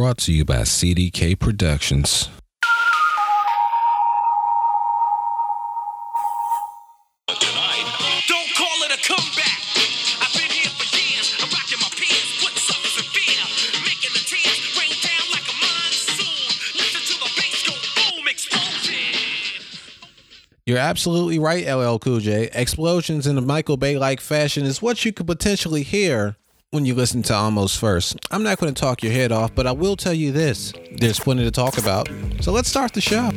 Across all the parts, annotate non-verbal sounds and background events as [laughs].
brought to you by CDK Productions. Tonight, Don't call it a comeback. I've been here for years. I'm rocking my peers, putting suckers in fear, making the tears rain down like a monsoon. Listen to the bass go boom, explosion. You're absolutely right, LL Cool J. Explosions in a Michael Bay like fashion is what you could potentially hear when you listen to Almost First. I'm not going to talk your head off, but I will tell you this there's plenty to talk about. So let's start the show.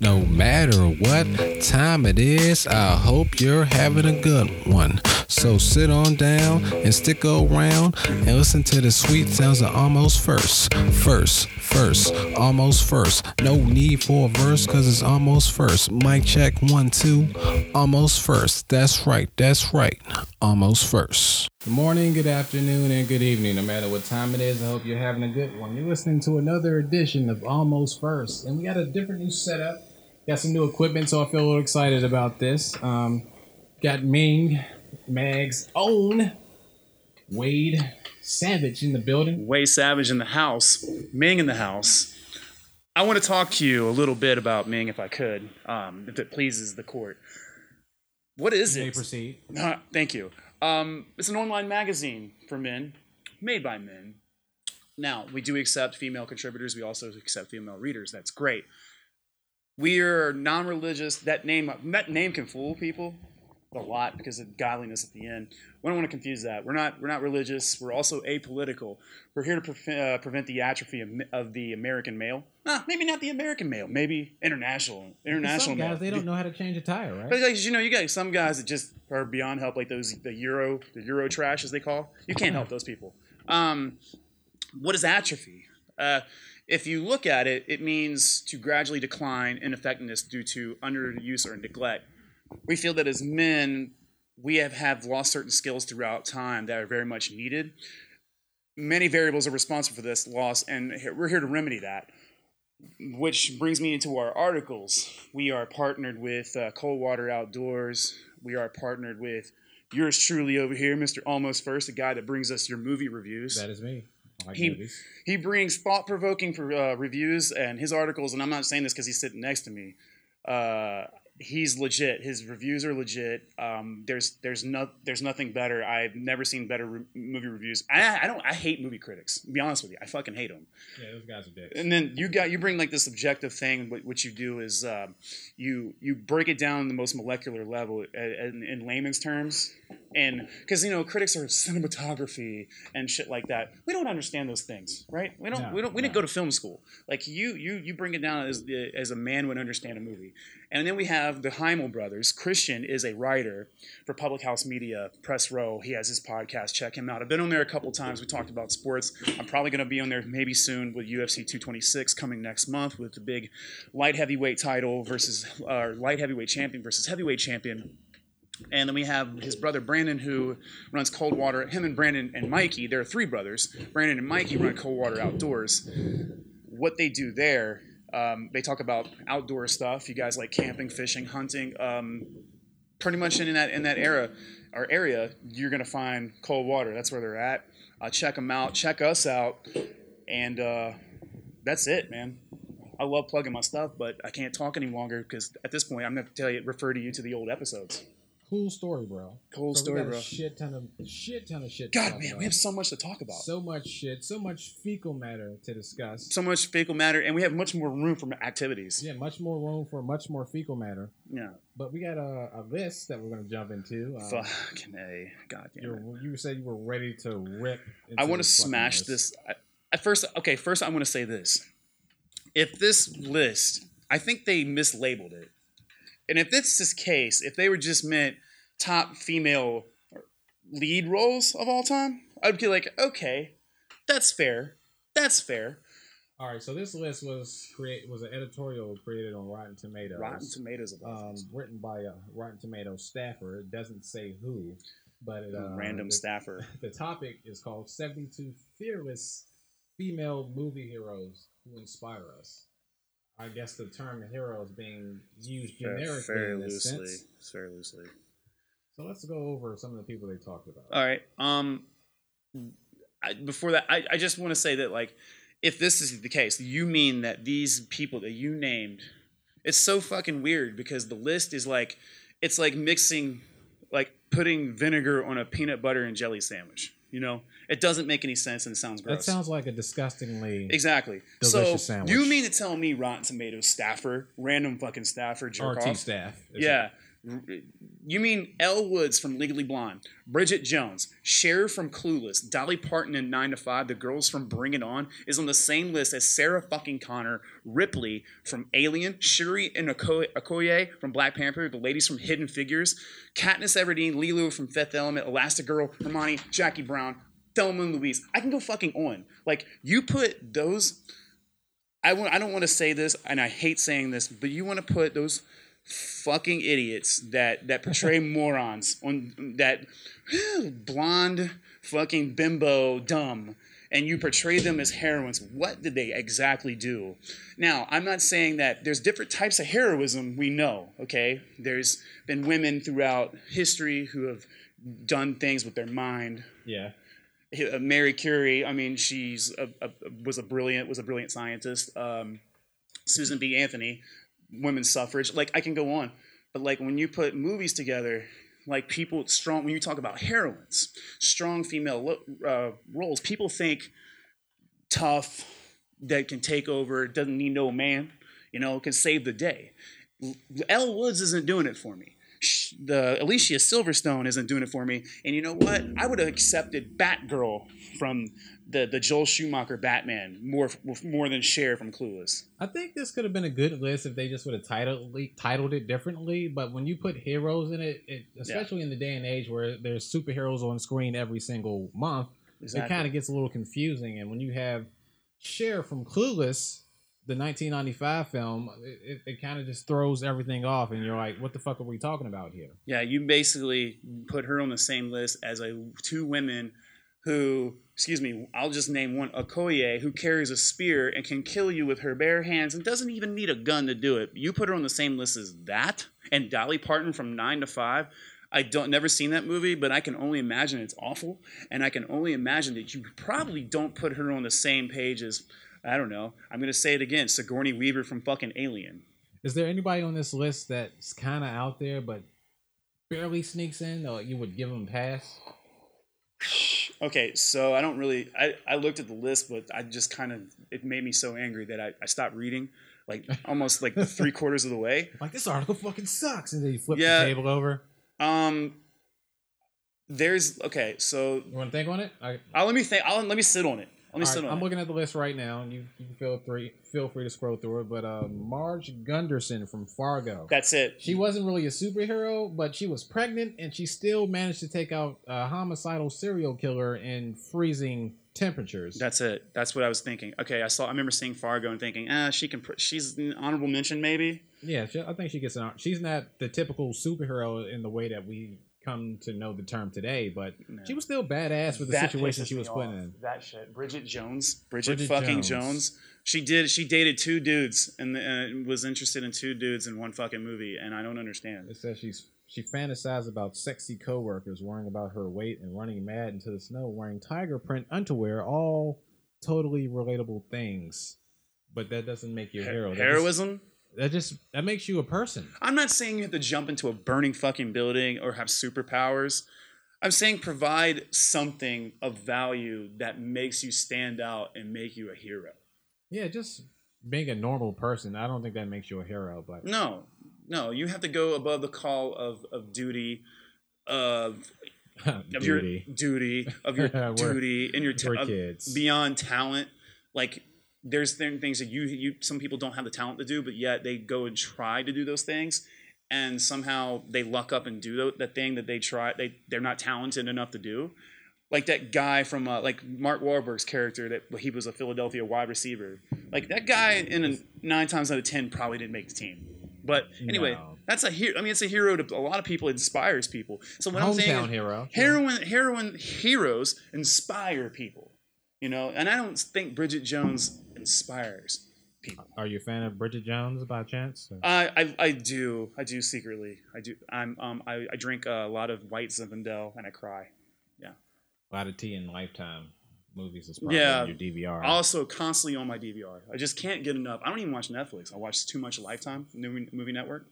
No matter what time it is, I hope you're having a good one. So sit on down and stick around and listen to the sweet sounds of almost first. First, first, almost first. No need for a verse because it's almost first. Mic check one, two, almost first. That's right, that's right, almost first. Good morning, good afternoon, and good evening. No matter what time it is, I hope you're having a good one. You're listening to another edition of Almost First, and we got a different new setup. Got some new equipment, so I feel a little excited about this. Um, got Ming, Mag's own Wade Savage in the building. Way Savage in the house, Ming in the house. I want to talk to you a little bit about Ming, if I could, um, if it pleases the court. What is You may it? proceed. Uh, thank you. Um, it's an online magazine for men, made by men. Now, we do accept female contributors. We also accept female readers. That's great. We are non-religious. That name, that name can fool people a lot because of godliness at the end. We don't want to confuse that. We're not. We're not religious. We're also apolitical. We're here to pre- uh, prevent the atrophy of, of the American male. Ah, maybe not the American male. Maybe international. International Some male. guys, they don't know how to change a tire, But right? like you know, you got some guys that just are beyond help, like those the Euro, the Euro trash as they call. You can't help those people. Um, what is atrophy? Uh, if you look at it, it means to gradually decline in effectiveness due to underuse or neglect. We feel that as men, we have, have lost certain skills throughout time that are very much needed. Many variables are responsible for this loss, and we're here to remedy that which brings me into our articles. We are partnered with uh, Coldwater Outdoors. We are partnered with yours truly over here, Mr. Almost First, the guy that brings us your movie reviews. That is me. Like He- movies. He brings thought provoking uh, reviews and his articles, and I'm not saying this because he's sitting next to me. Uh, he's legit. His reviews are legit. Um, there's there's no there's nothing better. I've never seen better re- movie reviews. I, I don't I hate movie critics. Be honest with you, I fucking hate them. Yeah, those guys are dicks. And then you got you bring like this objective thing. What, what you do is um, you you break it down the most molecular level uh, in, in layman's terms, and because you know critics are [laughs] cinematography and shit like that. We don't understand those things, right? We don't. No, we don't. We didn't go to film school. Like you you you bring it down as the, as a man would understand a movie. And then we have the Heimel brothers. Christian is a writer for Public House Media, Press Row. He has his podcast. Check him out. I've been on there a couple times. We talked about sports. I'm probably going to be on there maybe soon with UFC 226 coming next month with the big light heavyweight title versus uh, light heavyweight champion versus heavyweight champion. And then we have his brother Brandon, who runs Coldwater. Him and Brandon and Mikey, there are three brothers. Brandon and Mikey run Coldwater Outdoors. What they do there, um, they talk about outdoor stuff. You guys like camping, fishing, hunting. Um, pretty much in that in that era or area, you're gonna find cold water. That's where they're at. Uh, check them out. Check us out, and uh, that's it, man. I love plugging my stuff, but I can't talk any longer because at this point, I'm gonna tell you, refer to you to the old episodes. Cool story, bro. Cool So story, bro. A shit ton of shit ton of shit. to God, man, about. we have so much to talk about. so much shit, so much fecal matter to discuss. So much fecal matter, and we have much more room for activities. yeah, much more room for much more fecal matter. Yeah. But we got a, a list that we're gonna jump into. Um, Fucking a. God damn it. you're, you said you were ready to rip. I want to smash list. this. I- At first, okay, first I want to say this. If this list, I think they mislabeled it. And if this is case, if they were just meant top female lead roles of all time, I'd be like, okay, that's fair. That's fair. All right, so this list was create was an editorial created on Rotten Tomatoes. Rotten Tomatoes of um, written by a Rotten Tomatoes staffer. It doesn't say who, but it, uh, Random the, staffer. [laughs] The topic is called 72 Fearless Female Movie Heroes Who Inspire Us. I guess the term hero is being used generically Very in this loosely. sense. Very loosely. So let's go over some of the people they talked about. All right. Um, I, before that, I, I just want to say that like, if this is the case, you mean that these people that you named, it's so fucking weird because the list is like, it's like mixing, like putting vinegar on a peanut butter and jelly sandwich. You know, it doesn't make any sense and it sounds gross. That sounds like a disgustingly. Exactly. Delicious so sandwich. you mean to tell me Rotten Tomatoes staffer, random fucking staffer, jerk RT off? staff. Yeah. You mean Elle Woods from Legally Blonde, Bridget Jones, Cher from Clueless, Dolly Parton in Nine to Five, the girls from Bring It On is on the same list as Sarah fucking Connor, Ripley from Alien, Shuri and Oko- Okoye from Black Panther, the ladies from Hidden Figures, Katniss Everdeen, Leeloo from Fifth Element, Elastigirl, Hermione, Jackie Brown, Thelma and Louise. I can go fucking on. Like you put those. I want. I don't want to say this, and I hate saying this, but you want to put those fucking idiots that that portray [laughs] morons on that blonde fucking bimbo dumb and you portray them as heroines what did they exactly do now i'm not saying that there's different types of heroism we know okay there's been women throughout history who have done things with their mind Yeah. uh, Mary Curie. I mean, she's a, a, was a brilliant was a brilliant scientist. Um, Susan B. Anthony, women's suffrage. Like I can go on, but like when you put movies together, like people strong. When you talk about heroines, strong female uh, roles, people think tough that can take over, doesn't need no man, you know, can save the day. Elle Woods isn't doing it for me. The Alicia Silverstone isn't doing it for me. And you know what? I would have accepted Batgirl from the, the Joel Schumacher Batman more more than Cher from Clueless. I think this could have been a good list if they just would have titled titled it differently. But when you put heroes in it, it especially in the day and age where there's superheroes on screen every single month, it kind of gets a little confusing. And when you have Cher from Clueless, the 1995 film, it, it, it kind of just throws everything off, and you're like, "What the fuck are we talking about here?" Yeah, you basically put her on the same list as a two women who, excuse me, I'll just name one, Okoye, who carries a spear and can kill you with her bare hands and doesn't even need a gun to do it. You put her on the same list as that and Dolly Parton from Nine to Five. I don't never seen that movie, but I can only imagine it's awful, and I can only imagine that you probably don't put her on the same page as I don't know. I'm gonna say it again, Sigourney Weaver from fucking Alien. Is there anybody on this list that's kind of out there but barely sneaks in, or you would give them pass? Okay, so I don't really. I, I looked at the list, but I just kind of it made me so angry that I, I stopped reading, like [laughs] almost like three quarters of the way. [laughs] Like this article fucking sucks, and then you flip Yeah. the table over. Um, there's okay, so You want to think on it? I, I'll let me think. I'll let me sit on it. Let me right, I'm it. looking at the list right now, and you, you can feel free feel free to scroll through it. But uh, Marge Gunderson from Fargo. That's it. she wasn't really a superhero, but she was pregnant, and she still managed to take out a homicidal serial killer in freezing temperatures. That's it. That's what I was thinking. Okay, I saw. I remember seeing Fargo and thinking, ah, she can. pr- She's an honorable mention, maybe. yeah, she, I think she gets an. She's not the typical superhero in the way that we come to know the term today, but she was still badass with the That situation she was put in. That shit. Bridget Jones. Bridget, Bridget fucking Jones. Jones. She did. She dated two dudes and uh, was interested in two dudes in one fucking movie, and I don't understand. It says she's she fantasized about sexy coworkers, worrying about her weight and running mad into the snow, wearing tiger print underwear, all totally relatable things. But that doesn't make you a hero. Heroism. That just that makes you a person. I'm not saying you have to jump into a burning fucking building or have superpowers. I'm saying provide something of value that makes you stand out and make you a hero. Yeah, just being a normal person. I don't think that makes you a hero, but No, no, you have to go above the call of, of duty, of [laughs] of duty. your duty, of your [laughs] duty, and your we're kids. beyond talent. Like there's certain things that you you some people don't have the talent to do, but yet they go and try to do those things, and somehow they luck up and do that thing that they try they they're not talented enough to do. Like that guy from uh, like Mark Wahlberg's character that he was a Philadelphia wide receiver. Like that guy in a nine times out of ten probably didn't make the team. But anyway, No. that's a hero. I mean, it's a hero to a lot of people. It inspires people. So what I'm saying, hometown hero. heroin heroin heroes inspire people you know and i don't think bridget jones inspires people Are you a fan of Bridget Jones by chance? Or- i i, do i do secretly i do i'm um i, I drink a lot of white zinfandel and i cry Yeah. A lot of tea in Lifetime. movies is probably Yeah. on your DVR. Also, constantly on my DVR. I just can't get enough. I don't even watch Netflix. I watch too much Lifetime movie, movie network.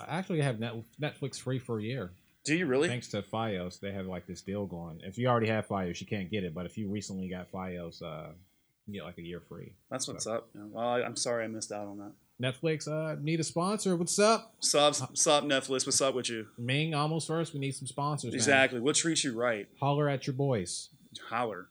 I actually have Net- Netflix free for a year. Do you really? Thanks to FiOS, they have like this deal going. If you already have FiOS, you can't get it. But if you recently got FiOS, uh, you get like a year free. That's what's up. Yeah, Well, I, I'm sorry I missed out on that. Netflix, uh, need a sponsor. What's up? Sup, sup, Netflix. What's up with you? Ming, almost first. We need some sponsors. man. Exactly. We'll treat you right. Holler at your boys. Holler.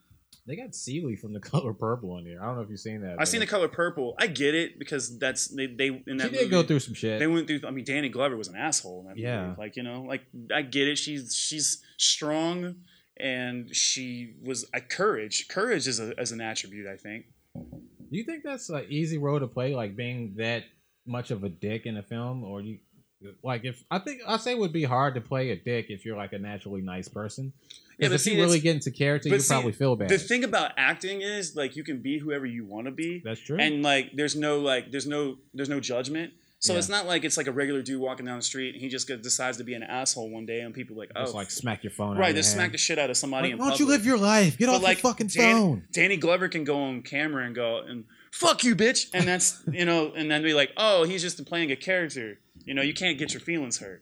They got Celie from the [laughs] color purple in here. I don't know if you've seen that. I've seen the color purple. I get it because that's they they in She did movie, go through some shit. They went through. I mean, Danny Glover was an asshole in that Yeah. movie. Like you know, like I get it. She's she's strong, and she was a courage. Courage is a, as an attribute. I think. Do you think that's an easy role to play, like being that much of a dick in a film, or you like if I think I say it would be hard to play a dick if you're like a naturally nice person. Yeah, but if see, you really get into character, you see, probably feel bad. The thing about acting is like you can be whoever you want to be, That's true. and like there's no like there's no there's no judgment. So Yeah. it's not like it's like a regular dude walking down the street and he just decides to be an asshole one day and people like oh just like smack your phone. right your smack the shit out of somebody. Like, why don't you live your life? Get But, off like, your fucking Dan- phone. Danny Glover can go on camera and go and fuck you, bitch, and that's [laughs] you know, and then be like, oh, he's just playing a character. You know, you can't get your feelings hurt.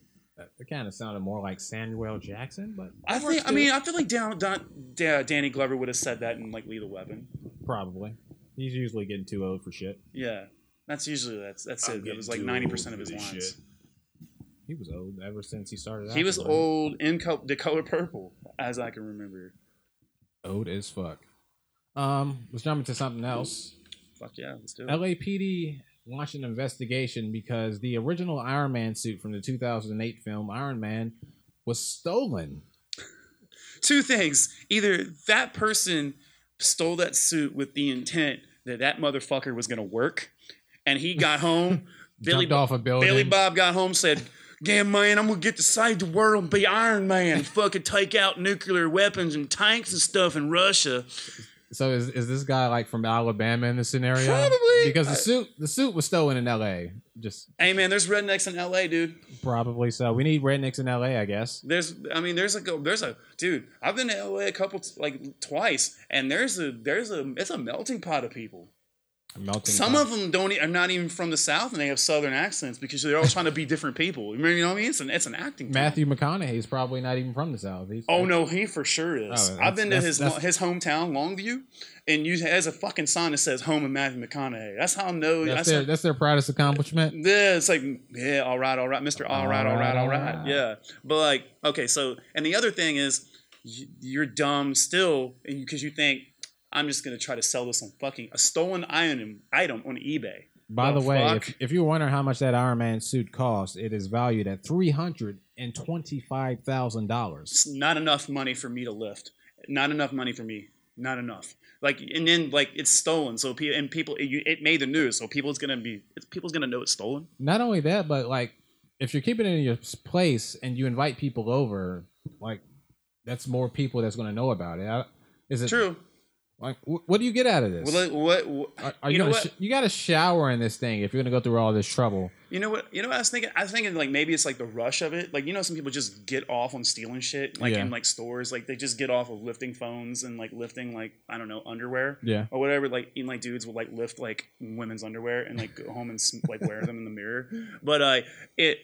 It kind of sounded more like Samuel Jackson, but I think. I mean, I feel like Dan, Dan, Dan, Danny Glover would have said that in like Lethal Weapon. probably. He's usually getting too old for shit. Yeah, that's usually that's that's I'm it. That was like ninety percent of his lines. shit. He was old ever since he started. He was acting, old in col- the color purple, as I can remember. Old as fuck. Um, let's jump into something else. Fuck yeah, let's do it. LAPD launched an investigation because the original Iron Man suit from the 2008 film Iron Man was stolen. [laughs] Two things: either that person stole that suit with the intent that that motherfucker was gonna work, and he got home. [laughs] Billy Jumped off a building. Billy Bob got home said, Yeah, man, I'm gonna get to save the world and be Iron Man. And fucking take out nuclear weapons and tanks and stuff in Russia. So is, is this guy like from Alabama in this scenario? Probably. because the uh, suit the suit was stolen in L.A. Just Hey man, there's rednecks in LA, dude. probably so. We need rednecks in L.A. I guess. There's, I mean, there's a, there's a, dude. I've been to LA a couple, like twice, and there's a, there's a, it's a melting pot of people. Melting Some pot. of them don't, are not even from the South, and they have Southern accents because they're all trying to be different people. You know what I mean? It's an, it's an acting. thing. Matthew McConaughey's probably not even from the South. He's, Oh no, he for sure is. Oh, I've been to his his hometown, Longview, and you has a fucking sign that says "Home of Matthew McConaughey." That's how I know. That's That's, their how, that's their proudest accomplishment. yeah, it's like yeah, all right, all right, Mister, all right, all right, all right, yeah. But like, okay, so and the other thing is, you're dumb still, because you think I'm just gonna try to sell this on fucking a stolen item item on eBay. By The the way, if, if you're wondering how much that Iron Man suit costs, it is valued at three hundred and twenty-five thousand dollars. It's not enough money for me to lift. Not enough money for me. Not enough. Like and then like it's stolen. So pe- and people it, it made the news. So people's gonna be people's gonna know it's stolen. Not only that, but like if you're keeping it in your s- place and you invite people over, like that's more people that's going to know about it. I- Is it True. Like, wh- what do you get out of this? Well, like, what, what are, are you you, know gonna sh- you got to shower in this thing if you're going to go through all this trouble. You know what? You know what I was thinking? I was thinking like maybe it's like the rush of it. Like you know, some people just get off on stealing shit, like Yeah. in like stores. Like they just get off of lifting phones and like lifting like I don't know underwear Yeah. or whatever. Like even like dudes will like lift like women's underwear and like go home and sm- like wear them in the mirror. But uh, it.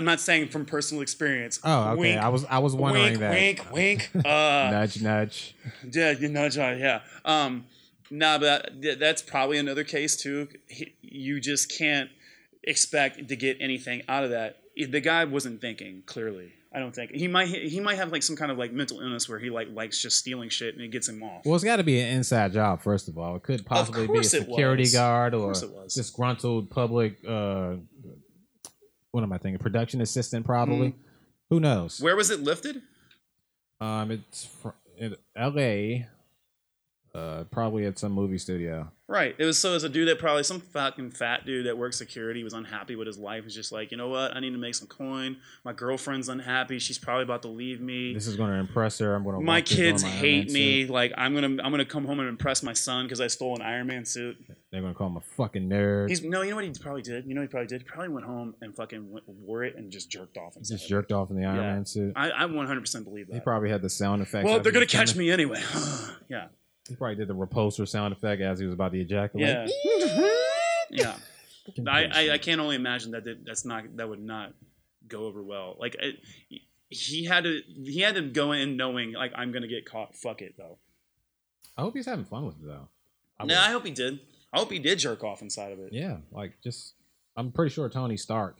I'm not saying from personal experience. Oh, okay. Wink, I was I was wondering wink, that. wink, wink. Uh, [laughs] Nudge, nudge. yeah, you nudge. John, yeah. Um, nah, but that, that's probably another case too. You just can't expect to get anything out of that. The guy wasn't thinking clearly. I don't think he might. He might have like some kind of like mental illness where he like likes just stealing shit and it gets him off. Well, it's got to be an inside job first of all. It could possibly be a security guard or course it was. disgruntled public. Uh, what am I thinking? Production assistant, probably. Who knows? Where was it lifted? Um, it's fr- in L.A. Uh, probably at some movie studio. Right. It was so as a dude that probably some fucking fat dude that works security was unhappy with his life. Was just like, you know what? I need to make some coin. My girlfriend's unhappy. She's probably about to leave me. This is going to impress her. I'm going to. my kids hate me. Like I'm gonna I'm gonna come home and impress my son because I stole an Iron Man suit. They're going to call him a fucking nerd. He's no, you know what he probably did. You know what he probably did. He probably went home and fucking went, wore it and just jerked off. He's inside just jerked off in the Iron Yeah. Man suit. I, I 100 percent believe that. He probably had the sound effects. well, they're gonna catch me anyway. [sighs] yeah. He probably did the repulsor sound effect as he was about to ejaculate. Yeah. Mm-hmm. yeah. I, I, I can't only imagine that that- that's not that would not go over well. Like it, he had to he had to go in knowing like I'm gonna get caught. Fuck it though. I hope he's having fun with it though. I No, would- I hope he did. I hope he did jerk off inside of it. yeah, like just I'm pretty sure Tony Stark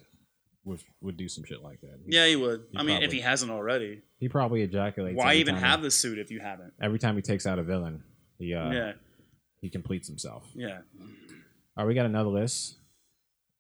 would would do some shit like that. He, Yeah, he would. He I mean, if probably- he hasn't already, he probably ejaculates. why every even time have he, the suit if you haven't? every time he takes out a villain? He uh yeah, he completes himself. yeah. All right, we got another list.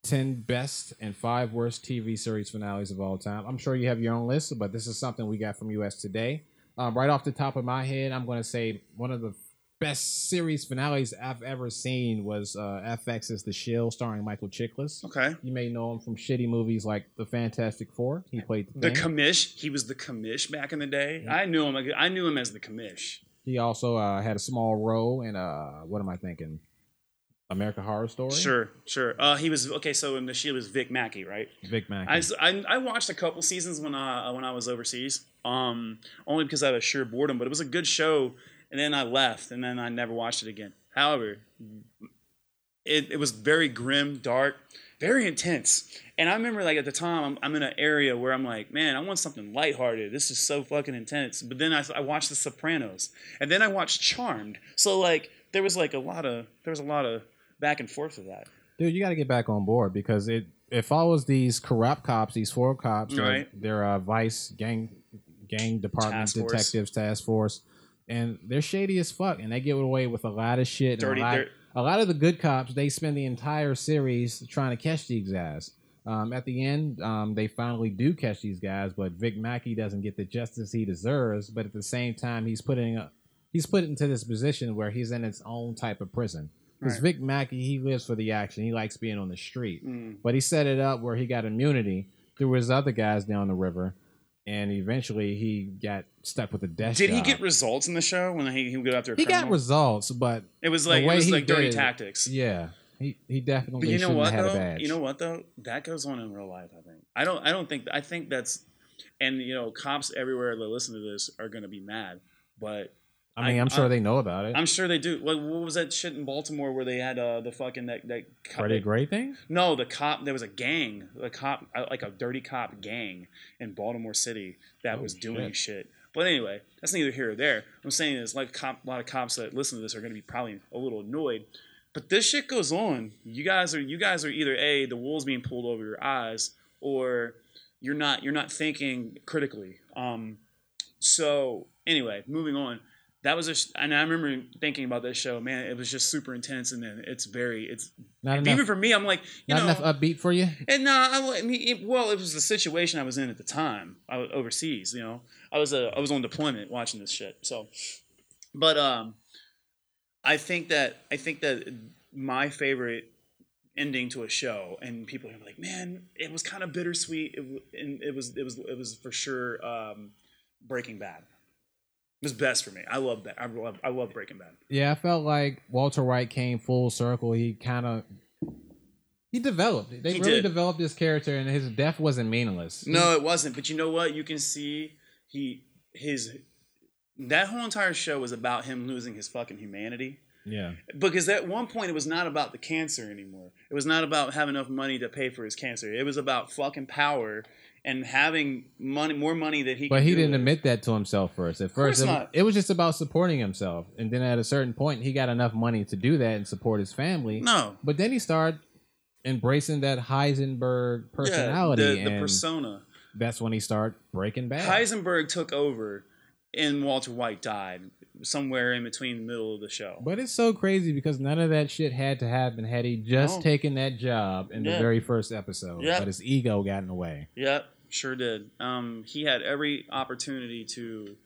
10 best and 5 worst TV series finales of all time. I'm sure you have your own list, but this is something we got from US Today. Um, right off the top of my head, I'm going to say one of the best series finales I've ever seen was uh, FX's The Shield, starring Michael Chiklis. Okay. You may know him from shitty movies like The Fantastic Four. He played the, The commish. He was the commish back in the day. I knew him. I knew him as the commish. He also uh, had a small role in, uh, what am I thinking? American Horror Story? Sure, sure. Uh, he was okay. So in the Shield was Vic Mackey, right? Vic Mackey. I, I, I watched a couple seasons when I when I was overseas. Um, only because I was sure boredom, but it was a good show. And then I left, and then I never watched it again. However, it, it was very grim, dark, very intense. And I remember, like at the time, I'm, I'm in an area where I'm like, man, I want something lighthearted. This is so fucking intense. But then I, I watched The Sopranos, and then I watched Charmed. So like, there was like a lot of there was a lot of back and forth of that. dude, you got to get back on board because it it follows these corrupt cops, these four cops, Right. they're uh, vice gang gang department Task detectives task force, and they're shady as fuck, and they get away with a lot of shit. and Dirty- a lot, a lot of the good cops, they spend the entire series trying to catch these guys. Um, at the end, um, they finally do catch these guys, but Vic Mackey doesn't get the justice he deserves. But at the same time, he's putting a, he's put into this position where he's in his own type of prison. Because Right. Vic Mackey, he lives for the action. He likes being on the street. Mm. But he set it up where he got immunity through his other guys down the river, and eventually he got stuck with a death. Did he get results in the show when he, he would go after a He got results, but It was like it was like dirty did tactics. yeah, he he definitely But you know what though? You know what though? That goes on in real life. I think. I don't. I don't think. I think that's. And you know, cops everywhere that listen to this are going to be mad. But I mean, I- I'm sure I- they know about it. I'm sure they do. What, what was that shit in Baltimore where they had uh, the fucking that that cop, Freddie Gray thing. No, the cop. There was a gang, a cop, like a dirty cop gang in Baltimore City that Oh, was doing shit. shit. But anyway, that's neither here or there. What I'm saying is, like, cop, a lot of cops that listen to this are going to be probably a little annoyed. But this shit goes on. You guys are you guys are either a the wool's being pulled over your eyes, or you're not you're not thinking critically. Um, so anyway, moving on. That was a, sh- and I remember thinking about this show. Man, it was just super intense, and then it's very, it's Not even enough. for me. I'm like, you Not know, enough upbeat for you. and no, I, I mean, it, well, it was the situation I was in at the time. I was overseas, you know. I was uh, I was on deployment watching this shit. So, but um, I think that I think that my favorite ending to a show, and people are like, man, it was kind of bittersweet. It, and it was it was it was for sure um, Breaking Bad. It was best for me. I love that. I love I love Breaking Bad. Yeah, I felt like Walter White came full circle. He kind of he developed. They He really did. developed his character, and his death wasn't meaningless. No, it wasn't. But you know what? You can see he his that whole entire show was about him losing his fucking humanity. Yeah, Because at one point it was not about the cancer anymore. It was not about having enough money to pay for his cancer. It was about fucking power and having money, more money that he. but he didn't with. admit that to himself first. At first, it, it was just about supporting himself, and then at a certain point, he got enough money to do that and support his family. No. But then he started embracing that Heisenberg personality, yeah, the, the persona. that's when he started breaking bad. Heisenberg took over, and Walter White died somewhere in between the middle of the show. But it's so crazy because none of that shit had to happen had he just No. taken that job in the very first episode. Yeah. But his ego got in the way. Yep, sure did. Um, he had every opportunity to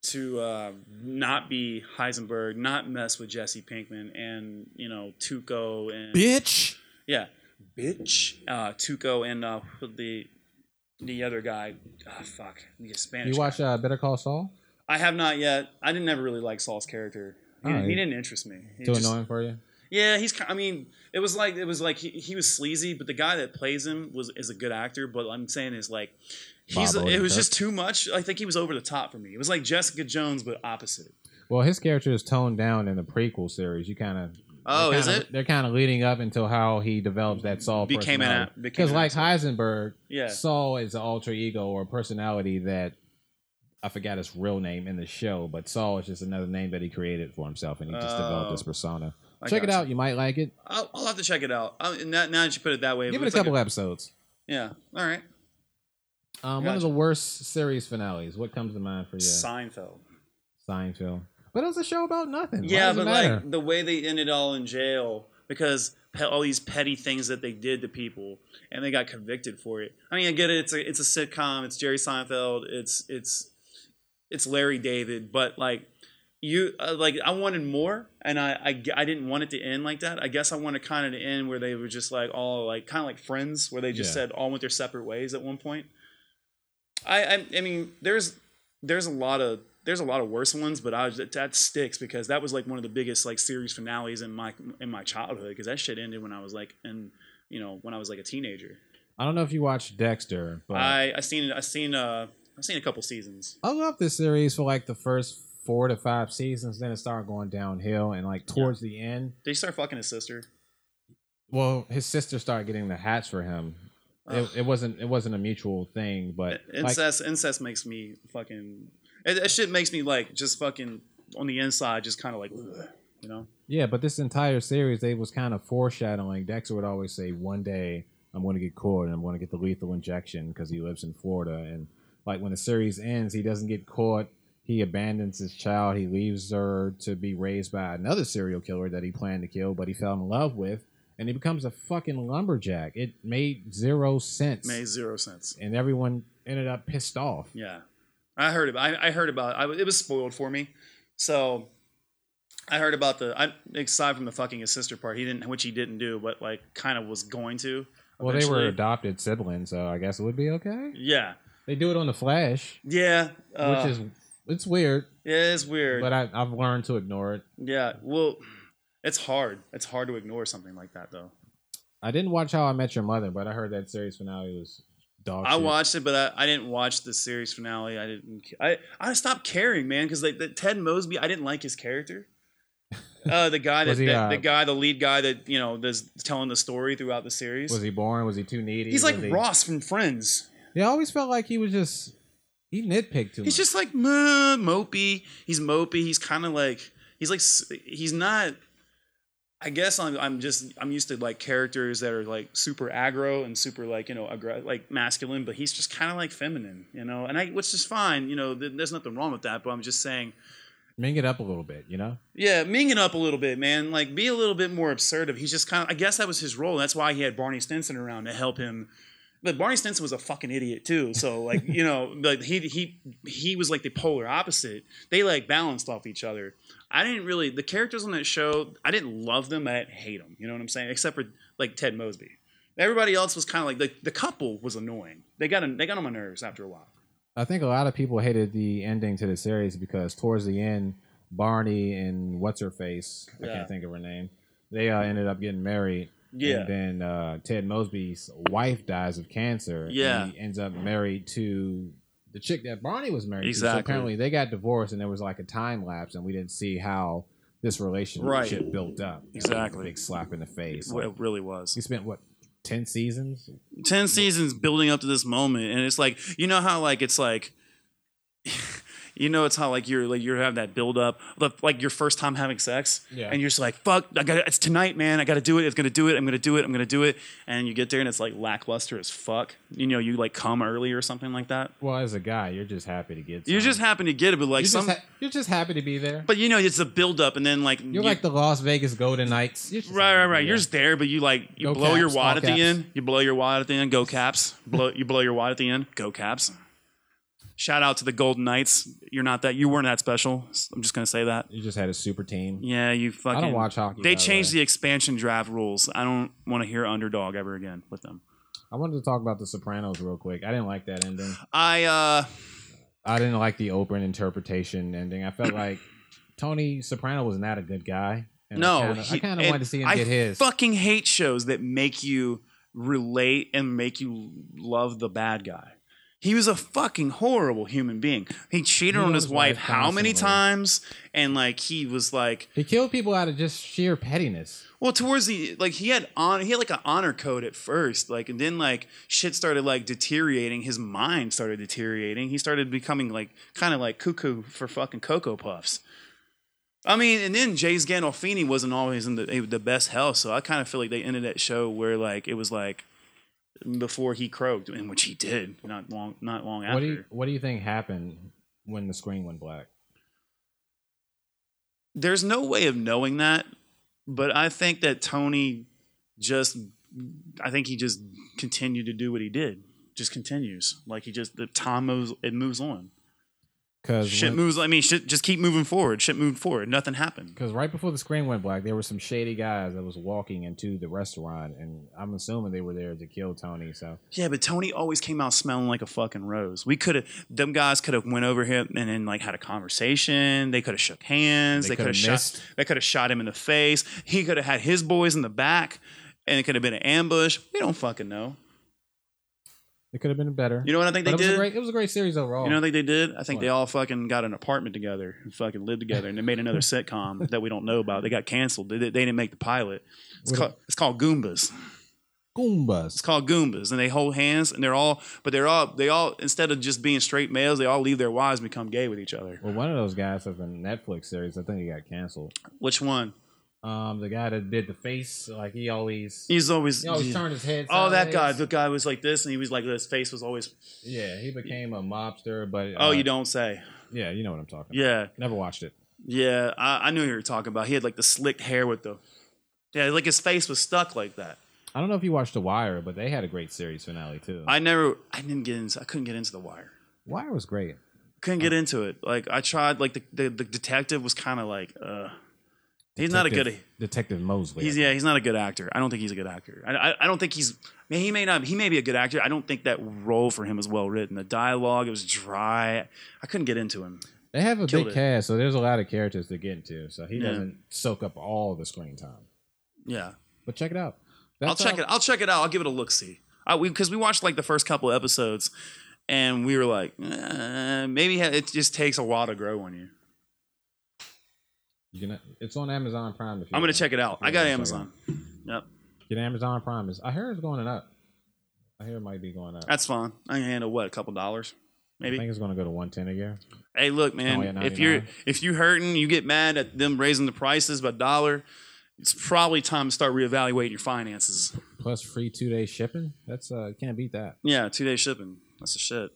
to uh, not be Heisenberg, not mess with Jesse Pinkman, and you know Tuco and Bitch. yeah, bitch, uh, Tuco and uh, the the other guy. Ah, fuck, the Spanish. You guy. watch uh, Better Call Saul? I have not yet. I didn't never really like Saul's character. He, oh, Alright. he didn't interest me. He Too just- annoying for you? yeah, he's. I mean, it was like it was like he, he was sleazy, but the guy that plays him was is a good actor. But I'm saying is like he's. Bob it was Odenkirk. just too much. I think he was over the top for me. It was like Jessica Jones, but opposite. Well, his character is toned down in the prequel series. You kind of. Oh, is it? They're kind of leading up until how he develops that Saul Became an personality. became Because an like. Heisenberg, Yeah. Saul is an alter ego or personality that I forgot his real name in the show, but Saul is just another name that he created for himself, and he just developed this Oh. persona. I Check it gotcha. out; you might like it. I'll, I'll have to check it out. Now, now that you put it that way, Give it a like couple episodes. Yeah. All right. Um, one Gotcha. of the worst series finales. What comes to mind for you? Seinfeld. Seinfeld. But it was a show about nothing. Why Yeah, does it but matter? like the way they ended all in jail because pe- all these petty things that they did to people, and they got convicted for it. I mean, I get it. It's a it's a sitcom. It's Jerry Seinfeld. It's it's it's Larry David. But like you, uh, like I wanted more, and I, I I didn't want it to end like that. I guess I wanted kind of to end where they were just like all like kind of like friends, where they just Yeah. said all went their separate ways at one point. I, I I mean, there's there's a lot of there's a lot of worse ones, but I was, that sticks because that was like one of the biggest like series finales in my in my childhood because that shit ended when I was like in you know when I was like a teenager. I don't know if you watched Dexter, but I, I I seen I seen uh I seen a couple seasons. I love this series for like the first four to five seasons. Then it started going downhill, and like towards the end, Did he start fucking his sister? well, his sister started getting the hats for him. It, it wasn't it wasn't a mutual thing, but like, incest incest makes me fucking it, that shit makes me like just fucking on the inside just kind of like ugh, you know yeah. But this entire series, they was kind of foreshadowing. Dexter would always say, "One day I'm going to get caught, and I'm going to get the lethal injection because he lives in Florida." And like when the series ends, he doesn't get caught. He abandons his child. He leaves her to be raised by another serial killer that he planned to kill, but he fell in love with, and he becomes a fucking lumberjack. It made zero sense, made zero sense. and everyone ended up pissed off. Yeah, I heard about. I, I heard about. I, it was spoiled for me, so I heard about the. I, aside from the fucking his sister part, he didn't, which he didn't do, but like kind of was going to. Well, they were adopted siblings, so I guess it would be okay. Yeah, They do it on the Flash, yeah, uh, which is it's weird, yeah, it's weird. but I, I've learned to ignore it. yeah, well, it's hard. It's hard to ignore something like that, though. I didn't watch How I Met Your Mother, but I heard that series finale was dog. I shit. watched it, but I, I didn't watch the series finale. I didn't. I I stopped caring, man, because like the Ted Mosby, I didn't like his character. [laughs] Uh, the guy that, he, uh, the guy, the lead guy that you know, that's telling the story throughout the series. Was he boring? Was he too needy? He's like he- Ross from Friends. Yeah, I always felt like he was just he nitpicked too He's much. just like "Meh," mopey. He's mopey. He's kind of like he's like he's not. I guess I'm I'm just I'm used to like characters that are like super aggro and super like you know aggr- like masculine, but he's just kind of like feminine, you know, and I which is fine, you know. th- There's nothing wrong with that, but I'm just saying, Ming it up a little bit, you know. yeah, ming it up a little bit, man. Like be a little bit more absurd. He's just kind of I guess that was his role. That's why he had Barney Stinson around to help him. But Barney Stinson was a fucking idiot too. So like you know, [laughs] like he he he was like the polar opposite. They like balanced off each other. I didn't really the characters on that show. I didn't love them. I didn't hate them. You know what I'm saying? Except for like Ted Mosby. Everybody else was kind of like the, the couple was annoying. They got they got on my nerves after a while. I think a lot of people hated the ending to the series because towards the end, Barney and what's her face, I can't think of her name, they uh, ended up getting married. Yeah. And then uh, Ted Mosby's wife dies of cancer. and Yeah. he ends up married to the chick that Barney was married to. Exactly. So apparently they got divorced and there was like a time lapse and we didn't see how this relationship Right. built up. Exactly. Big slap in the face. Well, Like, it really was. he spent what, 10 seasons? 10 seasons building up to this moment and it's like you know how like it's like you know it's how like you're like you have that build up like your first time having sex Yeah. and you're just like fuck i got it's tonight man i gotta do it it's gonna do it i'm gonna do it i'm gonna do it and you get there and it's like lackluster as fuck you know you like come early or something like that Well, as a guy, you're just happy to get you some. just happen to get it but like you're, some just ha- you're just happy to be there. but you know it's a build up and then like You're you- like the Las Vegas Golden Knights. You're Right, right, right. You're there. just there, but you like you Go blow your wad at the end. You blow your wad at the end. Go Caps. blow you blow your wad at the end. Go Caps. Shout out to the Golden Knights. You're not that. You weren't that special. I'm just gonna say that. You just had a super team. Yeah, you fucking. I don't watch hockey. They by the changed way. the expansion draft rules. I don't want to hear underdog ever again with them. I wanted to talk about the Sopranos real quick. I didn't like that ending. I uh I didn't like the open interpretation ending. I felt like Tony Soprano was not a good guy. And no. I kind of wanted to see him I get his. fucking hate shows that make you relate and make you love the bad guy. He was a fucking horrible human being. He cheated He on his wife wife how many times? And like he was like, He killed people out of just sheer pettiness. well, towards the like he had on he had like an honor code at first, like and then like shit started like deteriorating. His mind started deteriorating. He started becoming like kind of like cuckoo for fucking cocoa puffs. I mean, and then James Gandolfini wasn't always in the the best health, so I kind of feel like they ended that show where like it was like before he croaked, in which he did not long not long after. What do you What do you think happened when the screen went black? there's no way of knowing that, but I think that Tony just, I think he just continued to do what he did. Just continues like he just the time moves it moves on. Because Shit moves. I mean, shit just keep moving forward. Shit moved forward. Nothing happened. Because right before the screen went black, there were some shady guys that was walking into the restaurant, and I'm assuming they were there to kill Tony. So Yeah, but Tony always came out smelling like a fucking rose. We could have, them guys could have went over him and then like had a conversation. They could have shook hands. They They, could have shot. They could have shot him in the face. He could have had his boys in the back, and it could have been an ambush. We don't fucking know. It could have been better. You know what I think but they it was did? great. It was a great series overall. You know what I think they did? I think What? they all fucking got an apartment together and fucking lived together, and they made another [laughs] sitcom that we don't know about. They got canceled. They, they didn't make the pilot. It's called, it's called Goombas. Goombas. It's called Goombas, and they hold hands, and they're all, but they're all, they all, instead of just being straight males, they all leave their wives and become gay with each other. Well, one of those guys has a Netflix series. I think he got canceled. Which one? Um, the guy that did the face, like he always, He's always, he always turned his head. oh, that guy, the guy was like this, and he was like, his face was always, Yeah, he became a mobster, but oh, uh, you don't say. Yeah, you know what I'm talking. about. Yeah, never watched it. yeah. I, I knew you were talking about. He had like the slicked hair with the, yeah, like his face was stuck like that. I don't know if you watched The Wire, but they had a great series finale too. I never, I didn't get into, I couldn't get into the wire. Wire was great. Couldn't get into it. Like I tried. Like the the, the detective was kind of like, uh, he's not a good. Detective- Mosley. He's yeah, he's not a good actor. I don't think he's a good actor. I, I, I don't think he's. I mean, he may not. He may be a good actor. I don't think that role for him is well written. The dialogue it was dry. I couldn't get into him. They have a Killed big it. cast, so there's a lot of characters to get into. So he Yeah. doesn't soak up all the screen time. Yeah, But check it out. I'll That's check all- it. I'll check it out. I'll give it a look. See, we because we watched like the first couple episodes, and we were like, eh, maybe it just takes a while to grow on you. You can, it's on Amazon Prime. If you I'm gonna want. check it out. I got wanna check it Amazon. Yep. Get Amazon Prime. I hear it's going up. I hear it might be going up. that's fine. I can handle what a couple dollars, maybe. I think it's going to go to 110 a year. Hey, look, man. If you're if you're hurting, you get mad at them raising the prices by a dollar. It's probably time to start reevaluating your finances. Plus free two day shipping. That's uh can't beat that. Yeah, two day shipping. That's the shit.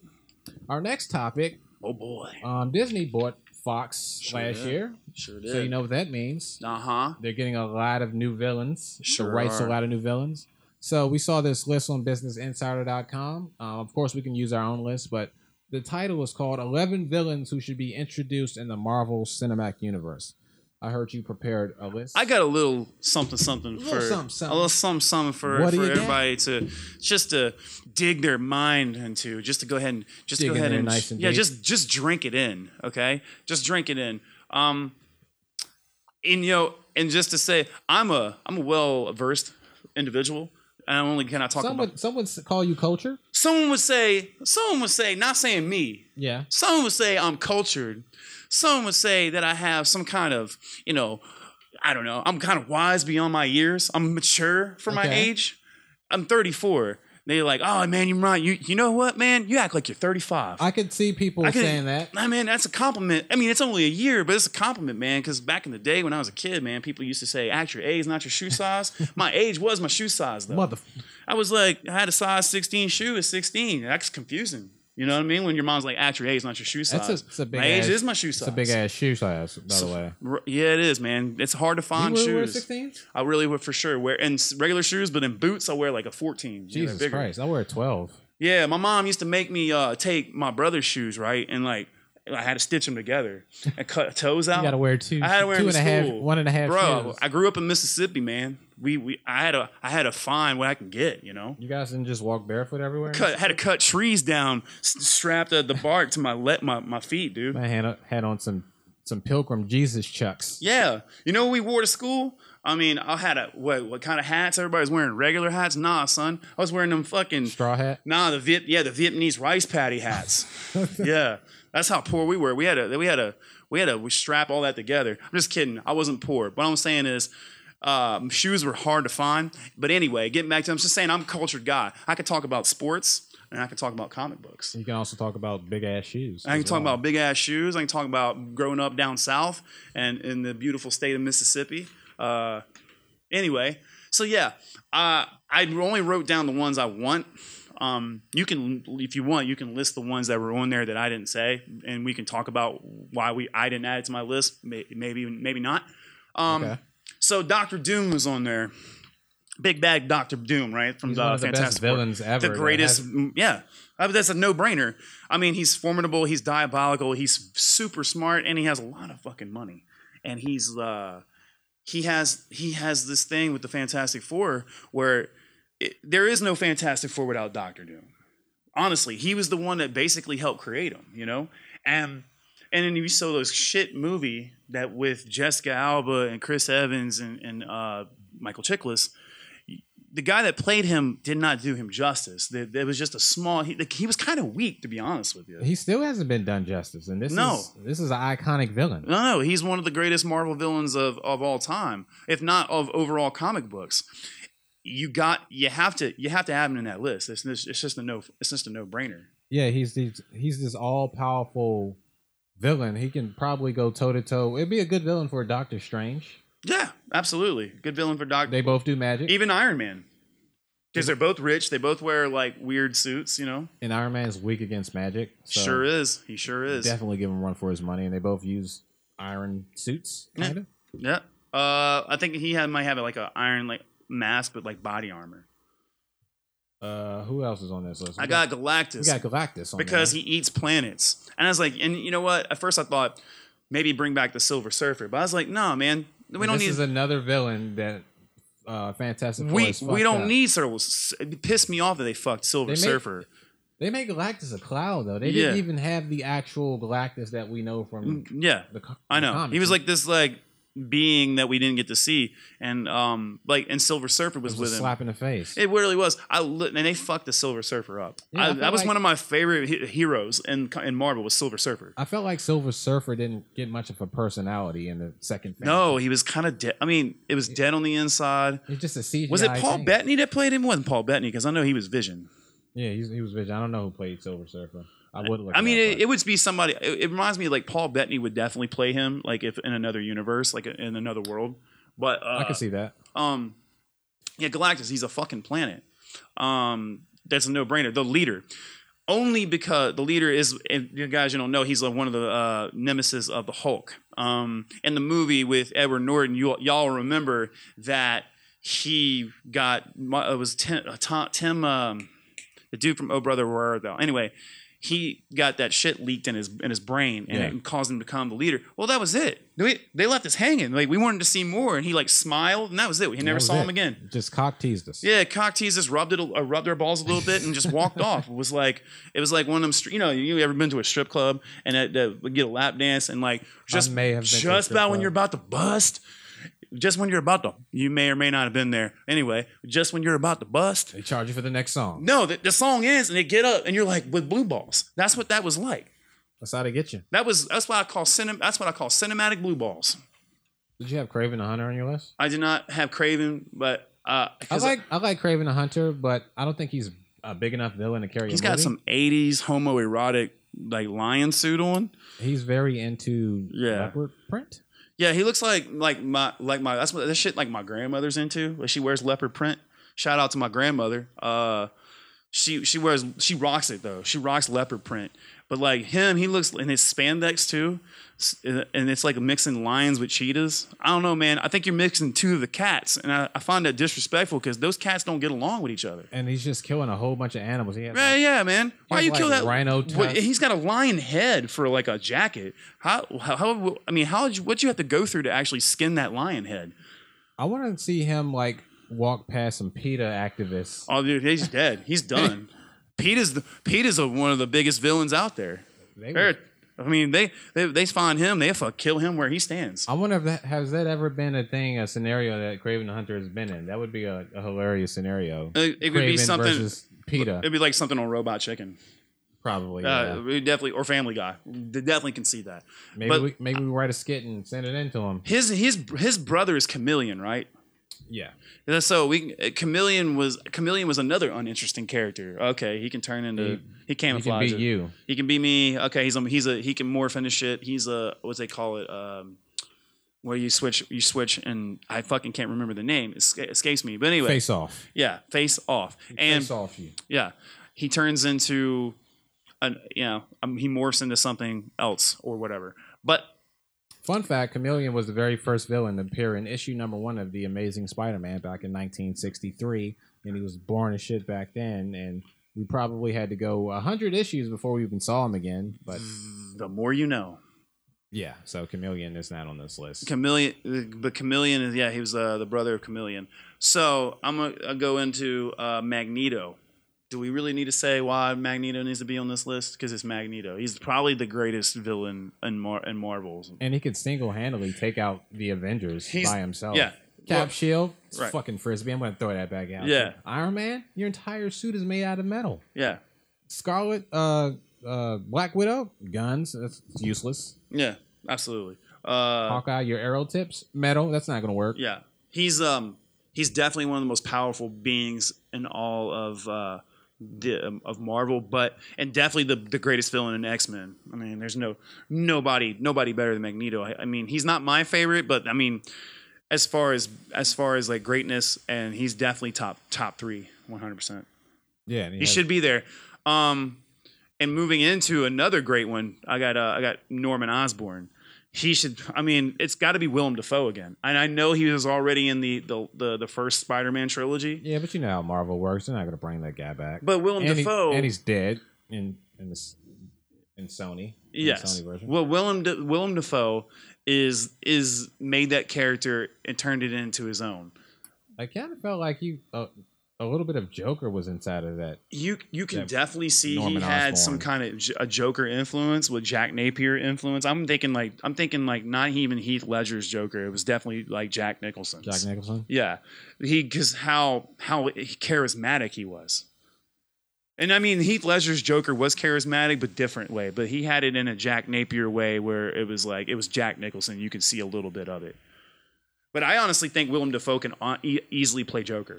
Our next topic. Oh boy, Um, Disney bought Fox Sure last did. year, sure did. so you know what that means. Uh huh. They're getting a lot of new villains. Sure the rights to a lot of new villains. So we saw this list on BusinessInsider.com. Um, of course, we can use our own list, but the title is called 11 Villains Who Should Be Introduced in the Marvel Cinematic Universe. I heard you prepared a list. I got a little something, something little for something, something. a little something, something for, What do for you got? everybody to just to dig their mind into, just to go ahead and just Dig go in ahead there and nice and yeah, deep. just just drink it in, okay? Just drink it in. Um, and you know, and just to say, I'm a I'm a well versed individual. I only can I talk Some about. would, some would s- call you culture. Someone would say, someone would say, not saying me. Yeah. Someone would say I'm cultured. Someone would say that I have some kind of, you know, I don't know. I'm kind of wise beyond my years. I'm mature for my age. I'm 34. They're like, oh man, you're right. You you know what, man? You act like you're 35. I could see people could- saying that. I mean, that's a compliment. I mean, it's only a year, but it's a compliment, man. Because back in the day when I was a kid, man, people used to say, "Act your age, not your shoe size." [laughs] my age was my shoe size, though. Mother. I was like, I had a size 16 shoe at 16. That's confusing. You know what I mean? When your mom's like, "At your age, not your shoe size." That's a, it's a big my age ass, is my shoe size. It's a big ass shoe size, by the way. R- Yeah, it is, man. It's hard to find wear, wear shoes. 16s? I really would for sure wear and s- regular shoes, but in boots I wear like a 14. you know, Jesus. Christ. I wear a 12. Yeah, my mom used to make me uh, take my brother's shoes, right, and like I had to stitch them together and cut toes out. You got to wear two, I had to wear two and a half, one and a half Bro, shoes. I grew up in Mississippi, man. We we I had to I had to find what I can get, you know. you guys didn't just walk barefoot everywhere? Cut had to cut trees down, s- strapped the, the bark to my let my, my feet, dude. I had, had on some some Pilgrim Jesus chucks. Yeah, you know what we wore to school? I mean, I had a what? What kind of hats? Everybody's wearing regular hats? Nah, son. I was wearing them fucking Straw hat. Nah, the Viet, yeah, the Vietnamese rice paddy hats. [laughs] yeah, that's how poor we were. We had a, we had a, we had to we strap all that together. I'm just kidding. I wasn't poor. What I'm saying is, um, shoes were hard to find. But anyway, getting back to, I'm just saying, I'm a cultured guy. I could talk about sports and I could talk about comic books. You can also talk about big ass shoes. I can talk well. about big ass shoes. I can talk about growing up down south and in the beautiful state of Mississippi. Uh, anyway, so yeah, uh, I only wrote down the ones I want. Um, you can, if you want, you can list the ones that were on there that I didn't say, and we can talk about why we I didn't add it to my list. Maybe, maybe not. Um, Okay. So Doctor Doom was on there. Big bad Doctor Doom, right? From He's the the Fantastic Four villains ever. the greatest. has- yeah, I mean, that's a no-brainer. I mean, he's formidable. He's diabolical. He's super smart, and he has a lot of fucking money. And he's uh, he has he has this thing with the Fantastic Four where it, there is no Fantastic Four without Doctor Doom. Honestly, he was the one that basically helped create him. You know, and and then you saw those shit movie that with Jessica Alba and Chris Evans and, and uh, Michael Chiklis the guy that played him did not do him justice. There, there was just a small. He, he was kind of weak, to be honest with you. He still hasn't been done justice, and this No. is this is an iconic villain. No, no, he's one of the greatest Marvel villains of, of all time, if not of overall comic books. You got you have to you have to have him in that list. It's, it's it's just a no it's just a no brainer. Yeah, he's these, he's this all powerful villain. He can probably go toe to toe. It'd be a good villain for Doctor Strange. Yeah, absolutely, good villain for Doctor. They both do magic, Even Iron Man, because they're both rich. They both wear like weird suits. You know, and Iron Man's weak against magic. So sure is. He sure is. Definitely give him a run for his money, and they both use iron suits. Yeah. Kind of. Yeah. Uh, I think he had might have like a iron like mask with like body armor. Uh, who else is on this list? We I got Galactus we got Galactus on because there. he eats planets, and I was like, and you know what? At first I thought maybe bring back the Silver Surfer, but I was like, no, man, we And don't this need. This is another villain that uh, Fantastic Four we has we don't up. need Silver. It pissed me off that they fucked Silver They Surfer. They made Galactus a cloud though. They Yeah. didn't even have the actual Galactus that we know from Yeah, the. co- I know. comics. He was like this like being that we didn't get to see, and um, like and Silver Surfer was, It was with him. slap in the face. It really was. I li- and they fucked the Silver Surfer up. Yeah, I I, that was like- one of my favorite he- heroes in in Marvel was Silver Surfer. I felt like Silver Surfer didn't get much of a personality in the second. No, he was kind of dead. I mean, it was dead on the inside. He's just a CGI. Was it Paul thing. Bettany that played him? It wasn't Paul Bettany because I know he was Vision. Yeah, he's, he was Vision. I don't know who played Silver Surfer. I would look. I mean, it, it, would be somebody. It, it reminds me like Paul Bettany would definitely play him, like if in another universe, like in another world. But uh, I can see that. um yeah galactus he's a fucking planet um that's a no-brainer the leader only because the leader is and you guys you don't know he's like one of the uh, nemesis of the hulk um in the movie with edward norton you, y'all remember that he got it was tim, uh, tim um, the dude from oh brother where art thou anyway he got that shit leaked in his in his brain and Yeah. it caused him to become the leader. Well, that was it. They, they left us hanging. Like we wanted to see more, and he like smiled, and that was it. We never That was saw him again. Just cock teased us. Yeah, cock teased us, rubbed it, uh, rubbed our balls a little bit, and just walked [laughs] off. It was like it was like one of them. str- You know, you ever been to a strip club and that, that get a lap dance and like just may have been just about when you're about to bust, just when you're about to, you may or may not have been there. Anyway, just when you're about to bust, They charge you for the next song. no, the, the song ends and they get up and you're like with blue balls. That's what that was like. That's how they get you. That was that's why I call cinem- That's what I call cinematic blue balls. Did you have Kraven the Hunter on your list? I did not have Kraven, but uh, I like I like Kraven the Hunter, but I don't think he's a big enough villain to carry. he's got some '80s homoerotic like lion suit on. He's very into Yeah. leopard print. Yeah, he looks like like my like my that's what that shit like my grandmother's into. Like she wears leopard print. Shout out to my grandmother. Uh, she she wears she rocks it though. She rocks leopard print. But like him, he looks in his spandex too, and it's like mixing lions with cheetahs. I don't know, man. I think you're mixing two of the cats, and I, I find that disrespectful because those cats don't get along with each other. And he's just killing a whole bunch of animals. He has Yeah, like, yeah, man. Why has, you kill like, that rhino What- He's got a lion head for like a jacket. How? How? how I mean, how? What you have to go through to actually skin that lion head? I want to see him like walk past some PETA activists. Oh, dude, he's dead. He's done. [laughs] Pete is the Pete is a, one of the biggest villains out there. They I mean, they they, they find him, they fuck kill him where he stands. I wonder if that has that ever been a thing, a scenario that Kraven the Hunter has been in. That would be a, a hilarious scenario. It, it would be something. PETA, It'd be like something on Robot Chicken. probably. Uh, yeah. definitely or Family Guy. They definitely can see that. Maybe but- we maybe we write a skit and send it in to him. His his his brother is Chameleon, right? Yeah. Yeah, So we uh, Chameleon was Chameleon was another uninteresting character. Okay, he can turn into he, He can camouflage. beat it. you. He can be me. Okay, he's a he's a he can morph into shit. He's a what they call it? Um, where you switch you switch and I fucking can't remember the name. It escapes me. But anyway, Face off. yeah, face off. And Face off you. yeah, he turns into an you know um, he morphs into something else or whatever. But Fun fact: Chameleon was the very first villain to appear in issue number one of the Amazing Spider-Man back in 1963, and he was born as shit back then. And we probably had to go hundred issues before we even saw him again. But the more you know. yeah, so Chameleon is not on this list. Chameleon, but Chameleon is yeah, he was uh, the brother of Chameleon. So I'm gonna I'll go into uh, Magneto. Do we really need to say why Magneto needs to be on this list? Because it's Magneto. He's probably the greatest villain in, Mar- in Marvels. And he could single-handedly take out the Avengers He's- by himself. yeah. Cap Well, Shield, it's right. fucking frisbee. I'm gonna throw that back out. Yeah. Iron Man, your entire suit is made out of metal. Yeah, Scarlet, uh, uh, Black Widow, guns. That's useless. yeah, absolutely. Uh, Hawkeye, your arrow tips, metal. That's not gonna work. yeah, he's um he's definitely one of the most powerful beings in all of uh, the um, of Marvel, but and definitely the the greatest villain in X Men. I mean, there's no nobody nobody better than Magneto. I, I mean, he's not my favorite, but I mean, as far as as far as like greatness, and he's definitely top top three, 100. percent Yeah, and He has- should be there. Um, and moving into another great one, I got uh, I got Norman Osborn. He should. I mean, it's got to be Willem Dafoe again. And I know he was already in the the the, the first Spider-Man trilogy. Yeah, but you know how Marvel works. They're not gonna bring that guy back. But Willem and, he- Dafoe, and he's dead in in this in Sony. in yes. Sony version. Well, Willem Da- Willem Dafoe is is made that character and turned it into his own. I kind of felt like you uh, a little bit of Joker was inside of that. You you can definitely see Norman he had some kind of a Joker influence with Jack Napier influence. I'm thinking like I'm thinking like not even Heath Ledger's Joker. It was definitely like Jack Nicholson's. Jack Nicholson. Yeah, he because how how charismatic he was. And I mean, Heath Ledger's Joker was charismatic, but different way. But he had it in a Jack Napier way, where it was like it was Jack Nicholson. You could see a little bit of it. But I honestly think Willem Dafoe can uh, e- easily play Joker.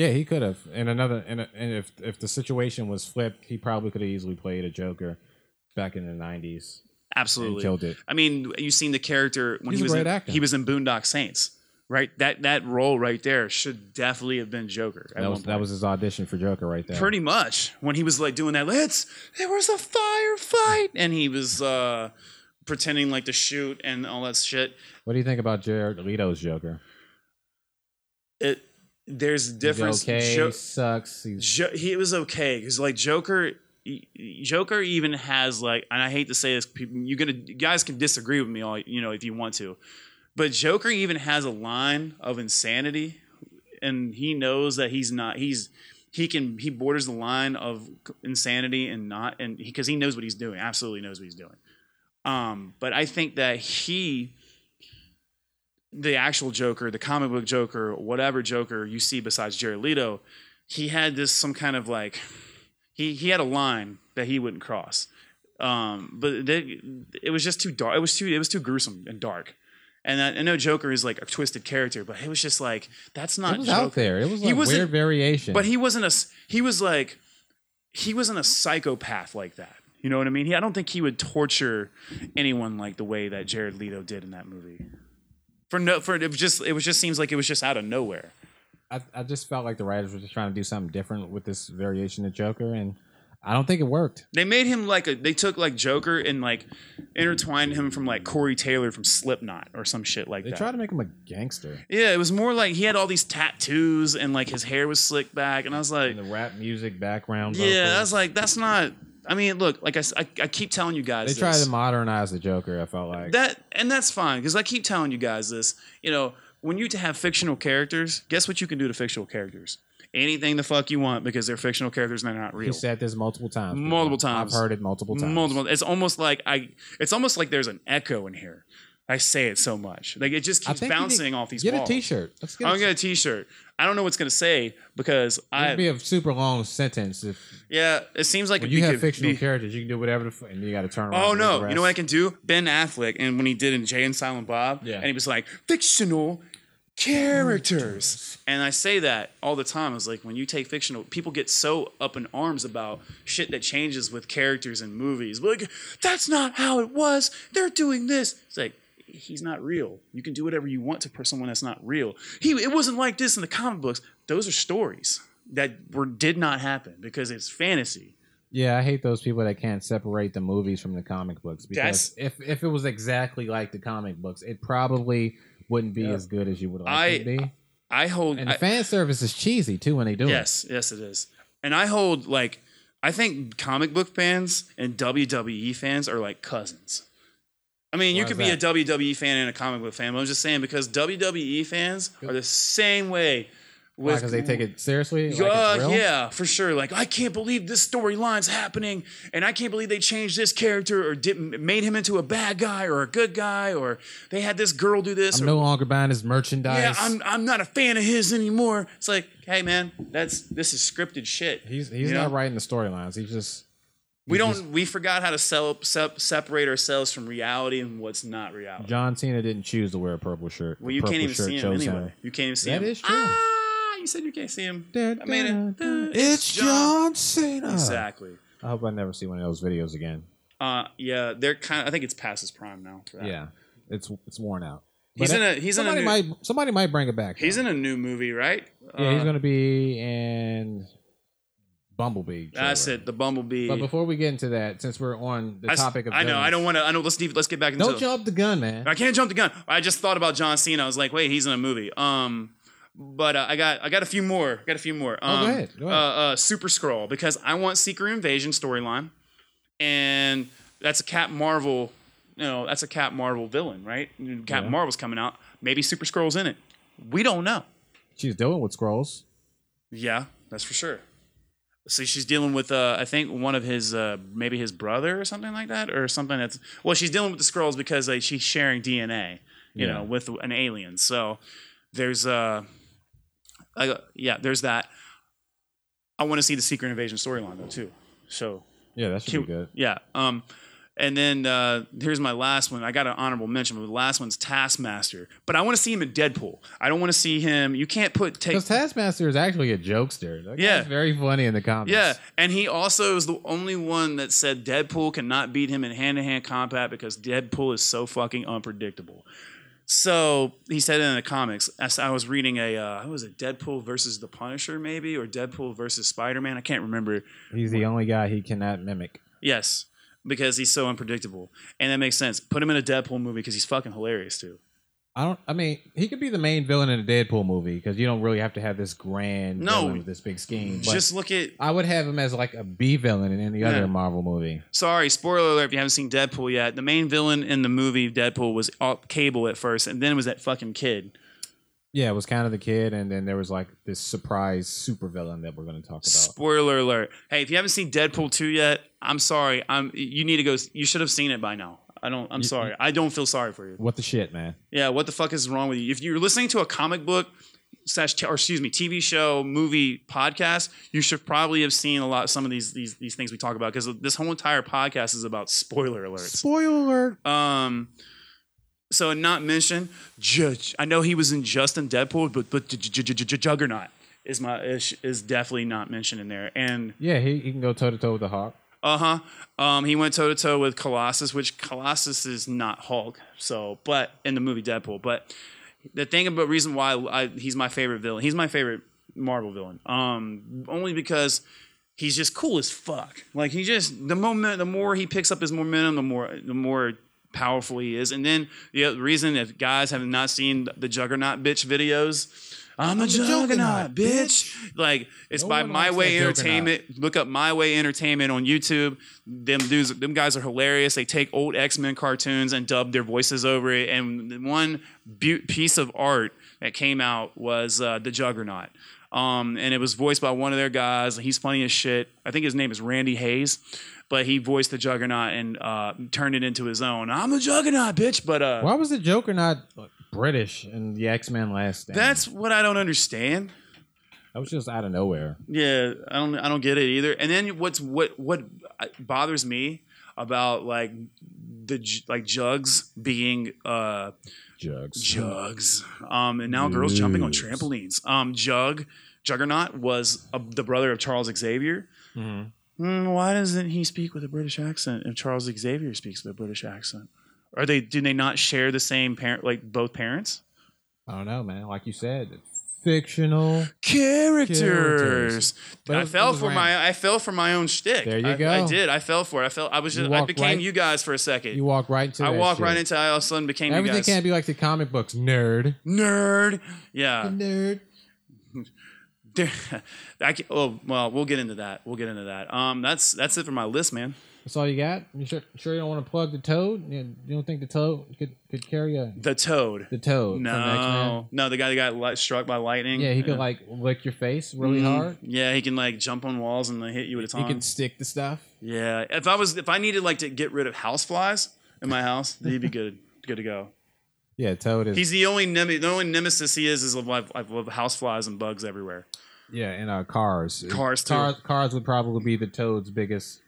Yeah, he could have. And another, and, and if if the situation was flipped, he probably could have easily played a Joker back in the nineties Absolutely. killed it. I mean, you've seen the character when He's he was in, actor. he was in Boondock Saints, right? That that role right there should definitely have been Joker. That was that was his audition for Joker right there. pretty much when he was like doing that. Let's there was a firefight, and he was uh pretending like to shoot and all that shit. What do you think about Jared Leto's Joker? It there's He's difference. okay, Jo- sucks. He's Jo- he was okay because like Joker, Joker even has like, and I hate to say this, people, you're gonna you guys can disagree with me all you know if you want to, but Joker even has a line of insanity, and he knows that he's not he's he can he borders the line of insanity and not and because he knows what he's doing, absolutely knows what he's doing. Um, but I think that he the actual Joker, the comic book Joker, whatever Joker you see besides Jared Leto, he had this some kind of like he he had a line that he wouldn't cross. Um, but they, it was just too dark. It was too it was too gruesome and dark. And I, I know Joker is like a twisted character, but it was just like that's not it was Joker. out there. It was He like wasn't- weird variation. But he wasn't a he was like he wasn't a psychopath like that. You know what I mean? He, I don't think he would torture anyone like the way that Jared Leto did in that movie. For no, for it was just it was just seems like it was just out of nowhere. I, I just felt like the writers were just trying to do something different with this variation of Joker, and I don't think it worked. They made him like a. They took like Joker and like intertwined him from like Corey Taylor from Slipknot or some shit like They that. They tried to make him a gangster. yeah, it was more like he had all these tattoos and like his hair was slicked back, and I was like, And the rap music background. yeah, vocals. I was like, that's not. I mean, look, like I, I keep telling you guys, They this. tried to modernize the Joker. I felt like that and that's fine because I keep telling you guys this. You know, when you have fictional characters, guess what you can do to fictional characters? anything the fuck you want because they're fictional characters and they're not real. real. said this multiple times. Multiple times. I've heard it multiple times. Multiple. It's almost like I. It's almost like there's an echo in here. I say it so much. Like it just keeps bouncing off these Get walls. a T-shirt. Let's get. I'm gonna get a T-shirt. I don't know what's gonna say because I. It'd be a super long sentence if yeah, it seems like when you have fictional be- characters, you can do whatever the f- and you got to turn around. Oh no! You know what I can do? Ben Affleck, and when he did in Jay and Silent Bob, Yeah. and he was like fictional characters, and I say that all the time. I was like, when you take fictional, people get so up in arms about shit that changes with characters in movies. Like, that's not how it was. They're doing this. It's like he's not real. You can do whatever you want to someone that's not real. He it wasn't like this in the comic books. Those are stories that were did not happen because it's fantasy. Yeah, I hate those people that can't separate the movies from the comic books because if if it was exactly like the comic books, it probably wouldn't be as good as you would like I- it to be. I hold And the I- fan service is cheesy too when they do it. Yes, yes, it is. And I hold like I think comic book fans and WWE fans are like cousins. I mean, you could be a? WWE fan and a comic book fan, but I'm just saying because WWE fans are the same way with because they take it seriously. Like uh, yeah, for sure. Like, I can't believe this storyline's happening, and I can't believe they changed this character or did, made him into a bad guy or a good guy, or they had this girl do this. I'm or, no longer buying his merchandise. yeah, I'm I'm not a fan of his anymore. It's like, hey man, that's this is scripted shit. he's he's not know? writing the storylines. He's just We don't. we forgot how to sell, sep, separate ourselves from reality and what's not reality. John Cena didn't choose to wear a purple shirt. well, you can't even see him anyway. You can't even see That him. is true. Ah, you said you can't see him. Da, I mean, da, da. It's John Cena. Exactly. I hope I never see one of those videos again. Uh, yeah, they're kind. of I think it's past his prime now. for that. Yeah, it's it's worn out. He's in a- he's in a somebody new- might somebody might bring it back. He's in a new movie, right? yeah. he's Uh, gonna be in Bumblebee. That's trailer. it. The Bumblebee. But before we get into that, since we're on the I, topic of I know. I don't want to. I know. Let's leave, let's get back into. don't jump the gun, man. I can't jump the gun. I just thought about John Cena. I was like, wait, he's in a movie. Um, but uh, I got I got a few more. Got a few more. Um, Oh, go ahead, go ahead. Uh, uh, Super Skrull because I want Secret Invasion storyline, and that's a Cap Marvel. You know, that's a Cap Marvel villain, right? Cap Yeah. Marvel's coming out. Maybe Super Skrull's in it. We don't know. She's dealing with Skrulls. Yeah, that's for sure. So she's dealing with, uh, I think, one of his, uh, maybe his brother or something like that, or something that's. Well, she's dealing with the Skrulls because uh, she's sharing DNA, you Yeah. know, with an alien. So there's, uh, I, yeah, there's that. I want to see the Secret Invasion storyline though too. So Yeah, that should can- be good. yeah. Um, and then uh, here's my last one. I got an honorable mention, but the last one's Taskmaster. But I want to see him in Deadpool. I don't want to see him. You can't put take Because Taskmaster is actually a jokester. That Yeah. very funny in the comics. Yeah, and he also is the only one that said Deadpool cannot beat him in hand-to-hand combat because Deadpool is so fucking unpredictable. So he said it in the comics. As I was reading a, uh, what was it, Deadpool versus the Punisher, maybe, or Deadpool versus Spider-Man. I can't remember. he's the only guy he cannot mimic. Yes, because he's so unpredictable, and that makes sense. Put him in a Deadpool movie because he's fucking hilarious too. I don't. I mean, he could be the main villain in a Deadpool movie because you don't really have to have this grand No. villain with this big scheme. But Just look at. I would have him as like a B villain in any Yeah. other Marvel movie. Sorry, spoiler alert if you haven't seen Deadpool yet. The main villain in the movie Deadpool was Cable at first, and then it was that fucking kid. Yeah, it was kind of the kid, and then there was like this surprise super villain that we're going to talk about. Spoiler alert. Hey, if you haven't seen Deadpool 2 yet, I'm sorry. I'm you need to go you should have seen it by now. I don't I'm sorry. I don't feel sorry for you. What the shit, man? Yeah, what the fuck is wrong with you? If you're listening to a comic book slash t- or excuse me, TV show, movie, podcast, you should probably have seen a lot some of these these these things we talk about because this whole entire podcast is about spoiler alerts. Spoiler alert. Um, so not mention Judge. I know he was in Justin Deadpool, but but Juggernaut is my is, is definitely not mentioned in there. And Yeah, he, he can go toe to toe with the Hulk. uh huh, um, he went toe to toe with Colossus, which Colossus is not Hulk. So, but in the movie Deadpool, but the thing about reason why I, he's my favorite villain, he's my favorite Marvel villain, um, only because he's just cool as fuck. Like he just the moment, the more he picks up his momentum, the more the more powerful he is. And then the reason, if guys have not seen the Juggernaut bitch videos. I'm the Juggernaut, bitch. Like it's No by My Way Entertainment. Look up My Way Entertainment on YouTube. Them dudes, them guys are hilarious. They take old X Men cartoons and dub their voices over it. And one piece of art that came out was uh, the Juggernaut. Um, and it was voiced by one of their guys. He's funny as shit. I think his name is Randy Hayes, but he voiced the Juggernaut and uh, turned it into his own. I'm the Juggernaut, bitch. But uh, Why was the Joker not British in the X Men Last Stand? that's what I don't understand. that was just out of nowhere. Yeah, I don't I don't get it either. And then what's what what bothers me about like the J- like jugs being uh Jugs. jugs um and now girls jumping on trampolines. Um Jug Juggernaut was uh, the brother of Charles Xavier. Hmm, why doesn't he speak with a British accent if Charles Xavier speaks with a British accent? Are they do they not share the same parent like both parents? I don't know, man. Like you said, fictional. characters. Characters. But I was- fell for my I fell for my own shtick. There you I, go. I did. I fell for it. I felt I was just I became right- you guys for a second. You walk right into. I walked right into I all of a sudden became Everything you guys. can't be like the comic books, nerd. nerd. Yeah. Nerd. Can, oh well, we'll get into that. We'll get into that. Um, that's that's it for my list, man. That's all you got. You sure, sure you don't want to plug the Toad? You, don't think the Toad could, could carry a The Toad. the Toad? No, no, the guy that got li- struck by lightning. Yeah, he could like lick your face really Mhm. hard. Yeah, he can like jump on walls and like, hit you with a tongue. He can stick the stuff. Yeah, if I was if I needed like to get rid of house flies in my house, he'd be good good to go. Yeah, Toad is. He's the only nem- the only nemesis he is is of, of house flies and bugs everywhere. yeah, and uh, cars. Cars, too. Cars, cars would probably be the Toad's biggest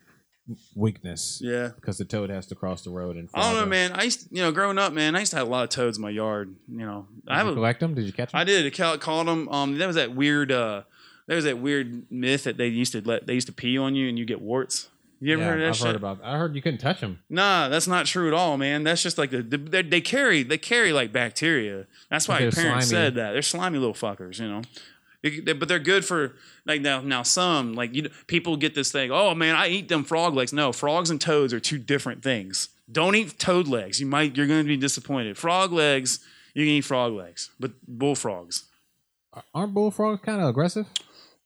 weakness. Yeah. because the Toad has to cross the road and. I don't know, man. I used, you know, growing up, man, I used to have a lot of toads in my yard. You know, I Did have you a, collect them? Did you catch them? I did. I ca- called them. Um, that was that weird. Uh, there was that weird myth that they used to let they used to pee on you and you get warts. You ever yeah, heard of that I've shit? heard about. I heard you couldn't touch them. Nah, that's not true at all, man. That's just like the, the they, they carry they carry like bacteria. That's why They're your parents slimy. said that. They're slimy little fuckers, you know. They- but they're good for like now. Now some like you people get this thing. Oh man, I eat them frog legs. No, frogs and toads are two different things. Don't eat toad legs. You might you're going to be disappointed. Frog legs, you can eat frog legs, but bullfrogs. Aren't bullfrogs kind of aggressive?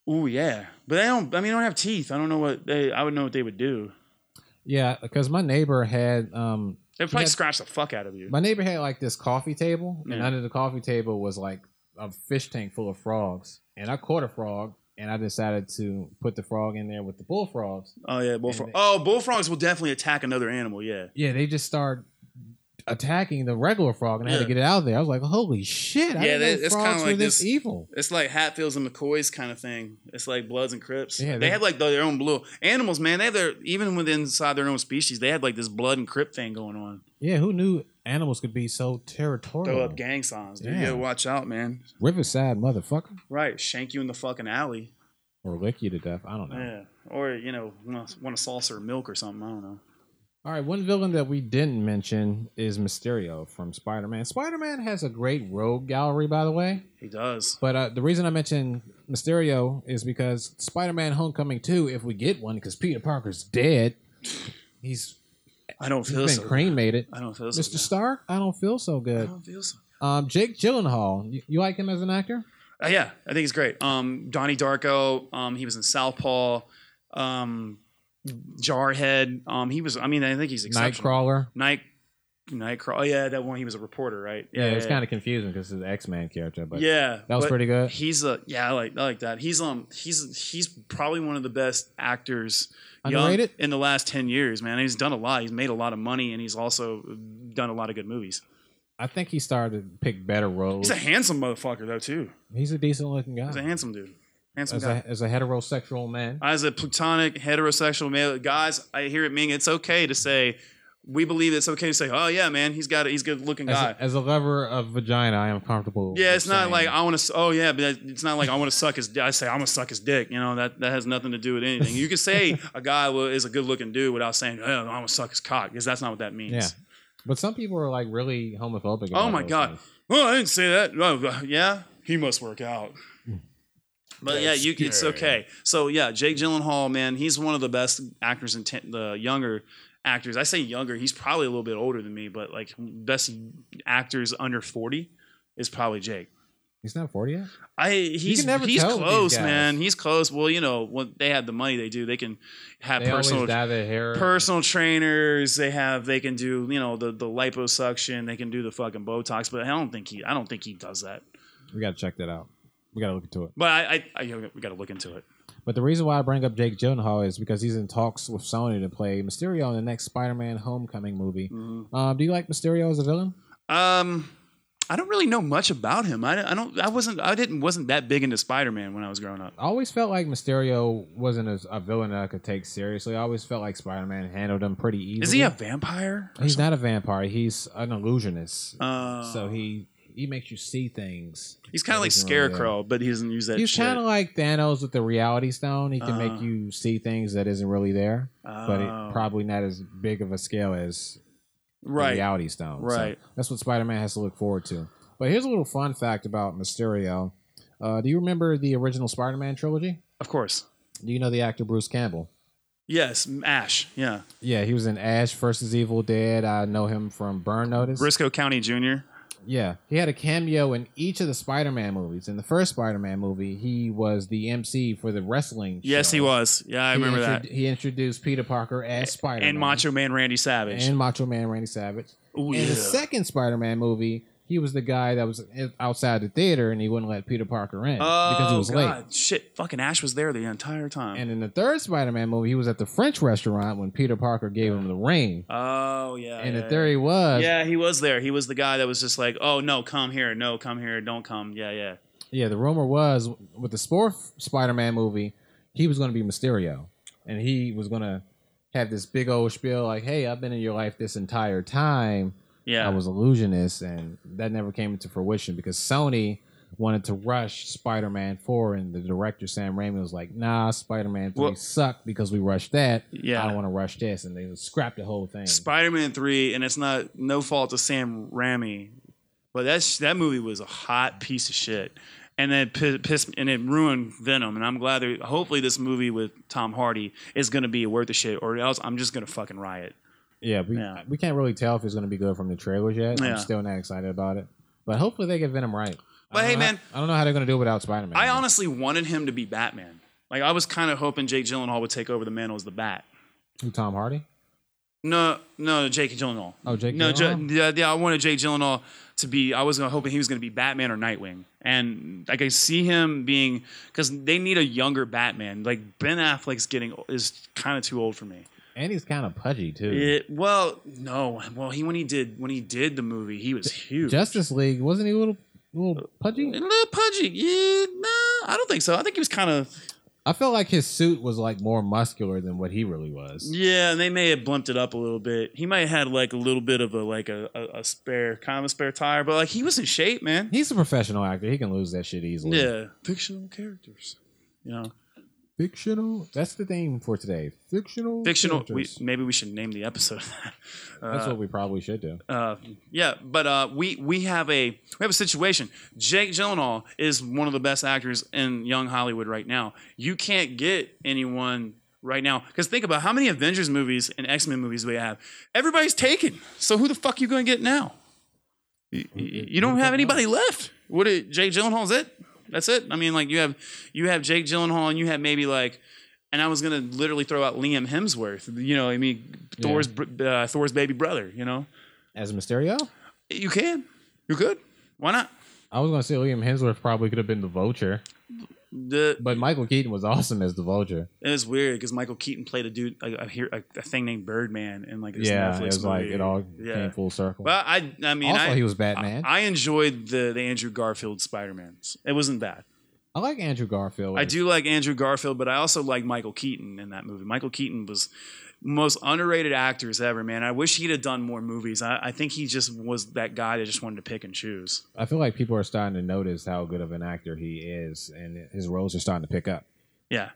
Ooh yeah, but they don't. I mean, they don't have teeth. I don't know what they. I would know what they would do. Yeah, because my neighbor had um They would probably had- scratch the fuck out of you. my neighbor had like this coffee table, and under the coffee table was like a fish tank full of frogs. And I caught a frog, and I decided to put the frog in there with the bullfrogs. Oh yeah, bullfrog. Oh, bullfrogs will definitely attack another animal. Yeah. Yeah, they just start attacking the regular frog, and I had to Yeah. get it out of there. I was like, "Holy shit!" I Yeah, didn't know it's frogs kinda were like this this- evil. It's like Hatfields and McCoys kind of thing. It's like Bloods and Crips. Yeah, they, they- have like their own blue animals, man. They have their even within inside their own species, they have like this blood and Crip thing going on. Yeah, who knew animals could be so territorial? Throw up gang signs, dude. You gotta watch out, man. Riverside motherfucker, Right, shank you in the fucking alley. or lick you to death. I don't know. Yeah, or you know, want a, want a saucer of milk or something. I don't know. All right, one villain that we didn't mention is Mysterio from Spider Man. Spider Man has a great rogue gallery, by the way. He does. But uh, the reason I mentioned Mysterio is because Spider Man Homecoming 2, if we get one, because Peter Parker's dead, he's, I don't he's feel been so. good. cremated. I don't feel so. Mr. good. Stark, I don't feel so good. I don't feel so. Um, Jake Gyllenhaal, you, you like him as an actor? Uh, yeah, I think he's great. Um, Donnie Darko. Um, he was in Southpaw. Um, Jarhead. Um, he was. I mean, I think he's exceptional. Nightcrawler. Night. Nightcrawler. Oh yeah, that one. He was a reporter, right? Yeah, it's kind of confusing because it's an X Man character, but yeah, that was pretty good. He's a yeah, I like I like that. He's um he's he's probably one of the best actors young Underrated? in the last ten years, man. He's done a lot. He's made a lot of money, and he's also done a lot of good movies. I think he started to pick better roles. He's a handsome motherfucker though too. He's a decent looking guy. He's a handsome dude. Handsome as, guy. a, as a heterosexual man. as a platonic heterosexual male guys i hear it mean it's okay to say we believe it's okay to say oh yeah man he's got a, he's a good looking As guy a, as a lover of vagina, I am comfortable. yeah it's not like i want to oh yeah but it's not like i want to suck his i say i'm gonna suck his dick you know that that has nothing to do with anything you can say a guy is a good looking dude without saying oh, i'm gonna suck his cock because that's not what that means Yeah. But some people are like really homophobic. Oh my god! things. Oh, I didn't say that. Oh, yeah, he must work out. But yeah, you it's okay. So yeah, Jake Gyllenhaal, man, he's one of the best actors in ten, the younger actors. I say younger. He's probably a little bit older than me, but like best actors under forty is probably Jake. He's not forty yet. I he's he's close, man. He's close. Well, you know, when they have the money, they do. They can have They personal personal trainers. They have they can do you know the the liposuction. They can do the fucking Botox, but I don't think he I don't think he does that. We got to check that out. We got to look into it. But I, I, I we got to look into it. But the reason why I bring up Jake Gyllenhaal is because he's in talks with Sony to play Mysterio in the next Spider-Man Homecoming movie. Um, do you like Mysterio as a villain? Um, I don't really know much about him. I, I don't. I wasn't. I didn't. Wasn't that big into Spider Man when I was growing up. I always felt like Mysterio wasn't a, a villain that I could take seriously. I always felt like Spider-Man handled him pretty easily. Is he a vampire? He's not a vampire. He's an illusionist. Uh, so he he makes you see things. He's kind of like. Scarecrow, but he doesn't use that. He's kind of like Thanos with the Reality Stone. He can Uh. make you see things that isn't really there, but Oh. it probably not as big of a scale as right. Reality Stone. So Right. that's what Spider-Man has to look forward to. But here's a little fun fact about Mysterio. Uh, do you remember the original Spider-Man trilogy? Of course. Do you know the actor Bruce Campbell? Yes, Ash. Yeah, Yeah, he was in Ash versus Evil Dead. I know him from Burn Notice. Brisco County Jr. Yeah, he had a cameo in each of the Spider-Man movies. In the first Spider-Man movie, he was the MC for the wrestling. Yes, he was. Yeah, I He remember intro- that. He introduced Peter Parker as Spider-Man And Macho Man Randy Savage. and Macho Man Randy Savage. Ooh, In yeah. the second Spider-Man movie, he was the guy that was outside the theater and he wouldn't let Peter Parker in because he Oh was God, late. shit! Fucking Ash was there the entire time. And in the third Spider-Man movie, he was at the French restaurant when Peter Parker gave him the ring. oh yeah. and yeah, the theory was, Yeah, he was there. He was the guy that was just like, "Oh no, come here. No, come here. Don't come." Yeah, yeah. Yeah, the rumor was with the fourth Spider-Man movie, he was going to be Mysterio, and he was going to have this big old spiel like, "Hey, I've been in your life this entire time. Yeah. I was illusionist," and that never came into fruition because Sony wanted to rush Spider-Man four, and the director Sam Raimi was like, "Nah, Spider-Man three Well- sucked because we rushed that. Yeah. I don't want to rush this," and they scrapped the whole thing. Spider-Man three, and it's not no fault to Sam Raimi, but that's that movie was a hot piece of shit, and then pi- pissed and it ruined Venom. And I'm glad that hopefully this movie with Tom Hardy is going to be worth the shit, or else I'm just going to fucking riot. Yeah, we Yeah. we can't really tell if it's going to be good from the trailers yet. Yeah. I'm still not excited about it, but hopefully they get Venom right. But hey, know how- man- I don't know how they're going to do it without Spider Man. I honestly wanted him to be Batman. Like I was kind of hoping Jake Gyllenhaal would take over the mantle as the Bat. Who Tom Hardy? No, no, Jake Gyllenhaal. Oh, Jake No, Gyllenhaal? yeah, yeah. I wanted Jake Gyllenhaal to be. I was hoping he was going to be Batman or Nightwing, and like I see him being because they need a younger Batman. Like Ben Affleck's getting is kind of too old for me. And he's kind of pudgy too. It well, no, well he when he did when he did the movie, he was huge. Justice League wasn't he a little little pudgy? a little pudgy. Yeah, nah, I don't think so. I think he was kind of I felt like his suit was like more muscular than what he really was. Yeah, and they may have blimped it up a little bit. He might have had like a little bit of a like a, a, a spare kind of a spare tire, but like he was in shape, man. He's a professional actor. He can lose that shit easily. Yeah, fictional characters. You know, Fictional. That's the theme for today. Fictional. fictional. We, characters. maybe we should name the episode. [laughs] that. That's Uh, what we probably should do. uh, yeah, but uh, we we have a we have a situation. Jake Gyllenhaal is one of the best actors in young Hollywood right now. You can't get anyone right now because think about how many Avengers movies and X Men movies we have. Everybody's taken. So who the fuck you going to get now? You, you- you don't have anybody left. What? It, Jake Gyllenhaal's it. That's it. I mean, like you have you have Jake Gyllenhaal and you have maybe like. And I was gonna literally throw out Liam Hemsworth. You know, I mean, Thor's br- uh, Thor's baby brother. You know, As a Mysterio, you can. You could. Why not? I was gonna say Liam Hemsworth probably could have been the Vulture, The but Michael Keaton was awesome as the Vulture. it was weird because Michael Keaton played a dude, a, a, a, a thing named Birdman in like this yeah, Netflix it was like it all Yeah. came full circle. Well, I, I mean, also, I, he was Batman. I, I enjoyed the the Andrew Garfield Spider Mans. It wasn't bad. I like Andrew Garfield. I do like Andrew Garfield, but I also like Michael Keaton in that movie. Michael Keaton was most underrated actors ever, man. I wish he'd have done more movies. I, I think he just was that guy that just wanted to pick and choose. I feel like people are starting to notice how good of an actor he is, and his roles are starting to pick up. Yeah.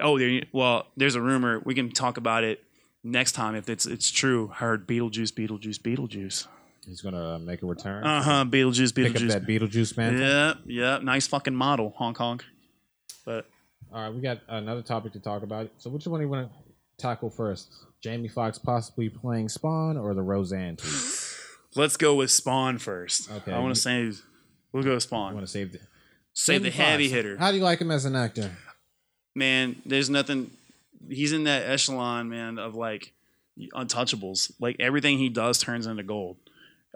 Oh, there, well, there's a rumor. We can talk about it next time if it's it's true. Heard Beetlejuice, Beetlejuice, Beetlejuice. He's gonna make a return. Uh huh. Beetlejuice, Pick up Beetlejuice. that Beetlejuice man. Yep, yep. Nice fucking model, Hong Kong. But All right, we got another topic to talk about. So, which one do you want to tackle first? Jamie Foxx possibly playing Spawn or the Roseanne tweet? [sighs] let's go with Spawn first. Okay. I want to say we'll go with Spawn. I want to save the Save the Jamie heavy hitter. How do you like him as an actor? man, there's nothing. He's in that echelon, man, of like untouchables. Like everything he does turns into gold.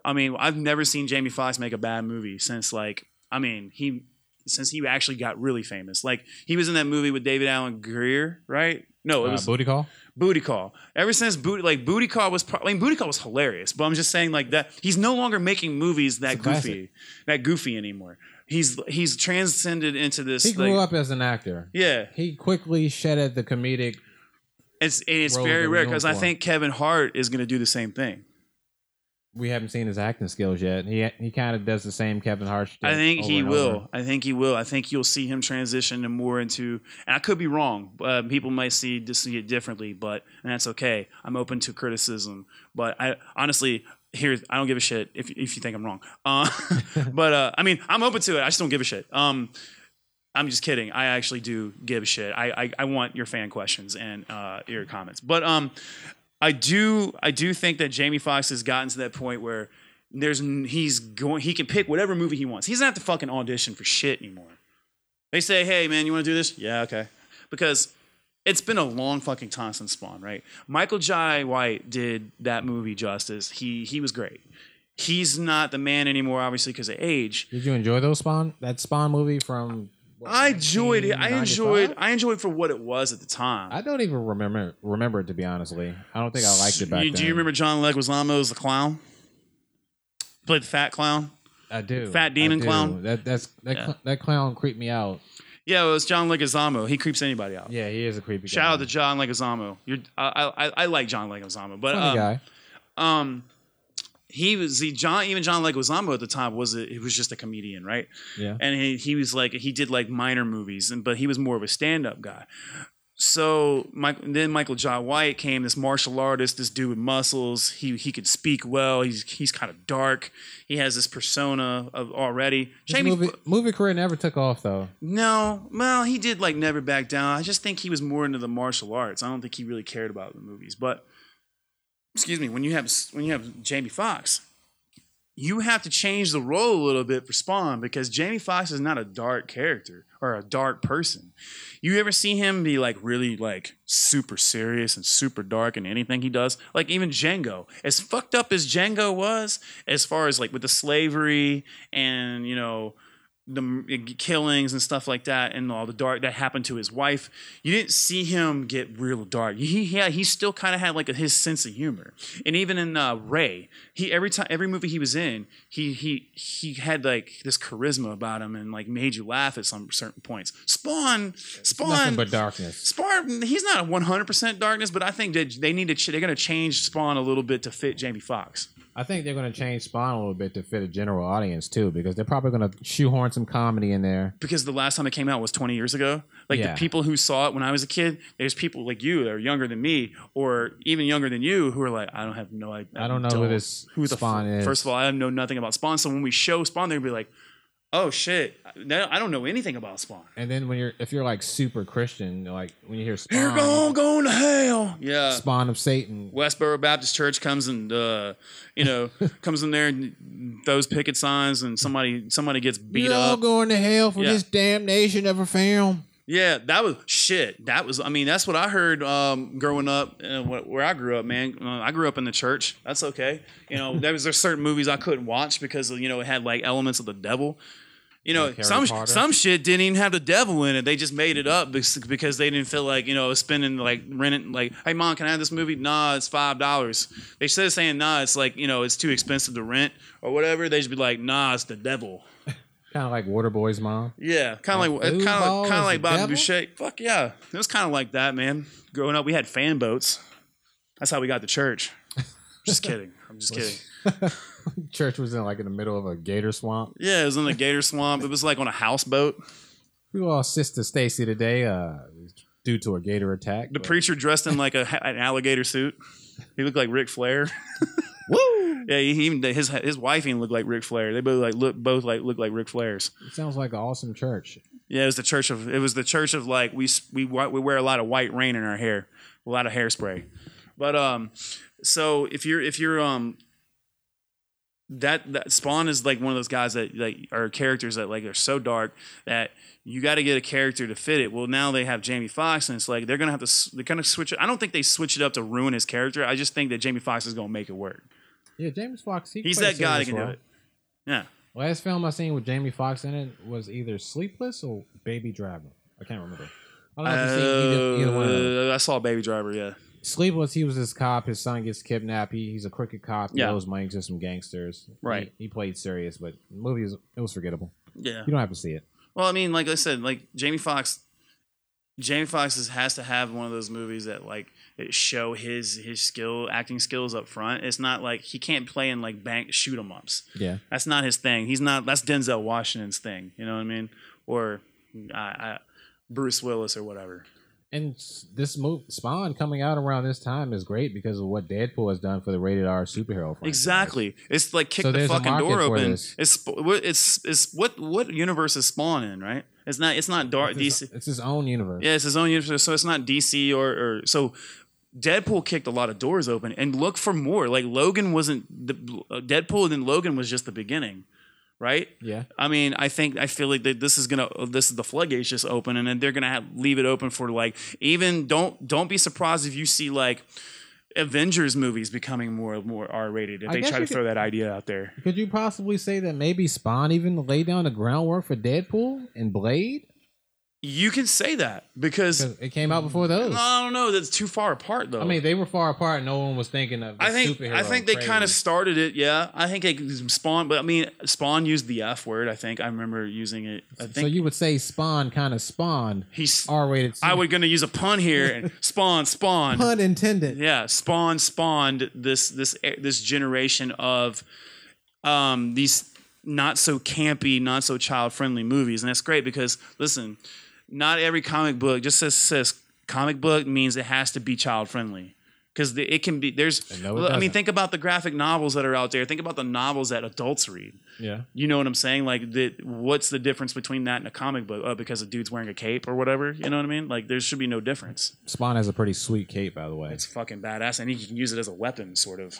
I mean, I've never seen Jamie Foxx make a bad movie since like I mean, he since he actually got really famous. Like he was in that movie with David Alan Grier, right? No, it Uh, was booty call. Booty Call. Ever since Booty, like Booty Call was, pro- I mean, Booty Call was hilarious. But I'm just saying, like that, he's no longer making movies that goofy, that goofy anymore. He's he's transcended into this. He grew like- up as an actor. Yeah, He quickly shedded the comedic. it's and it's very rare because I think Kevin Hart is going to do the same thing. We haven't seen his acting skills yet. He he kind of does the same Kevin Hart. I think he will. over. I think he will. I think you'll see him transition more into. And I could be wrong. Uh, people might see see it differently, but and that's okay. I'm open to criticism. But I honestly. Here, I don't give a shit if, if you think I'm wrong. Uh, [laughs] but uh, I mean, I'm open to it. I just don't give a shit. Um, I'm just kidding. I actually do give a shit. I I, I want your fan questions and uh, your comments. But um, I do I do think that Jamie Foxx has gotten to that point where there's he's going he can pick whatever movie he wants. He doesn't have to fucking audition for shit anymore. They say, "Hey man, you want to do this?" Yeah, okay. Because it's been a long fucking time since Spawn, right? Michael Jai White did that movie justice. He he was great. He's not the man anymore, obviously, because of age. Did you enjoy those Spawn that Spawn movie from? What, I enjoyed it. I enjoyed. 1995? I enjoyed it for what it was at the time. I don't even remember remember it to be honestly. I don't think I liked it back you, then. Do you remember John Leguizamo as the clown? Played the fat clown. I do. Fat demon do. clown? That that's that, Yeah. cl- that clown creeped me out. Yeah, it was John Leguizamo. He creeps anybody out. Yeah, he is a creepy Shout guy. out to John Leguizamo. You're, I, I, I like John Leguizamo, but funny um, guy. um, he was the John. Even John Leguizamo at the time was a, he was just a comedian, right? Yeah. and he, he was like he did like minor movies and but he was more of a stand-up guy so Mike, then Michael Jai White came, this martial artist, this dude with muscles. He he could speak well. He's he's kind of dark. He has this persona of already. His Jamie, movie movie career never took off though. no, well, he did like Never Back Down. I just think he was more into the martial arts. I don't think he really cared about the movies. But excuse me, when you have when you have Jamie Foxx, you have to change the role a little bit for Spawn because Jamie Foxx is not a dark character or a dark person. You ever see him be like really like super serious and super dark in anything he does? Like even Django, as fucked up as Django was, as far as like with the slavery and you know the killings and stuff like that and all the dark that happened to his wife you didn't see him get real dark he yeah he still kind of had like a, his sense of humor and even in uh, ray he every time every movie he was in he he he had like this charisma about him and like made you laugh at some certain points spawn spawn Nothing but darkness. Spawn, he's not 100% darkness, but I think that they need to, ch- they're going to change Spawn a little bit to fit Jamie Foxx. I think they're going to change Spawn a little bit to fit a general audience too, because they're probably going to shoehorn some comedy in there. because the last time it came out was 20 years ago. Like Yeah. the people who saw it when I was a kid, there's people like you that are younger than me or even younger than you who are like, I don't have no idea. I don't know who this who the Spawn f- is. First of all, I know nothing about Spawn. So when we show Spawn, they'll be like, oh shit, no, I don't know anything about Spawn. And then when you're if you're like super Christian, like when you hear Spawn, You're going, going to hell. Yeah. Spawn of Satan, Westboro Baptist Church comes and uh, you know [laughs] comes in there and throws picket signs and somebody somebody gets beat you're all up. going to hell for Yeah. this damnation of a film. Yeah, that was shit. That was, I mean, that's what I heard um, growing up, uh, where I grew up, man. Uh, I grew up in the church. That's okay. You know, there was there's certain movies I couldn't watch because you know it had like elements of the devil. You know, Like some Potter? some shit didn't even have the devil in it. They just made it up because they didn't feel like you know spending like renting like, hey mom, can I have this movie? Nah, it's five dollars. They instead of saying nah, it's like you know it's too expensive to rent or whatever. They just be like, nah, it's the devil. [laughs] Kind of like Waterboy's mom. Yeah, kind of like kind of kind of like the Bobby devil? Boucher. Fuck yeah, it was kind of like that, man. Growing up, we had fan boats. That's how we got to church. [laughs] Just kidding. I'm just kidding. [laughs] Church was in like in the middle of a gator swamp. Yeah, it was in the Gator Swamp. It was like on a houseboat. We lost Sister Stacy today, uh, due to a gator attack. The but- preacher dressed in like a, an alligator suit. He looked like Ric Flair. [laughs] Woo! Yeah, he even his his wife even looked like Ric Flair. They both like look both like look like Ric Flairs. It sounds like an awesome church. Yeah, it was the church of it was the church of like we we we wear a lot of white rain in our hair, a lot of hairspray. But um, so if you're if you're um that that Spawn is like one of those guys that like are characters that like are so dark that you got to get a character to fit it. Well, now they have Jamie Foxx, and it's like they're gonna have to s- they're gonna switch it. I don't think they switch it up to ruin his character. I just think that Jamie Foxx is gonna make it work. Yeah, James Fox. He He's that guy that can do it. Yeah, Last film I seen with Jamie Foxx in it was either Sleepless or Baby Driver. I can't remember. I don't know if you've seen either, either one of. Uh, I saw Baby Driver. Yeah. Sleepless, he was this cop. His son gets kidnapped. He, he's a crooked cop. He Yeah. owes money to some gangsters. Right. He, he played serious, but the movie was it was forgettable. Yeah. You don't have to see it. Well, I mean, like I said, like Jamie Foxx, Jamie Foxx is- has to have one of those movies that like show his his skill, acting skills up front. It's not like he can't play in like bank shoot 'em ups. Yeah. That's not his thing. He's not. That's Denzel Washington's thing. You know what I mean? Or I, I, Bruce Willis or whatever. And this movie, Spawn, coming out around this time is great because of what Deadpool has done for the rated R superhero franchise. Exactly. It's like kick So the fucking door open. this. It's what- it's it's what what universe is Spawn in, right? It's not it's not dark It's DC. his, it's his own universe. Yeah, it's his own universe, so it's not DC or or so. Deadpool kicked a lot of doors open, and look for more. Like Logan wasn't the uh, Deadpool, and Logan was just the beginning, right? Yeah. I mean, I think I feel like that this is gonna this is the floodgates just open, and then they're gonna have, leave it open for like even don't don't be surprised if you see like Avengers movies becoming more and more R rated if I they guess try to throw that idea out there. Could you possibly say that maybe Spawn even laid down the groundwork for Deadpool and Blade? You can say that because it came out before those. I don't know that's too far apart though. I mean, they were far apart. No one was thinking of. I think I think they kind of started it. Yeah, I think it Spawn, but I mean Spawn used the F word. I think I remember using it. I So you would say Spawn kind of spawned he's. R-rated. I was gonna use a pun here and [laughs] Spawn Spawn. pun intended. Yeah, Spawn spawned this this this generation of um these not so campy, not so child friendly movies, and that's great because listen, not every comic book just says says comic book means it has to be child friendly. Because it can be there's, No, I mean, think about the graphic novels that are out there. Think about the novels that adults read. Yeah. You know what I'm saying? Like, the, what's the difference between that and a comic book? Oh, because a dude's wearing a cape or whatever. You know what I mean? Like, there should be no difference. Spawn has a pretty sweet cape, by the way. It's fucking badass, and he can use it as a weapon, sort of.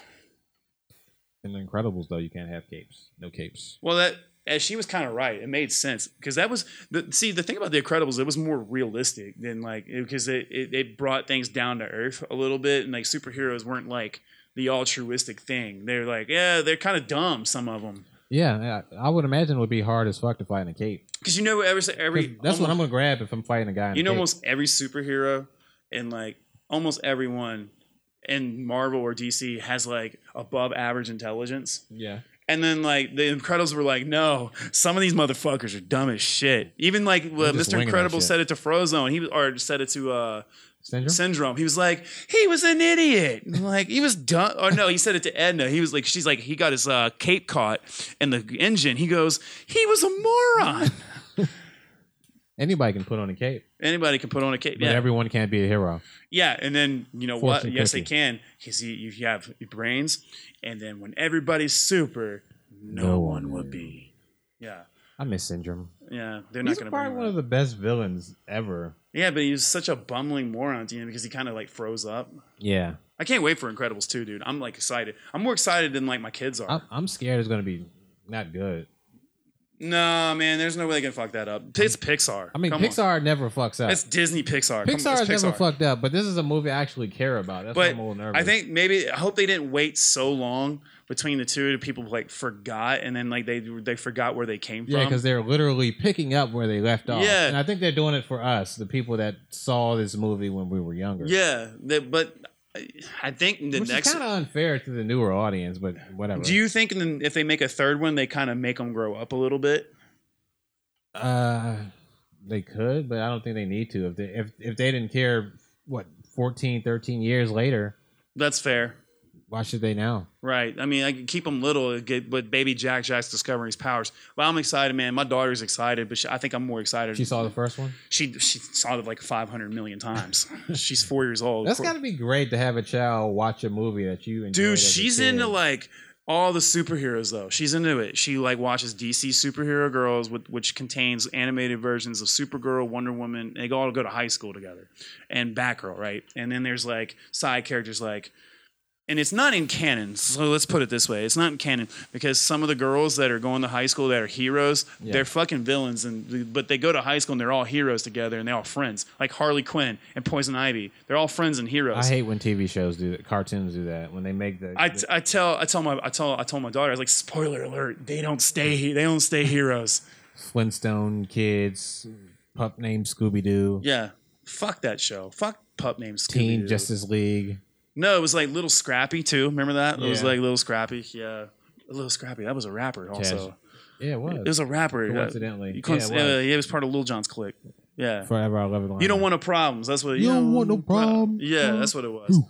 In the Incredibles, though, you can't have capes. No capes. Well, that as she was kind of right. It made sense because that was the see the thing about the Incredibles. It was more realistic than like because it, it it brought things down to earth a little bit, and like superheroes weren't like the altruistic thing. They're like yeah, they're kind of dumb. Some of them Yeah, I, I would imagine it would be hard as fuck to fight in a cape. because you know every every That's what I'm gonna grab if I'm fighting a guy. In you know cape. almost every superhero and like almost everyone in Marvel or DC has like above average intelligence. Yeah. And then like the Incredibles were like, no, some of these motherfuckers are dumb as shit. Even like uh, just Mr. winging that Incredible shit. said it to Frozone. He or said it to uh, Syndrome. Syndrome. He was like, he was an idiot. And, Like he was dumb. Or no, he said it to Edna. He was like, she's like, he got his uh, cape caught in the engine. He goes, he was a moron. Anybody can put on a cape, Anybody can put on a cape. but Yeah, everyone can't be a hero. yeah. And then you know what? Fortune Yes, they can because you, you have brains. And then when everybody's super, no, No one one would be. Yeah. I miss Syndrome. Yeah, they're not going to probably one of the best villains ever. Yeah, but he was such a bumbling moron to you because he kind of like froze up. Yeah, I can't wait for Incredibles 2, dude. I'm like excited. I'm more excited than like my kids are. I'm, I'm scared it's gonna be not good. No, man, there's no way they can fuck that up. It's Pixar. I mean, Come on. Pixar never fucks up. It's Disney Pixar. Come- Pixar it's has never fucked up, but this is a movie I actually care about. That's why But I'm a little nervous. I think maybe I hope they didn't wait so long between the two. that People like forgot, and then like they they forgot where they came from. Yeah, because they're literally picking up where they left off. Yeah. and I think they're doing it for us, the people that saw this movie when we were younger. yeah, they, but I- think the which next. kind of unfair to the newer audience, but whatever. Do you think if they make a third one, they kind of make them grow up a little bit? Uh, they could, but I don't think they need to. If they if if they didn't care, what 14, 13 years later, That's fair. Why should they now? Right. I mean, I can keep them little, uh, get, but baby Jack Jack's discovering his powers. Well, I'm excited, man. My daughter's excited, but she, I think I'm more excited. She saw the first one. She she saw it like 500 million times. [laughs] She's four years old. That's got to be great to have a child watch a movie that you enjoy. Dude, she's into like all the superheroes though. She's into it. She like watches DC superhero girls, with, which contains animated versions of Supergirl, Wonder Woman. They all go to high school together, and Batgirl, right? And then there's like side characters like and it's not in canon. So let's put it this way: it's not in canon because some of the girls that are going to high school that are heroes, Yeah. they're fucking villains, and but they go to high school and they're all heroes together and they're all friends, like Harley Quinn and Poison Ivy. They're all friends and heroes. I hate when TV shows do that, cartoons do that when they make the. I, the- I tell I tell my I tell I told my daughter I was like spoiler alert they don't stay they don't stay heroes Flintstone kids, pup named Scooby Doo, yeah fuck that show fuck pup named Scooby-Doo. Teen Justice League. No it was like Little Scrappy too. Remember that? It was Yeah. like Little Scrappy. Yeah. A Little Scrappy. That was a rapper also. Yeah, it was. it was a rapper uh, Coincidentally. you couldn't- Yeah, it was. yeah, it was part of Lil Jon's clique. Yeah. Forever I Love It. you don't want no problems. That's what You don't want no problems. yeah that's what it was.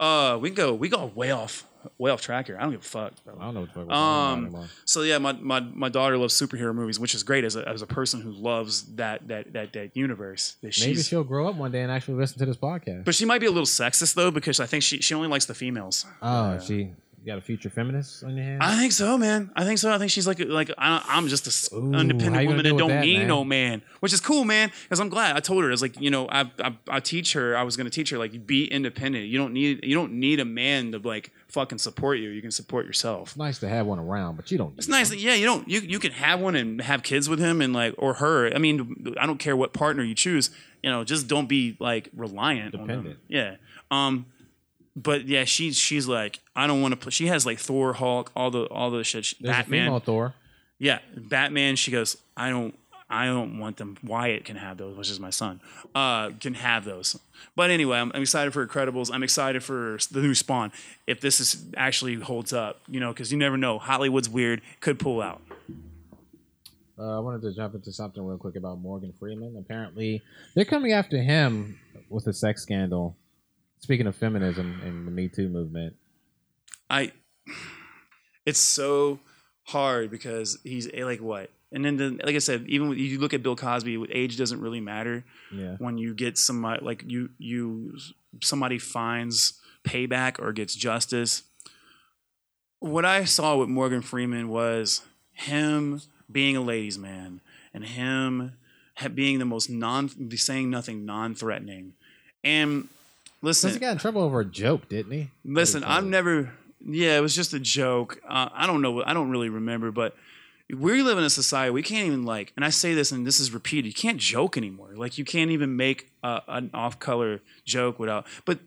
Uh we go we go way off way off track here I don't give a fuck bro. I don't know what the fuck we're talking about Um, so yeah, my, my, my daughter loves superhero movies, which is great as a, as a person who loves that that that, that universe. That Maybe she'll grow up one day and actually listen to this podcast. but she might be a little sexist though, because I think she she only likes the females. oh, she you got a future feminist on your hands? I think so, man. I think so. I think she's like like I, I'm just a Ooh, independent woman that don't that, need man? no man, which is cool, man. Because I'm glad. I told her I was like, you know, I, I I teach her. I was gonna teach her like be independent. You don't need you don't need a man to like fucking support you. You can support yourself. it's nice to have one around, but you don't. It's nice that yeah, you don't you you can have one and have kids with him and like or her. I mean, I don't care what partner you choose. You know, just don't be like reliant on them. Dependent. Yeah. Um, but yeah, she's she's like I don't want to. play. She has like Thor, Hulk, all the all the shit. There's a Batman. female Thor. Yeah, Batman. She goes, I don't. I don't want them. Wyatt can have those, which is my son. Uh, can have those. But anyway, I'm, I'm excited for Incredibles. I'm excited for the new Spawn. If this is actually holds up, you know, because you never know. Hollywood's weird. Could pull out. Uh, I wanted to jump into something real quick about Morgan Freeman. Apparently, they're coming after him with a sex scandal. Speaking of feminism and the Me Too movement, I [sighs] it's so hard because he's like what? And then the, like I said, even when you look at Bill Cosby, age doesn't really matter yeah, when you get somebody like you you somebody finds payback or gets justice. What I saw with Morgan Freeman was him being a ladies' man and him being the most non saying nothing non-threatening. And listen, he got in trouble over a joke, didn't he? Listen, I've never. Yeah, it was just a joke. Uh, I don't know. I don't really remember, but we live in a society we can't even like. And I say this, and this is repeated. You can't joke anymore. Like you can't even make a, an off-color joke without. But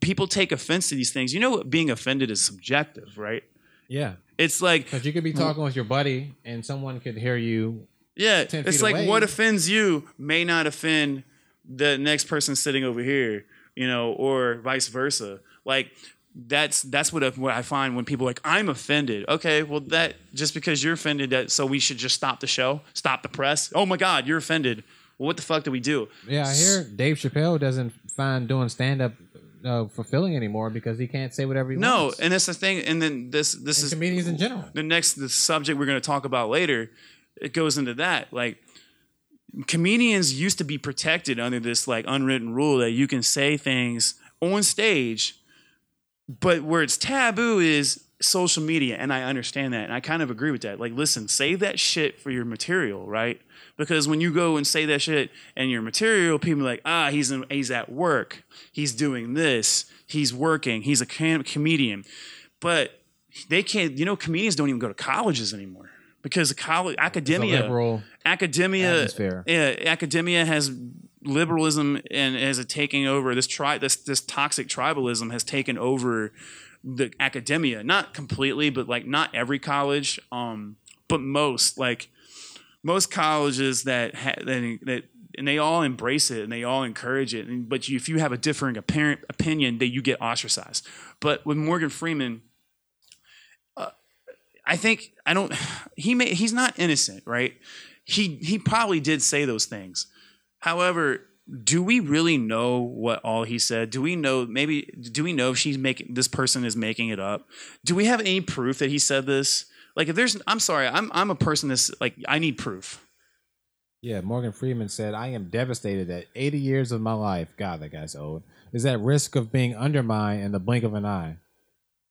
people take offense to these things. You know, being offended is subjective, right? Yeah, It's like, because you could be talking with your buddy and someone could hear you. yeah, 10 it's like away. what offends you may not offend the next person sitting over here, you know, or vice versa. Like that's that's what I, what I find when people are like I'm offended. Okay, well that just because you're offended, that so we should just stop the show, stop the press. Oh my God, you're offended. Well, what the fuck do we do? Yeah, I hear Dave Chappelle doesn't find doing stand up uh, fulfilling anymore because he can't say whatever he No, wants. No, and that's the thing. And then this this And is comedians in general. the next the subject we're going to talk about later it goes into that like comedians used to be protected under this like unwritten rule that you can say things on stage but where it's taboo is social media and i understand that and i kind of agree with that. Like listen save that shit for your material right? Because when you go and say that shit and your material people are like ah he's in, he's at work. He's doing this. He's working. He's a com- comedian. But they can't you know comedians don't even go to colleges anymore because the college academia academia atmosphere. yeah academia has liberalism and as a taking over this tri this this toxic tribalism has taken over the academia not completely but like not every college um but most like most colleges that ha- that, that and they all embrace it and they all encourage it and, but you, if you have a differing apparent opinion that you get ostracized but with morgan freeman uh, I think I don't. [sighs] He may. He's not innocent, right? He he probably did say those things. However, do we really know what all he said? Do we know maybe? Do we know if she's making this person is making it up? Do we have any proof that he said this? Like, if there's, I'm sorry, I'm I'm a person that's like I need proof. Yeah, Morgan Freeman said, I am devastated that 80 years of my life, God, that guy's old, is at risk of being undermined in the blink of an eye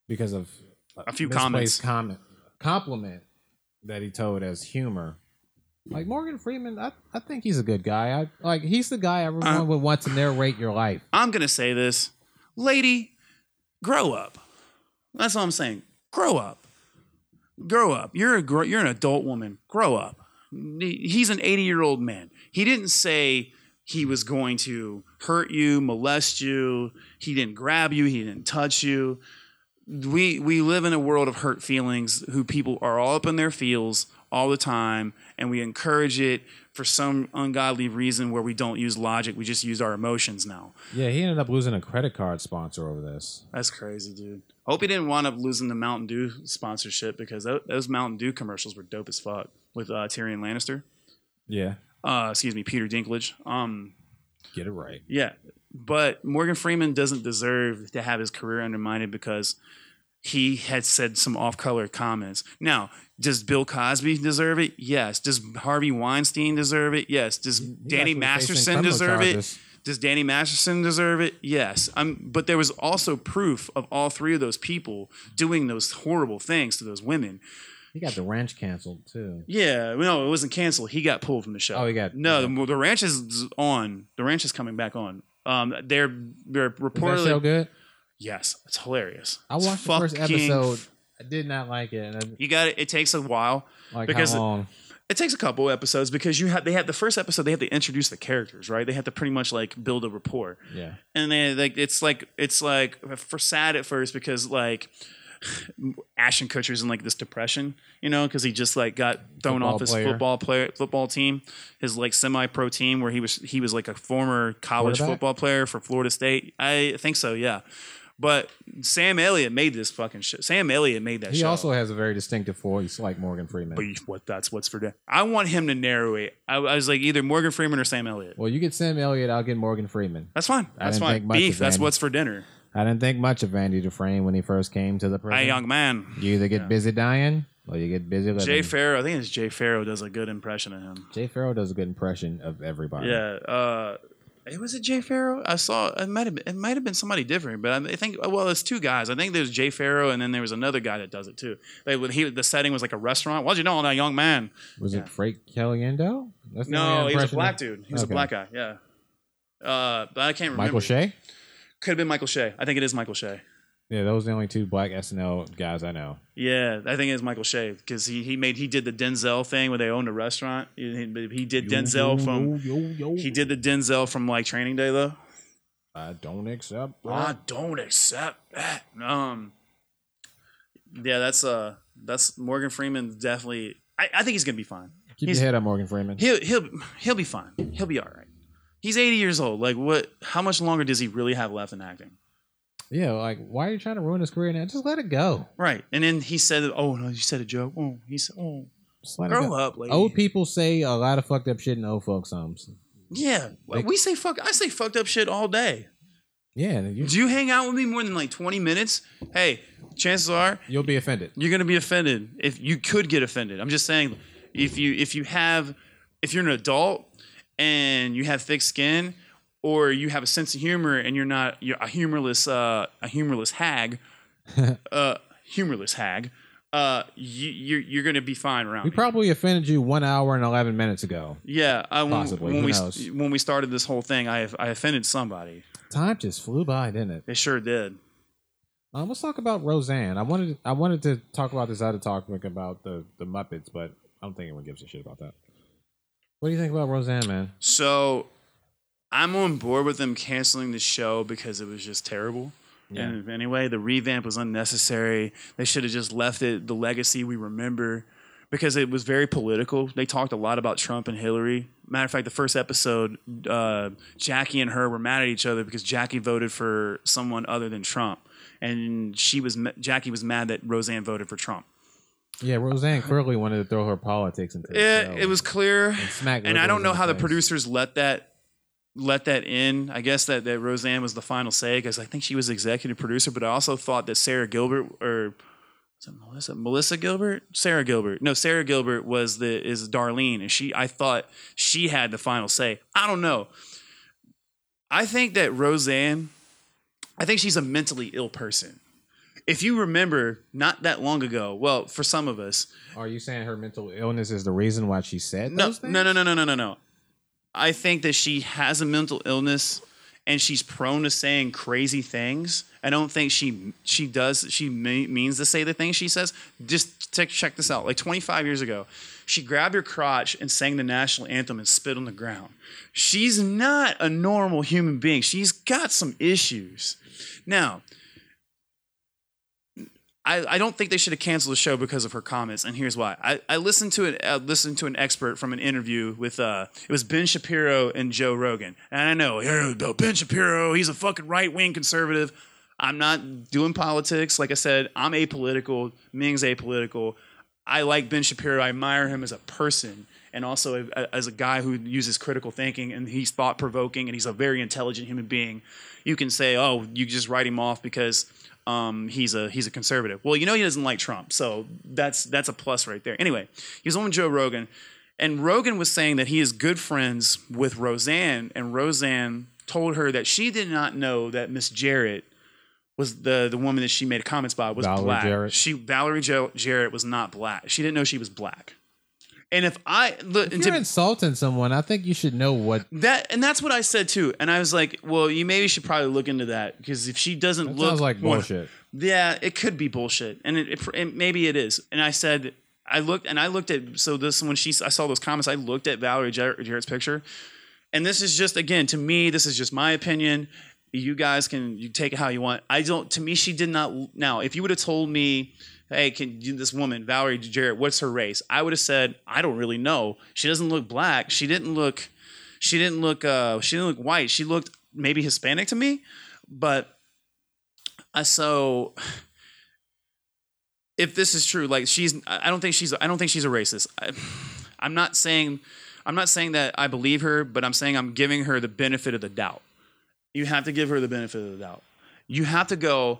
because of A few comments. comment, compliment that he told as humor. Like Morgan Freeman, I, I think he's a good guy. I like he's the guy everyone Uh, would want to narrate your life. I'm gonna say this, lady, grow up. That's all I'm saying. Grow up. Grow up. You're a gr- you're an adult woman. Grow up. He's an 80 year old man. He didn't say he was going to hurt you, molest you. He didn't grab you. He didn't touch you. We we live in a world of hurt feelings. Who people are all up in their feels all the time, and we encourage it for some ungodly reason where we don't use logic. We just use our emotions now. Yeah, he ended up losing a credit card sponsor over this. That's crazy, dude. Hope he didn't wind up losing the Mountain Dew sponsorship because those Mountain Dew commercials were dope as fuck with uh, Tyrion Lannister. Yeah, Uh, excuse me, Peter Dinklage. Um, get it right. yeah, but Morgan Freeman doesn't deserve to have his career undermined because he had said some off-color comments. Now, does Bill Cosby deserve it? Yes. Does Harvey Weinstein deserve it? Yes. Does Danny Masterson deserve charges. it? Does Danny Masterson deserve it? Yes. Um, but there was also proof of all three of those people doing those horrible things to those women. He got the ranch canceled too. Yeah, no, it wasn't canceled. He got pulled from the show. Oh, he got- no. The, the ranch is on. The ranch is coming back on. Um, they're they're Was that reportedly show good? Yes, it's hilarious. I It's watched the first episode. I did not like it. You got it. It takes a while. Like Because- how long? It takes a couple episodes because you have they have the first episode. They have to introduce the characters, right? They have to pretty much like build a rapport. Yeah. and then like it's like it's like for sad at first because like Ashton Kutcher's in like this depression, you know, because he just like got thrown Football off his player. football player football team, his like semi pro team where he was he was like a former college football player for Florida State. I think so, yeah. But Sam Elliott made this fucking shit. Sam Elliott made that He show. also has a very distinctive voice, like Morgan Freeman. but you- what that's what's for dinner. I want him to narrow it. I, I was like either Morgan Freeman or Sam Elliott. well, you get Sam Elliott, I'll get Morgan Freeman. That's fine. That's fine. Beef. That's what's for dinner. I didn't think much of Andy Dufresne when he first came to the prison. Hey, young man. You either get busy dying or you get busy living. Jay Pharoah, I think it's Jay Pharoah does a good impression of him. Jay Pharoah does a good impression of everybody. Yeah. Uh, it was it Jay Pharoah? I saw it might have been, it might have been somebody different, but I think well, it's two guys. I think there's Jay Pharoah, and then there was another guy that does it too. When he the setting was like a restaurant. What'd you know on that young man? Was Yeah. it Frank Caliendo? That's No, he was a black dude. He was Okay. a black guy. Yeah. Uh, but I can't remember. Michael Che? could have been Michael Che. I think it is Michael Che. Yeah, those are the only two black SNL guys I know. Yeah, I think it is Michael Che because he, he made he did the Denzel thing where they owned a restaurant. He, he did Denzel from Yo, yo, yo. he did the Denzel from like Training Day though. I don't accept. I don't accept that. Um, yeah, that's uh, that's Morgan Freeman. Definitely, I, I think he's gonna be fine. Keep he's- your head up, Morgan Freeman. He'll he'll he'll be fine. He'll be all right. He's 80 years old. Like what? How much longer does he really have left in acting? Yeah, like why are you trying to ruin his career now? Just let it go. Right. And then he said, "Oh no, you said a joke. Oh, he said, oh, Just let it grow go. up, lady." Old people say a lot of fucked up shit in old folks' homes. Yeah, Like- we say fuck. I say fucked up shit all day. Yeah, you, Do you hang out with me more than like 20 minutes? Hey, chances are you'll be offended. you're gonna be offended. If you could get offended, I'm just saying, if you if you have if you're an adult and you have thick skin, or you have a sense of humor and you're not you're a humorless uh, a humorless hag, [laughs] uh, humorless hag, uh, you, you're you're gonna be fine around We me. probably offended you one hour and eleven minutes ago. yeah, I, when, Possibly, when who we knows? when we started this whole thing, I I offended somebody. Time just flew by, didn't it? It sure did. Um, let's talk about Roseanne. I wanted I wanted to talk about this other topic about the the Muppets, but I don't think anyone gives a shit about that. What do you think about Roseanne, man? So I'm on board with them canceling the show because it was just terrible. Yeah. And anyway, the revamp was unnecessary. They should have just left it the legacy we remember because it was very political. They talked a lot about Trump and Hillary. Matter of fact, the first episode, uh, Jackie and her were mad at each other because Jackie voted for someone other than Trump, and she was Jackie was mad that Roseanne voted for Trump. Yeah, Roseanne clearly wanted to throw her politics into It, it was clear, smack and I don't know how the producers let that let that in. I guess that, that Roseanne was the final say because I think she was executive producer, but I also thought that Sara Gilbert or Melissa Melissa Gilbert, Sara Gilbert. No, Sara Gilbert was the is Darlene, and she I thought she had the final say. I don't know. I think that Roseanne, I think she's a mentally ill person. If you remember, not that long ago, well, for some of us, Are you saying her mental illness is the reason why she said no, those things? no, no, no, no, no, no, no. I think that she has a mental illness, and she's prone to saying crazy things. I don't think she she does she me- means to say the things she says. Just check this out. Like 25 years ago, she grabbed her crotch and sang the national anthem and spit on the ground. She's not a normal human being. She's got some issues. Now, I, I don't think they should have canceled the show because of her comments, and here's why. I, I listened to it. Uh, listened to an expert from an interview with uh, it was Ben Shapiro and Joe Rogan, and I know here Ben Shapiro, he's a fucking right wing conservative. I'm not doing politics. Like I said, I'm apolitical. Ming's apolitical. I like Ben Shapiro. I admire him as a person and also a, as a guy who uses critical thinking and he's thought provoking and he's a very intelligent human being. You can say, oh, you just write him off because um, he's a he's a conservative. Well, you know he doesn't like Trump, so that's that's a plus right there. Anyway, he was on with Joe Rogan, and Rogan was saying that he is good friends with Roseanne, and Roseanne told her that she did not know that Miss Jarrett was the the woman that she made comments about was Valerie black. Jarrett. She Valerie jo- Jarrett was not black. She didn't know she was black. And if I look, If you're to- insulting someone, I think you should know what. that and that's what I said too. And I was like, well, you maybe should probably look into that because if she doesn't That look sounds like well, bullshit. yeah, it could be bullshit, and it, it, it- maybe it is. And I said, I looked and I looked at so this when she I saw those comments, I looked at Valerie Jar- Jarrett's picture, and this is just again to me, this is just my opinion. You guys can you take it how you want. I don't. To me, she did not. Now, if you would have told me, hey, can you, this woman Valerie Jarrett, what's her race? I would have said, I don't really know. She doesn't look black. She didn't look. She didn't look. Uh, she didn't look white. She looked maybe Hispanic to me, but I so if this is true, like she's, I don't think she's, I don't think she's a racist. I, I'm not saying, I'm not saying that I believe her, but I'm saying I'm giving her the benefit of the doubt. You have to give her the benefit of the doubt. You have to go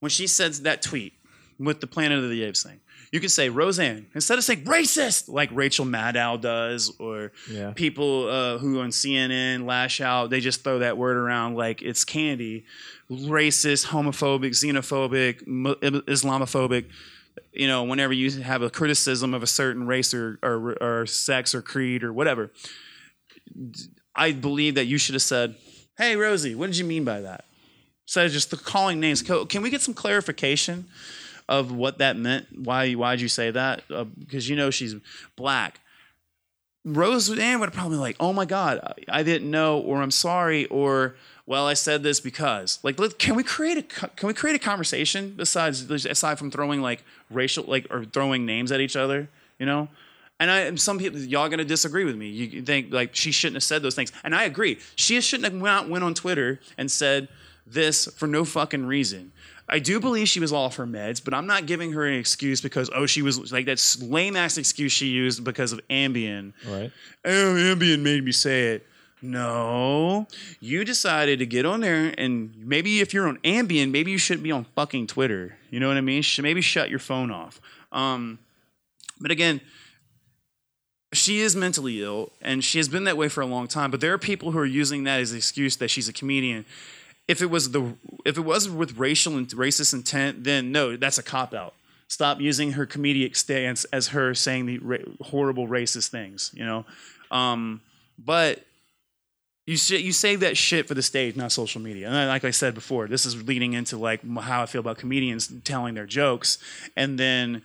when she says that tweet with the Planet of the Apes thing. You could say Roseanne instead of saying racist like Rachel Maddow does, or Yeah. people uh, who on CNN lash out. They just throw that word around like it's candy. Racist, homophobic, xenophobic, Islamophobic. You know, whenever you have a criticism of a certain race or, or, or sex or creed or whatever, I believe that you should have said, "Hey, Rosie, what did you mean by that?" Instead of just the calling names. Can we get some clarification of what that meant? Why why'd you say that? Uh, because you know she's black. Roseanne would have probably like, "Oh my God, I- didn't know," or "I'm sorry," or "Well, I said this because." Like, let, can we create a can we create a conversation besides aside from throwing like racial like or throwing names at each other? You know. And I, and some people, y'all gonna disagree with me. You think like she shouldn't have said those things, and I agree. She shouldn't have went on Twitter and said this for no fucking reason. I do believe she was off her meds, but I'm not giving her an excuse because oh she was like that lame ass excuse she used because of Ambien. Right. Oh, Ambien made me say it. No, you decided to get on there, and maybe if you're on Ambien, maybe you shouldn't be on fucking Twitter. You know what I mean? Maybe shut your phone off. Um, but again, she is mentally ill, and she has been that way for a long time. But there are people who are using that as an excuse that she's a comedian. If it was the if it was with racial and racist intent, then no, that's a cop out. Stop using her comedic stance as her saying the ra- horrible racist things. You know, um, but you sh- you save that shit for the stage, not social media. And like I said before, this is leading into like how I feel about comedians telling their jokes and then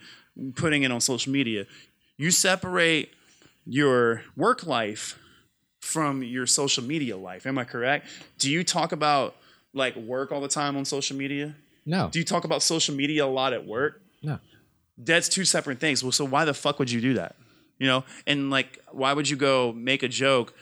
putting it on social media. You separate your work life from your social media life. Am I correct? Do you talk about like work all the time on social media? No. Do you talk about social media a lot at work? No. That's two separate things. Well, so why the fuck would you do that? You know, and like, why would you go make a joke?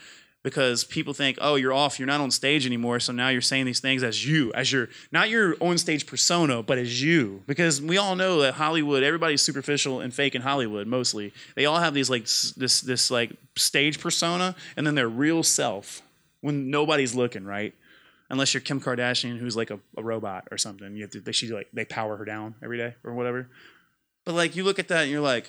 Because people think, oh, you're off, you're not on stage anymore, so now you're saying these things as you, as your not your on stage persona, but as you. Because we all know that Hollywood, everybody's superficial and fake in Hollywood mostly. They all have these like s- this this like stage persona, and then their real self when nobody's looking, right? Unless you're Kim Kardashian, who's like a, a robot or something. You have to, they, she like they power her down every day or whatever. But like you look at that and you're like,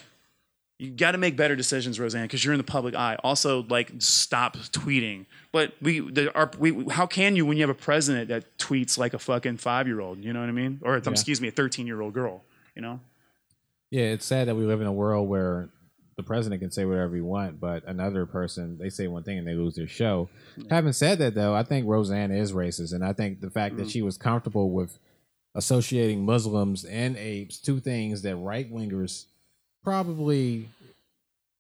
you got to make better decisions, Roseanne, because you're in the public eye. Also, like stop tweeting. But we, the, our, we, how can you when you have a president that tweets like a fucking five year old? You know what I mean? Or Yeah. excuse me, a thirteen year old girl. You know? Yeah, it's sad that we live in a world where the president can say whatever he want, but another person they say one thing and they lose their show. Having said that, though, I think Roseanne is racist, and I think the fact Mm-hmm. that she was comfortable with associating Muslims and apes, two things that right wingers probably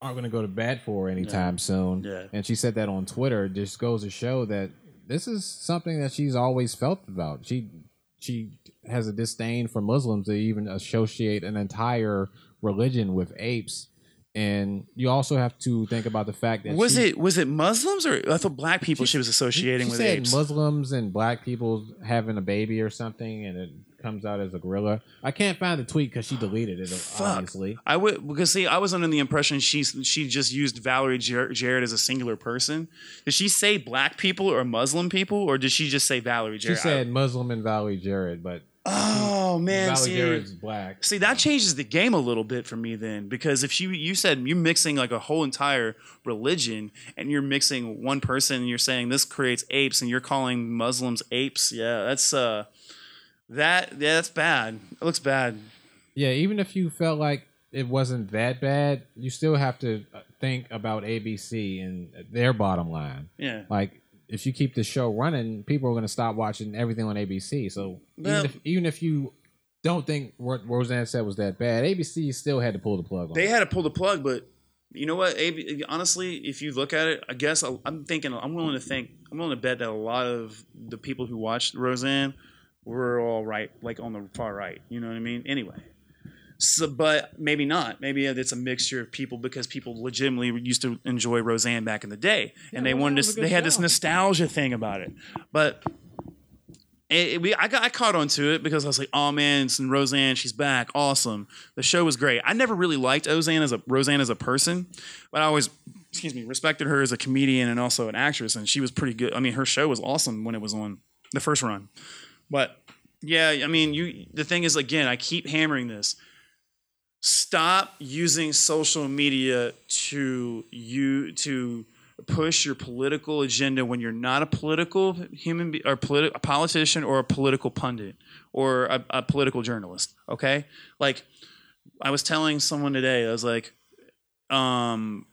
aren't going to go to bat for anytime soon. Yeah. And she said that on Twitter. Just goes to show that this is something that she's always felt about. She she has a disdain for Muslims to even associate an entire religion with apes. And you also have to think about the fact that Was she- it was it Muslims or I thought black people she, was associating she with said apes? Muslims and black people having a baby or something, and it comes out as a gorilla. I can't find the tweet because she deleted it. Fuck. Obviously, I would because see, I was under the impression she she just used Valerie Jar- Jarrett as a singular person. Did she say black people or Muslim people, or did she just say Valerie Jarrett? she said Muslim and Valerie Jarrett, but "Oh man, see, black. see that changes the game a little bit for me then because if you you said you're mixing like a whole entire religion and you're mixing one person and you're saying this creates apes and you're calling Muslims apes, yeah, that's uh that yeah that's bad. It looks bad. Yeah, even if you felt like it wasn't that bad, you still have to uh, think about ABC and their bottom line. Yeah. Like, if you keep the show running, people are going to stop watching everything on ABC. So Well- even if even if you don't think what Roseanne said was that bad, ABC still had to pull the plug on. They it. had to pull the plug, but you know what? AB, honestly, if you look at it, I guess I- I'm thinking I'm willing to think I'm willing to bet that a lot of the people who watched Roseanne were all right, like on the far right. You know what I mean? Anyway. So, but maybe not. Maybe it's a mixture of people because people legitimately used to enjoy Roseanne back in the day, and they wanted to. They had this nostalgia thing about it, but it, it- we I got I caught onto it because I was like, oh man, it's Roseanne, she's back, awesome. The show was great. I never really liked Roseanne as a Roseanne as a person, but I always, excuse me, respected her as a comedian and also an actress, and she was pretty good. I mean, her show was awesome when it was on the first run, but yeah, I mean, you. The thing is, again, I keep hammering this. Stop using social media to you to push your political agenda when you're not a political human be- or politi- a politician or a political pundit or a, a political journalist. Okay, like I was telling someone today, I was like, um,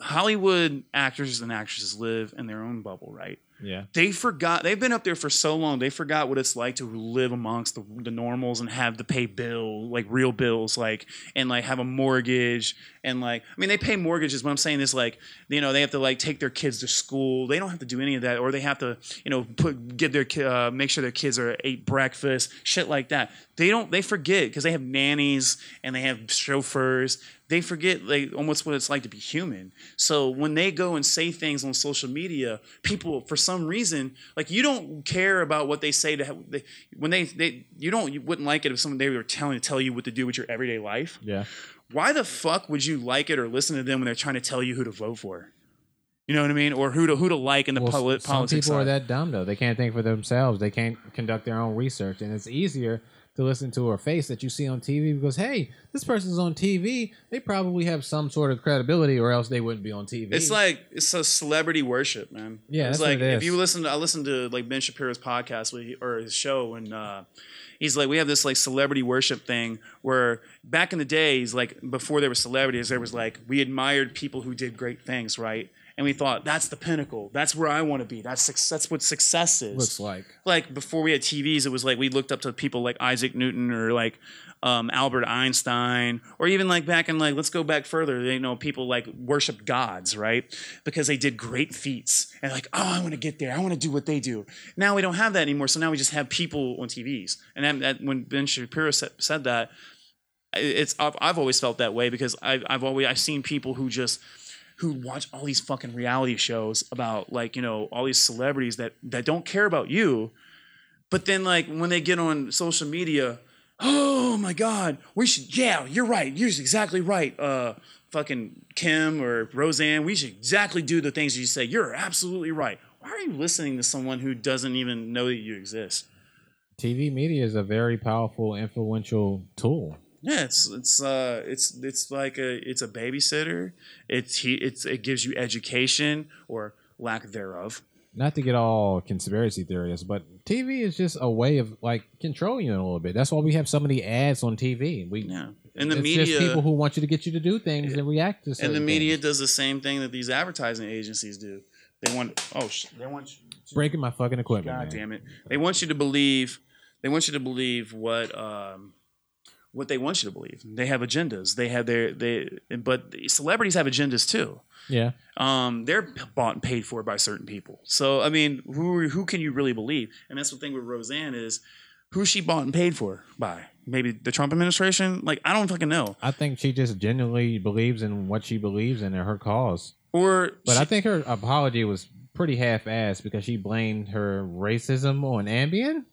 Hollywood actors and actresses live in their own bubble, right? Yeah. they forgot they've been up there for so long they forgot what it's like to live amongst the, the normals and have to pay bill like real bills like and like have a mortgage and like i mean they pay mortgages but i'm saying is like you know they have to like take their kids to school they don't have to do any of that or they have to you know put give their uh, make sure their kids are ate breakfast shit like that they don't they forget because they have nannies and they have chauffeurs they forget like almost what it's like to be human. So when they go and say things on social media, people for some reason like you don't care about what they say to have, they, when they they you don't you wouldn't like it if someone they were telling to tell you what to do with your everyday life. Yeah. Why the fuck would you like it or listen to them when they're trying to tell you who to vote for? You know what I mean, or who to who to like in the Well, poli- some politics. people are that dumb though. They can't think for themselves. They can't conduct their own research, and it's easier to listen to a face that you see on TV because hey, this person's on TV. They probably have some sort of credibility, or else they wouldn't be on TV. It's like it's a celebrity worship, man. Yeah, it's like if you listen to I listened to like Ben Shapiro's podcast or his show, and uh, he's like, we have this like celebrity worship thing where back in the days, like before there were celebrities, there was like we admired people who did great things, right? And we thought that's the pinnacle. That's where I want to be. That's that's what success is looks like. like before we had TVs, it was like we looked up to people like Isaac Newton or like um, Albert Einstein, or even like back in like let's go back further. You know, people like worship gods, right? Because they did great feats and like, oh, I want to get there. I want to do what they do. Now we don't have that anymore. So now we just have people on TVs. And that, that, when Ben Shapiro said, said that, it's I've, I've always felt that way because I've, I've always I've seen people who just who watch all these fucking reality shows about like you know all these celebrities that that don't care about you but then like when they get on social media oh my god we should yeah you're right you're exactly right uh fucking kim or roseanne we should exactly do the things you say you're absolutely right why are you listening to someone who doesn't even know that you exist TV media is a very powerful, influential tool. Yeah, it's it's uh it's it's like a it's a babysitter. It's he it's it gives you education or lack thereof. Not to get all conspiracy theorists, but TV is just a way of like controlling you a little bit. That's why we have so many ads on TV. We Yeah. And the media just people who want you to get you to do things and react to and the media things. does the same thing that these advertising agencies do. They want oh sh- they want you to, breaking my fucking equipment. God man. damn it. They want you to believe. They want you to believe what um, what they want you to believe. They have agendas. They have their they. But celebrities have agendas too. Yeah, Um, they're bought and paid for by certain people. So I mean, who who can you really believe? And that's the thing with Roseanne is who she bought and paid for by? Maybe the Trump administration. Like I don't fucking know. I think she just genuinely believes in what she believes in and her cause. Or But she- I think her apology was pretty half-assed because she blamed her racism on Ambien.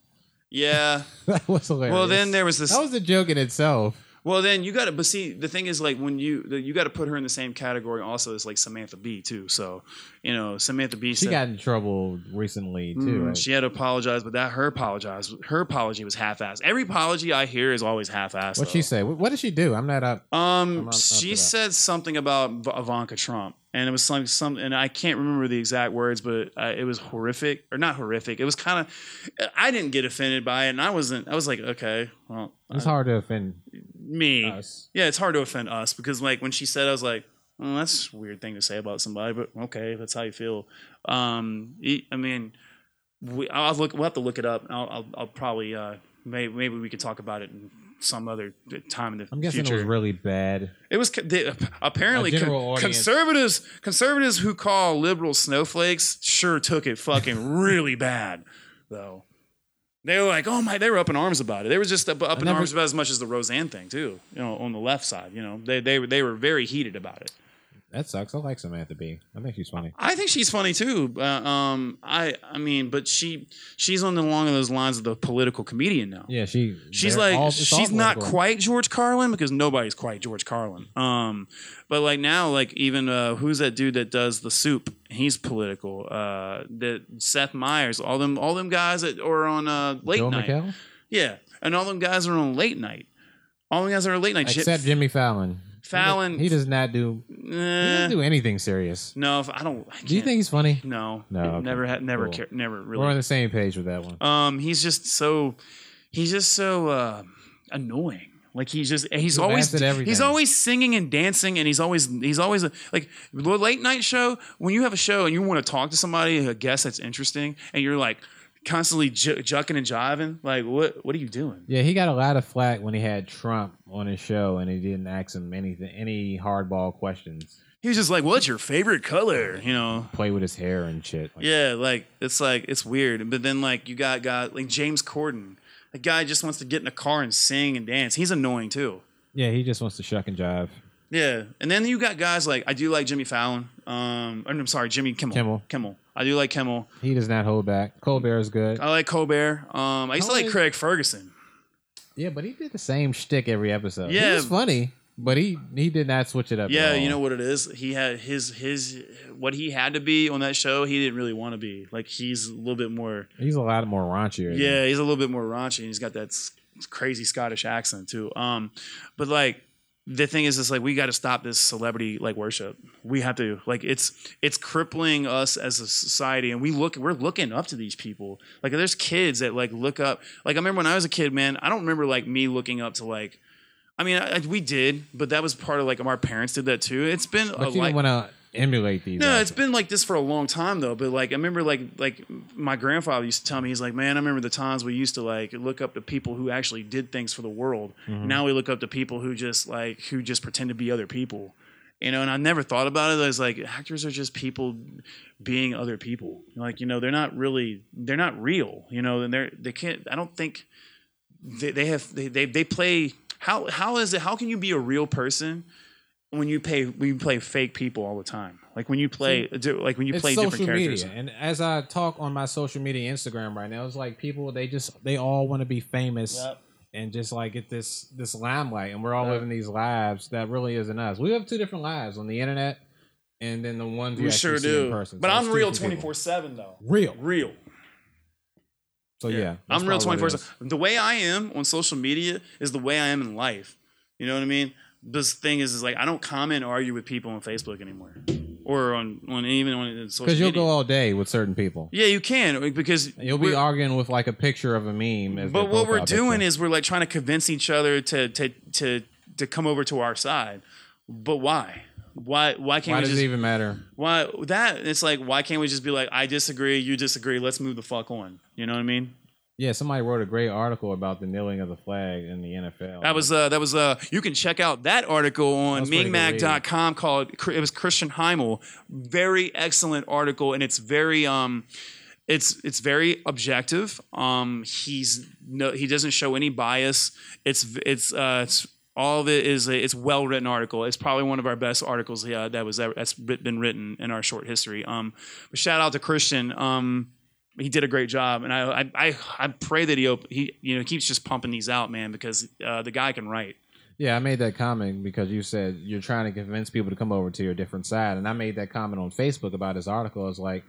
yeah. [laughs] That was hilarious. Well, then there was this. that was a joke in itself. Well, then you got to, but see, the thing is, like, when you you got to put her in the same category also as like Samantha Bee too. So, you know, Samantha Bee She said got in trouble recently too. Mm, right? she had to apologize, but that her apologize, her apology was half-assed. Every apology I hear is always half-assed. What'd she say? What, what did she do? I'm not up. Um, I'm up- up she said something about Ivanka Trump, and it was some some, and I can't remember the exact words, but uh, it was horrific or not horrific. It was kind of, I didn't get offended by it, and I wasn't. I was like, okay, well, It's uh, hard to offend me. us. Yeah, it's hard to offend us because like when she said, I was like, oh, that's a weird thing to say about somebody, but okay, that's how you feel. Um, I mean, we, I'll look. We'll have to look it up. I'll, I'll, I'll probably uh, maybe maybe we could talk about it in some other time in the I'm guessing future. it was really bad. It was they, apparently con- audience. conservatives. Conservatives who call liberals snowflakes sure took it fucking really bad, though. They were like, "Oh my!" They were up in arms about it. They were just up, up in never- arms about as much as the Roseanne thing too. You know, on the left side, you know, they they were- they were very heated about it. That sucks. I like Samantha Bee. I think she's funny. I think she's funny too. Uh, um, I I mean, but she she's on the along those lines of the political comedian now. Yeah, she. She's like all- she's not quite George Carlin because nobody's quite George Carlin. Um, but like now, like even uh, who's that dude that does the soup? He's political. Uh, that Seth Meyers, all them all them guys that are on uh, late Joe night. McHale? Yeah, and all them guys are on late night. All them guys are on late night. Except Jimmy Fallon. Fallon. He does not do. He eh, doesn't do anything serious. no, if- I don't. I Do you think he's funny? No, No, okay. never had, never, Cool. cared, never really. We're on the same page with that one. Um, he's just so he's just so uh, annoying. Like he's just he's He's always bad at everything. he's always singing and dancing, and he's always he's always like the late night show. When you have a show and you want to talk to somebody, a guest that's interesting, and you're like constantly ju- jucking and jiving, like what what are you doing? Yeah, he got a lot of flack when he had Trump on his show and he didn't ask him anything, any hardball questions. He was just like, "What's your favorite color?" You know. Play with his hair and shit. Like, Yeah, like it's like it's weird. But then like you got got like James Corden. The guy just wants to get in a car and sing and dance. He's annoying too. yeah, he just wants to shuck and jive. Yeah, and then you got guys like I do like Jimmy Fallon. Um, I'm sorry, Jimmy Kimmel. Kimmel. Kimmel. I do like Kimmel. He does not hold back. Colbert is good. I like Colbert. Um, I used to like Craig Ferguson. Yeah, but he did the same shtick every episode. Yeah. he was funny, but he he did not switch it up. Yeah, you know what it is. He had his his what he had to be on that show. He didn't really want to be. Like he's a little bit more. he's a lot more raunchier. Yeah, he's a little bit more raunchy. and He's got that crazy Scottish accent too. Um, but like the thing is, it's like we got to stop this celebrity like worship. We have to like it's it's crippling us as a society, and we look we're looking up to these people. Like there's kids that like look up. Like I remember when I was a kid, man. I don't remember like me looking up to like. I mean, I, I- we did, but that was part of like our parents did that too. It's been but a you like, don't want to emulate these. no, it's been like this for a long time though. But like I remember like like my grandfather used to tell me, he's like, Man, I remember the times we used to like look up to people who actually did things for the world. Mm-hmm. Now we look up to people who just like who just pretend to be other people. You know, and I never thought about it as like actors are just people being other people. Like, you know, they're not really they're not real, you know, and they're they can't I don't think they, they have they, they they play how how is it how can you be a real person when you pay when you play fake people all the time like when you play do- like when you it's play different characters media, and as I talk on my social media Instagram right now, it's like people they just they all want to be famous Yep. and just like get this this limelight, and we're all Yep. living these lives that really isn't us. We have two different lives on the internet, and then the ones you we actually sure see in do person. but So i'm real 24 7 though Real. real So yeah, that's i'm real 24 7 the way i am on social media is the way i am in life you know what i mean this thing is, is like i don't comment or argue with people on facebook anymore or on, on even on social media. Because you'll media. go all day with certain people. yeah you can because You'll be arguing with like a picture of a meme. But what we're doing picture. is we're like trying to convince each other to to to to come over to our side. But why? Why? Why can't Why we does just? it even matter? why that? It's like why can't we just be like, I disagree, you disagree, let's move the fuck on. You know what I mean? Yeah, somebody wrote a great article about the kneeling of the flag in the NFL. That was uh that was uh you can check out that article on That's pretty good mingmag.com called it was Christian Heimel. Very excellent article and it's very um it's it's very objective. Um he's no he doesn't show any bias. It's it's uh it's all of it is a, it's well written article. It's probably one of our best articles yeah, that was that's been written in our short history. Um but shout out to Christian. Um he did a great job, and I I I, pray that he op- he you know keeps just pumping these out, man, because uh, the guy can write. Yeah, I made that comment because you said you're trying to convince people to come over to your different side, and I made that comment on Facebook about this article. I was like,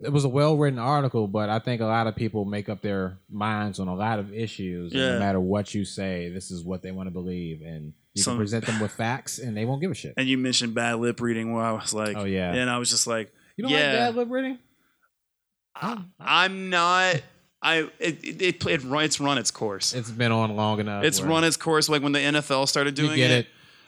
it was a well written article, but I think a lot of people make up their minds on a lot of issues. Yeah. no matter what you say, this is what they want to believe, and you Some- can present them with facts, and they won't give a shit. And you mentioned bad lip reading, where I was like, Oh, yeah. and I was just like, You don't yeah, like bad lip reading? I'm not. I it it, it it's run it's run its course. It's been on long enough. It's run its course. Like when the NFL started You doing get it, it.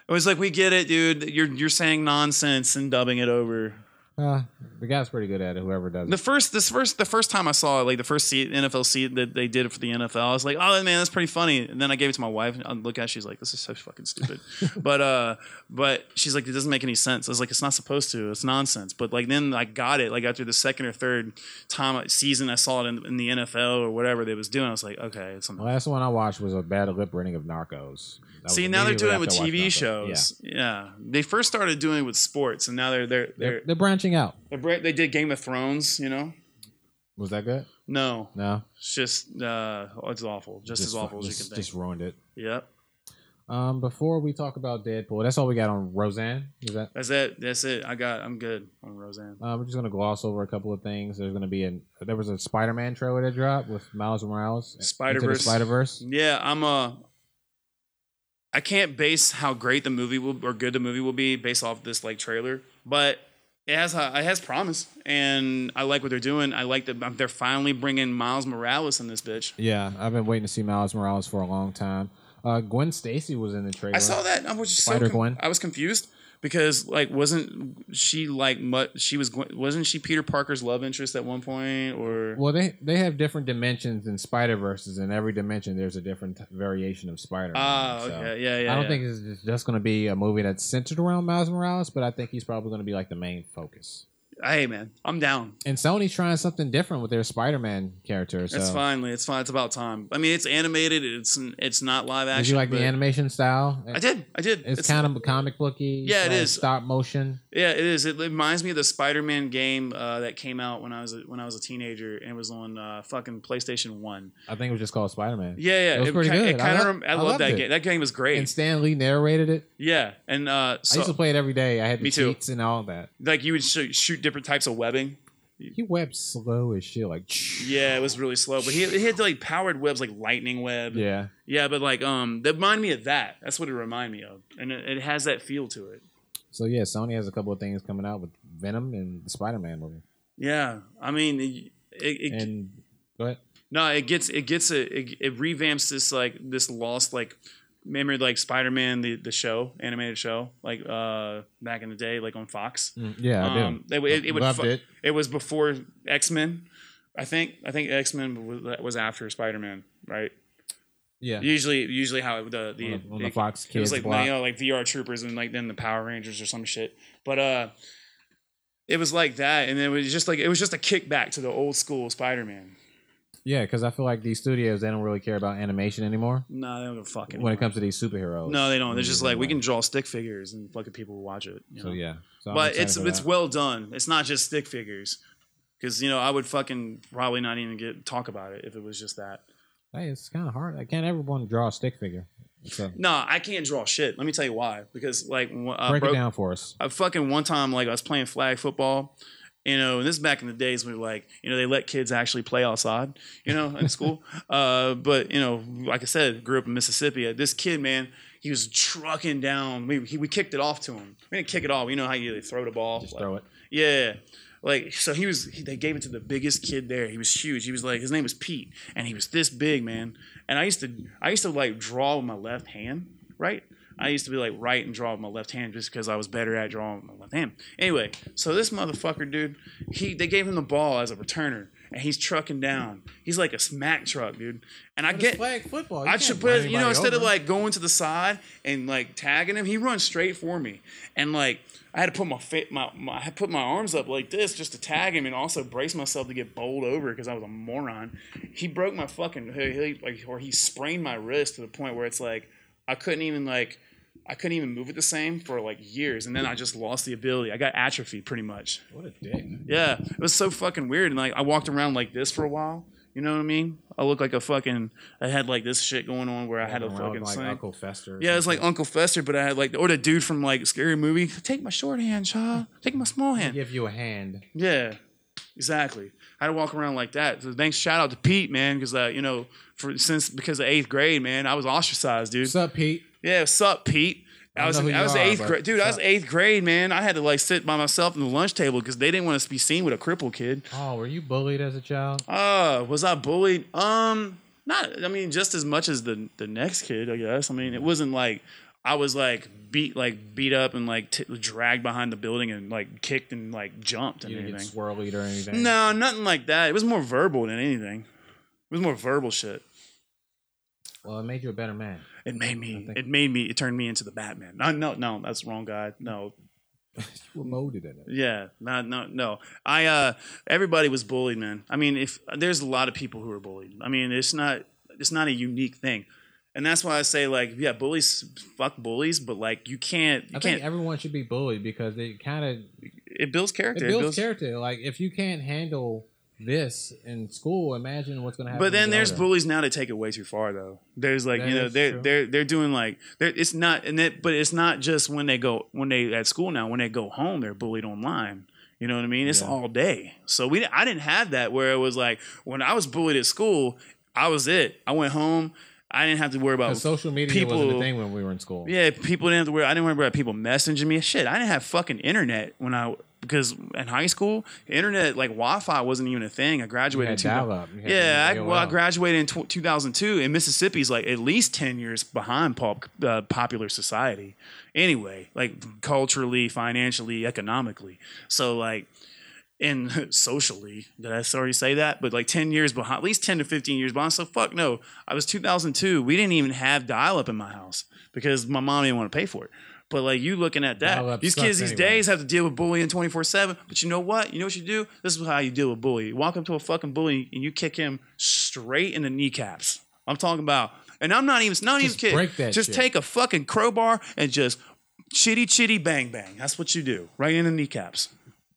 it was like we get it, dude. You're you're saying nonsense and dubbing it over. Uh, the guy's pretty good at it. Whoever does The it. first, this first, the first time I saw it, like the first seat, NFL seat that they did it for the NFL, I was like, "Oh man, that's pretty funny." And then I gave it to my wife. And I look at, it, she's like, "This is so fucking stupid," [laughs] but uh, but she's like, "It doesn't make any sense." I was like, "It's not supposed to. It's nonsense." But like then I got it. Like after the second or third time season, I saw it in, in the NFL or whatever they was doing. I was like, "Okay, it's something." The something." last one I watched was a bad lip reading of Narcos. That See, now they're doing it with after I watched TV shows. Yeah. they first started doing it with sports, and now they're they're they're, They're, they're branching out. bra- they did Game of Thrones. You know? Was that good? No, No, it's just uh, it's awful, just, as awful as you can think. Just ruined it. Yep. Um, before we talk about Deadpool, that's all we got on Roseanne. Is that? That's it. That's it. I got. I'm good on Roseanne. Uh, we're just gonna gloss over a couple of things. There's gonna be an there was a Spider-Man trailer that dropped with Miles Morales. Spider-Verse. Spider Verse. Yeah, I'm a. I can't base how great the movie will or good the movie will be based off this like trailer, but it has uh, it has promise, and I like what they're doing. I like that they're finally bringing Miles Morales in this bitch. Yeah, I've been waiting to see Miles Morales for a long time. Uh, Gwen Stacy was in the trailer. I saw that. I was just so Spider-Gwen. I was confused because like wasn't she like mu- she was wasn't she Peter Parker's love interest at one point or Well, they they have different dimensions in Spider Verses. In every dimension, there's a different variation of Spider. Ah, okay, yeah, yeah. I don't yeah. think it's just- just going to be a movie that's centered around Miles Morales, but I think he's probably going to be like the main focus. Hey man, I'm down. And Sony's trying something different with their Spider-Man character. So. It's finally, it's fine. It's about time. I mean, it's animated. It's it's not live action. Did you like the animation style? I did. I did. It's, kind of comic booky. Yeah, it is stop motion. Yeah, it is. It reminds me of the Spider-Man game uh, that came out when I was a, when I was a teenager and it was on uh, fucking PlayStation One. I think it was just called Spider-Man. Yeah, yeah. It was pretty ki- good. It I kind of. lo- I, I love loved that it. game. That game was great. And Stan Lee narrated it. yeah, and uh, I used to play it every day. I had the Me too. and all that. like you would sh- shoot different types of webbing. He webbed slow as shit. Like, Yeah, it was really slow, but he, he had like powered webs, like lightning web. yeah. yeah, but like um, that remind me of that. That's what it reminded me of, and it, it has that feel to it. So yeah, Sony has a couple of things coming out with Venom and the Spider-Man movie. Yeah, I mean, it, it, it, And go ahead. No, it gets it gets a it, it revamps this like this lost like memory like Spider Man the the show animated show like uh back in the day like on Fox. Yeah, I do. Um, it, it, it would Loved fu- it. It was before X Men. I think I think X Men was, was after Spider Man, right? Yeah. Usually usually how it, the the, on the, on the it- Fox it was Kids like block. you know like VR Troopers and like then the Power Rangers or some shit. But uh, it was like that, and it was just like it was just a kickback to the old school Spider Man. Yeah, because I feel like these studios they don't really care about animation anymore No, they don't give a fuck when it comes to these superheroes. No, they don't. They're just like we can draw stick figures and fucking people will watch it. you So know? yeah, So I'm but excited it's for it's that. well done. It's not just stick figures, because you know I would fucking probably not even get talk about it if it was just that. Hey, it's kind of hard. I can't everyone draw a stick figure. So No, I can't draw shit. Let me tell you why. Because like wh- uh, break bro- it down for us. I fucking one time like I was playing flag football. You know, and this is back in the days when like you know they let kids actually play outside. You know, in school. [laughs] uh, but you know, like I said, grew up in Mississippi. This kid, man, he was trucking down. We he, we kicked it off to him. We didn't kick it off. You know how you throw the ball. Just like- throw it. Yeah. Like so he was he, they gave it to the biggest kid there. He was huge. He was like his name was Pete and he was this big, man. And I used to I used to like draw with my left hand, right? I used to be like right and draw with my left hand just because I was better at drawing with my left hand. Anyway, so this motherfucker, dude, he they gave him the ball as a returner, and he's trucking down. He's like a smack truck, dude. And I get flag football. You I should put, you know, instead of like going to the side and like tagging him, he runs straight for me, and like I had to put my fa- my, my I put my arms up like this just to tag him and also brace myself to get bowled over because I was a moron. He broke my fucking he, he- like or he sprained my wrist to the point where it's like I couldn't even like I couldn't even move it the same for like years, and then I just lost the ability. I got atrophy pretty much. What a dick. Yeah, it was so fucking weird. And like, I walked around like this for a while. You know what I mean? I looked like a fucking. I had like this shit going on where I had a fucking like thing. Uncle Fester. Yeah, it's like. Uncle Fester, but I had like or the dude from like Scary Movie. Take my short hand, child. Take my small hand. give you a hand. Yeah, exactly. I had to walk around like that. So thanks, shout out to Pete, man, because uh, you know, for since because of eighth grade, man, I was ostracized, dude. What's up, Pete? Yeah, what's up, Pete? I I was I was are, eighth grade, dude. I was eighth grade, man. I had to like sit by myself in the lunch table because they didn't want us to be seen with a crippled kid. Oh, were you bullied as a child? Uh, was I bullied? Um, not. I mean, just as much as the the next kid, I guess. I mean, it wasn't like I was like beat like beat up and like t- dragged behind the building and like kicked and like jumped and You didn't get anything. swirlied or anything? No, nothing like that. It was more verbal than anything. It was more verbal shit. Well, it made you a better man. It made me. It made me. It turned me into the Batman. No, no, no. That's the wrong guy. No, [laughs] You were molded in it. Yeah, not no no. I uh everybody was bullied, man. I mean, if there's a lot of people who are bullied. I mean, it's not it's not a unique thing. And that's why I say like, yeah, bullies fuck bullies, but like you can't you I can't think everyone should be bullied because it kind of it builds character. it character. builds character. Like if you can't handle this in school, imagine what's going to happen. But then there's bullies now that take it way too far though. There's like That you know they're true. they're they're doing like they're, it's not and it but it's not just when they go when they at school now when they go home they're bullied online. You know what I mean? It's Yeah. all day. So we I didn't have that where it was like when I was bullied at school, I was it. I went home. I didn't have to worry about social media wasn't people- a thing when we were in school. yeah, people didn't have to worry. I didn't worry about people messaging me. Shit, I didn't have fucking internet when I because in high school, internet like Wi-Fi wasn't even a thing. I graduated. two- dial-up. You had yeah, I, well, I graduated in tw 2002, and Mississippi's like at least 10 years behind pop, uh, popular society. Anyway, like culturally, financially, economically. So like, and [laughs] socially, did I already say that? But like 10 years behind, at least 10 to 15 years behind. So fuck no. I was 2002. We didn't even have dial up in my house because my mom didn't want to pay for it. But like you looking at that, these kids these anyway. days have to deal with bullying 24 7. But you know what? You know what you do? This is how you deal with bully. You walk up to a fucking bully and you kick him straight in the kneecaps. I'm talking about, and I'm not even, not Just even kidding. break that just shit. take a fucking crowbar and just chitty chitty bang bang. That's what you do, right in the kneecaps.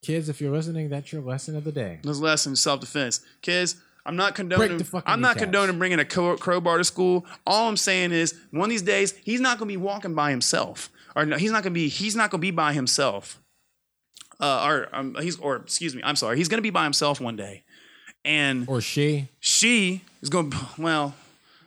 Kids, if you're listening, that's your lesson of the day. This lesson is self defense, kids. I'm not condoning. I'm not kneecaps. condoning bringing a crowbar to school. All I'm saying is, one of these days, he's not going to be walking by himself, or no, he's not going to be. He's not going to be by himself. Uh, or um, he's, or excuse me, I'm sorry. He's going to be by himself one day, and Or she. she is going to well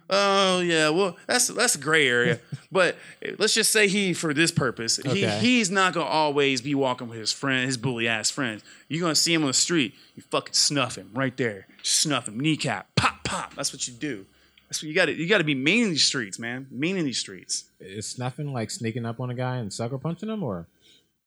oh yeah well that's that's a gray area [laughs] but let's just say he for this purpose he he's not going to always be walking with his friend his bully ass friends you're going to see him on the street you fucking snuff him right there snuff him kneecap pop pop that's what you do that's what you got to you got to be mean in these streets man mean in these streets Is snuffing like sneaking up on a guy and sucker punching him, or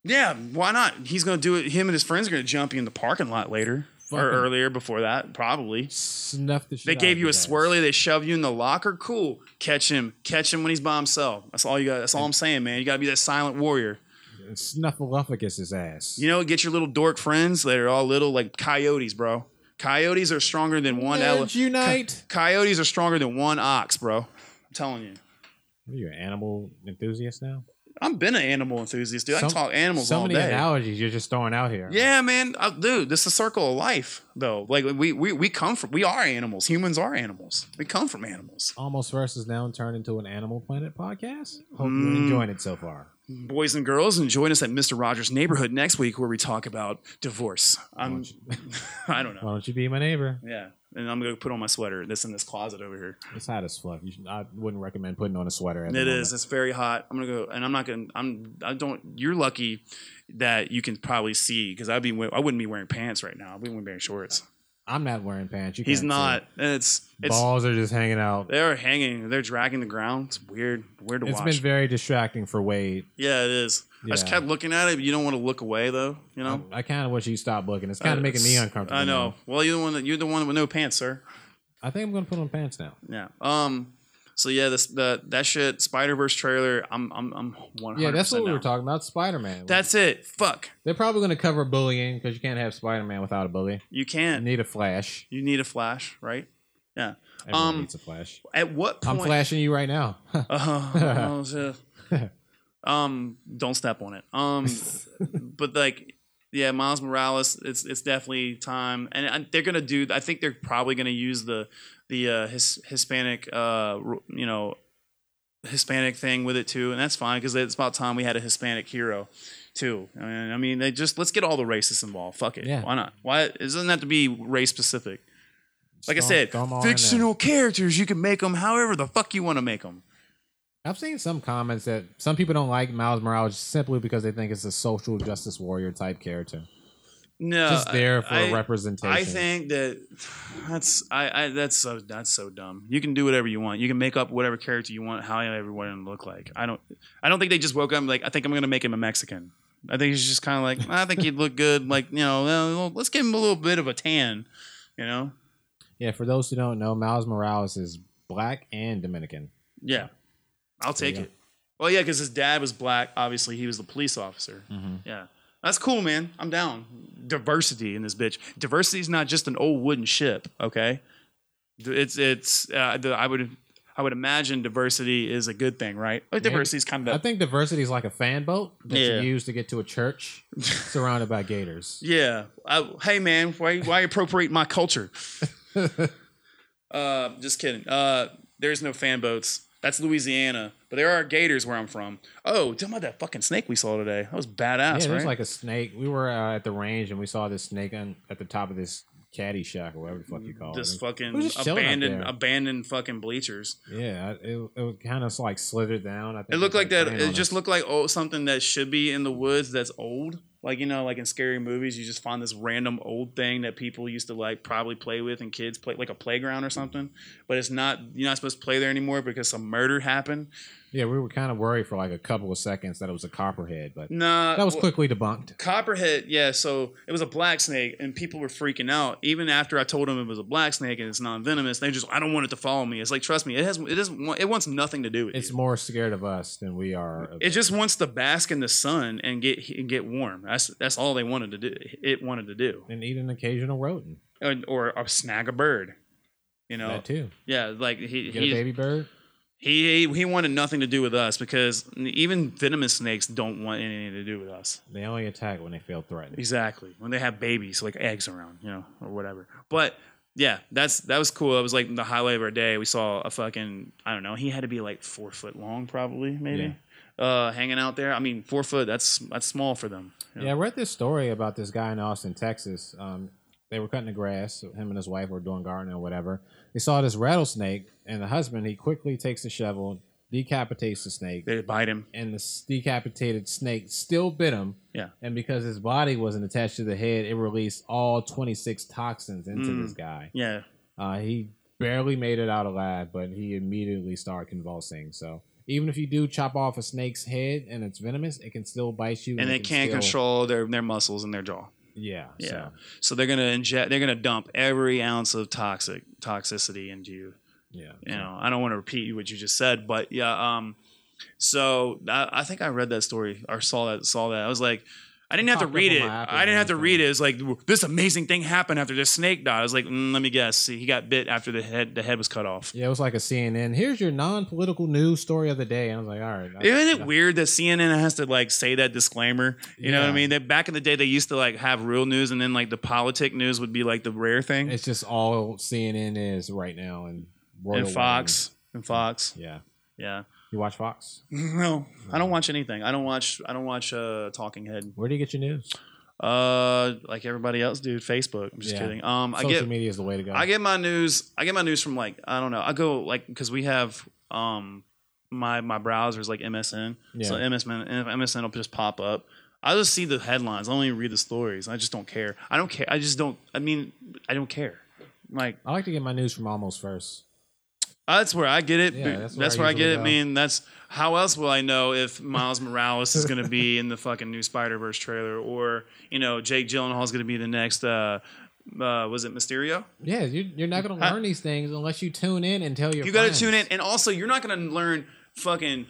yeah why not he's going to do it him and his friends are going to jump you in the parking lot later or earlier before that probably snuff the shit? They gave you a guys. swirly. They shove you in the locker. Cool. Catch him. Catch him when he's by himself. That's all you got. That's all I'm saying, man. You got to be that silent warrior. Snuffleupagus' his ass. You know, get your little dork friends that are all little like coyotes, bro. Coyotes are stronger than one ele- Nerds unite. Coyotes are stronger than one ox, bro. I'm telling you. What are you, an animal enthusiast now? I've been an animal enthusiast, dude. I Some- can talk animals So all many analogies you're just throwing out here. Yeah, man, uh, dude, this is a circle of life, though. Like we, we we come from, we are animals. Humans are animals. We come from animals. Almost Versus now turned into an Animal Planet podcast. Hope Mm. you're enjoying it so far. Boys and girls, and join us at Mr. Rogers' neighborhood next week, where we talk about divorce. I'm, [laughs] I don't know. Why don't you be my neighbor? Yeah, and I'm gonna put on my sweater. That's in this closet over here. It's hot as fuck. You should, I wouldn't recommend putting on a sweater. At It moment. It's very hot. I'm gonna go, and I'm not gonna. I'm. I don't. You're lucky that you can probably see because I'd be. I wouldn't be wearing pants right now. I wouldn't be wearing shorts. I'm not wearing pants. You He's not. it's it's Balls are just hanging out. they're hanging. They're dragging the ground. It's weird. Weird to It's watch. been very distracting for Wade. yeah, it is. I just Yeah. kept looking at it. but You don't want to look away though. You know. I, kind of wish you stopped looking. It's kind of making me it's- uncomfortable. I know. now. Well, you're the one that you're the one with no pants, sir. I think I'm gonna put on pants now. Yeah. Um. So yeah, this the that shit Spider Verse trailer. I'm I'm I'm 100. Yeah, that's what we were talking about. Spider Man. That's it. Fuck. They're probably gonna cover bullying because you can't have Spider Man without a bully. You You can't. need a Flash. You need a flash, right? Yeah. Everyone Um, needs a Flash. At what I'm flashing you right now. [laughs] Uh, [laughs] oh, um, don't step on it. Um, [laughs] but like, yeah, Miles Morales, it's it's definitely time, and I- they're gonna do. I think they're probably gonna use the the uh, his, Hispanic, uh, you know, Hispanic thing with it too, and that's fine because it's about time we had a Hispanic hero too. And I mean, they just let's get all the racists involved. Fuck it, Yeah. why not? Why it doesn't have to be race specific? Like I said, throw 'em all in there. fictional characters. You can make them however the fuck you want to make them. I've seen some comments that some people don't like Miles Morales simply because they think it's a social justice warrior type character. No, Just there for I- representation. I think that that's I, I that's so that's so dumb. You can do whatever you want. You can make up whatever character you want, want to look like. I don't I don't think they just woke up like I think I'm gonna make him a Mexican. I think he's just kind of like I think he'd look good. Like you know, well, let's give him a little bit of a tan. You know, Yeah, for those who don't know, Miles Morales is black and Dominican. yeah, I'll take it. Well, yeah, because his dad was black. Obviously, he was the police officer. Yeah. That's cool, man. I'm down. Diversity in this bitch. Diversity is not just an old wooden ship, okay? It's it's uh, I would I would imagine diversity is a good thing, right? Like Yeah. diversity is kind of. I think diversity is like a fan boat that Yeah. you use to get to a church [laughs] surrounded by gators. yeah. I, hey man, why why appropriate my culture? [laughs] uh, just kidding. Uh, there's no fan boats. That's Louisiana, but there are gators where I'm from. Oh, tell me about that fucking snake we saw today. That was badass, yeah, right? there's like a snake. We were uh, at the range and we saw this snake on, at the top of this caddy shack or whatever the fuck you call just it. fucking just chilling abandoned abandoned fucking bleachers. Yeah, it, it was kind of like slithered down. I think It looked was, like that. It just us. looked like oh something that should be in the woods that's old. Like you know, like in scary movies, you just find this random old thing that people used to like probably play with and kids play like a playground or something. But it's not. You're not supposed to play there anymore because some murder happened. Yeah, we were kind of worried for like a couple of seconds that it was a copperhead, but Nah, that was well, quickly debunked. Copperhead, yeah. So it was a black snake, and people were freaking out. Even after I told them it was a black snake and it's non venomous, they just I don't want it to follow me. It's like trust me, it has it doesn't want, it wants nothing to do with it. It's you. more scared of us than we are. Of It just wants to bask in the sun and get and get warm. That's that's all they wanted to do. It wanted to do, and eat an occasional rodent. or, or, or snag a bird. You know, That too. yeah, like he Get a baby bird. He he wanted nothing to do with us because even venomous snakes don't want anything to do with us. They only attack when they feel threatened. Exactly. When they have babies, like eggs around, you know, or whatever. But yeah, that's that was cool. That was like the highlight of our day. We saw a fucking I don't know. He had to be like four foot long, probably maybe, uh, hanging out there. I mean, four foot. That's that's small for them. you know? Yeah, I read this story about this guy in Austin, Texas. Um, they were cutting the grass. Him and his wife were doing gardening or whatever. They saw this rattlesnake, and the husband he quickly takes the shovel, decapitates the snake, They bite him. and the decapitated snake still bit him. Yeah. And because his body wasn't attached to the head, it released all 26 toxins into Mm. this guy. Yeah. Uh, he barely made it out alive, but he immediately started convulsing. So even if you do chop off a snake's head and it's venomous, it can still bite you. And they can can't still- control their their muscles in their jaw. Yeah. Yeah. So, So they're gonna inject. They're gonna dump every ounce of toxic toxicity into you. yeah. you know i don't want to repeat what you just said but yeah um so I, I think i read that story or saw that saw that i was like i didn't have to read it i didn't have to read it it's like this amazing thing happened after this snake died i was like mm, let me guess See, he got bit after the head the head was cut off Yeah, it was like a CNN. Here's your non-political news story of the day. And I was like, all right. I- isn't it weird that CNN has to like say that disclaimer? You know what I mean? That back in the day they used to like have real news, and then like the politic news would be like the rare thing. It's just all CNN is right now, and Royal and Fox and Fox, Yeah. yeah. You watch Fox? No, I don't watch anything. I don't watch. I don't watch uh, Talking Head. Where do you get your news? Uh, like everybody else, dude. Facebook. I'm just Yeah. kidding. Um, I Social get media is the way to go. I get my news. I get my news from like I don't know. I go like because we have um my my browsers like MSN. So Yeah. MSN MSN will just pop up. I just see the headlines. I don't even read the stories. I just don't care. I don't care. I just don't. I mean, I don't care. Like I like to get my news from almost first. That's where I get it. Yeah, that's that's, where where, I I get it. I mean, that's how else will I know if Miles Morales is going to be in the fucking new Spider Verse trailer, or you know, Jake Gyllenhaal is going to be the next. uh uh, was it Mysterio? Yeah, you, you're not going to learn these things unless you tune in and tell your. You got to tune in, and also you're not going to learn fucking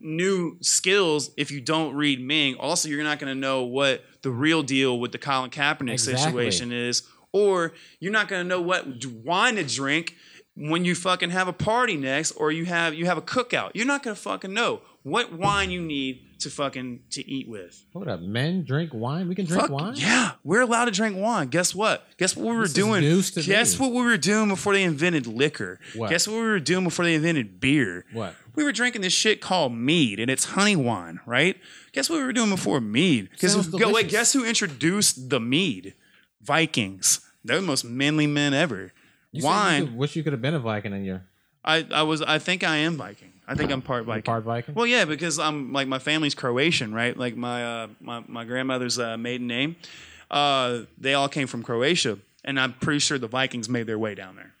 new skills if you don't read Ming. Also, you're not going to know what the real deal with the Colin Kaepernick Exactly. situation is, or you're not going to know what wine to drink when you fucking have a party next, or you have you have a cookout. You're not to fucking know what wine you need to fucking to eat with. Hold up, men drink wine. We can drink Fuck, wine. Yeah, we're allowed to drink wine. Guess what? Guess what we were This doing? Guess me. what we were doing before they invented liquor? What? Guess what we were doing before they invented beer? What? We were drinking this shit called mead, and it's honey wine, right? Guess what we were doing before mead? Because wait, guess who introduced the mead? Vikings. They're the most manly men ever. You said you could- wish you could have been a Viking in your I, I was. I think I am Viking. I think I'm part Viking. part Viking. Well, yeah, because I'm like my family's Croatian, right? Like my uh, my my grandmother's uh, maiden name. Uh, they all came from Croatia, and I'm pretty sure the Vikings made their way down there.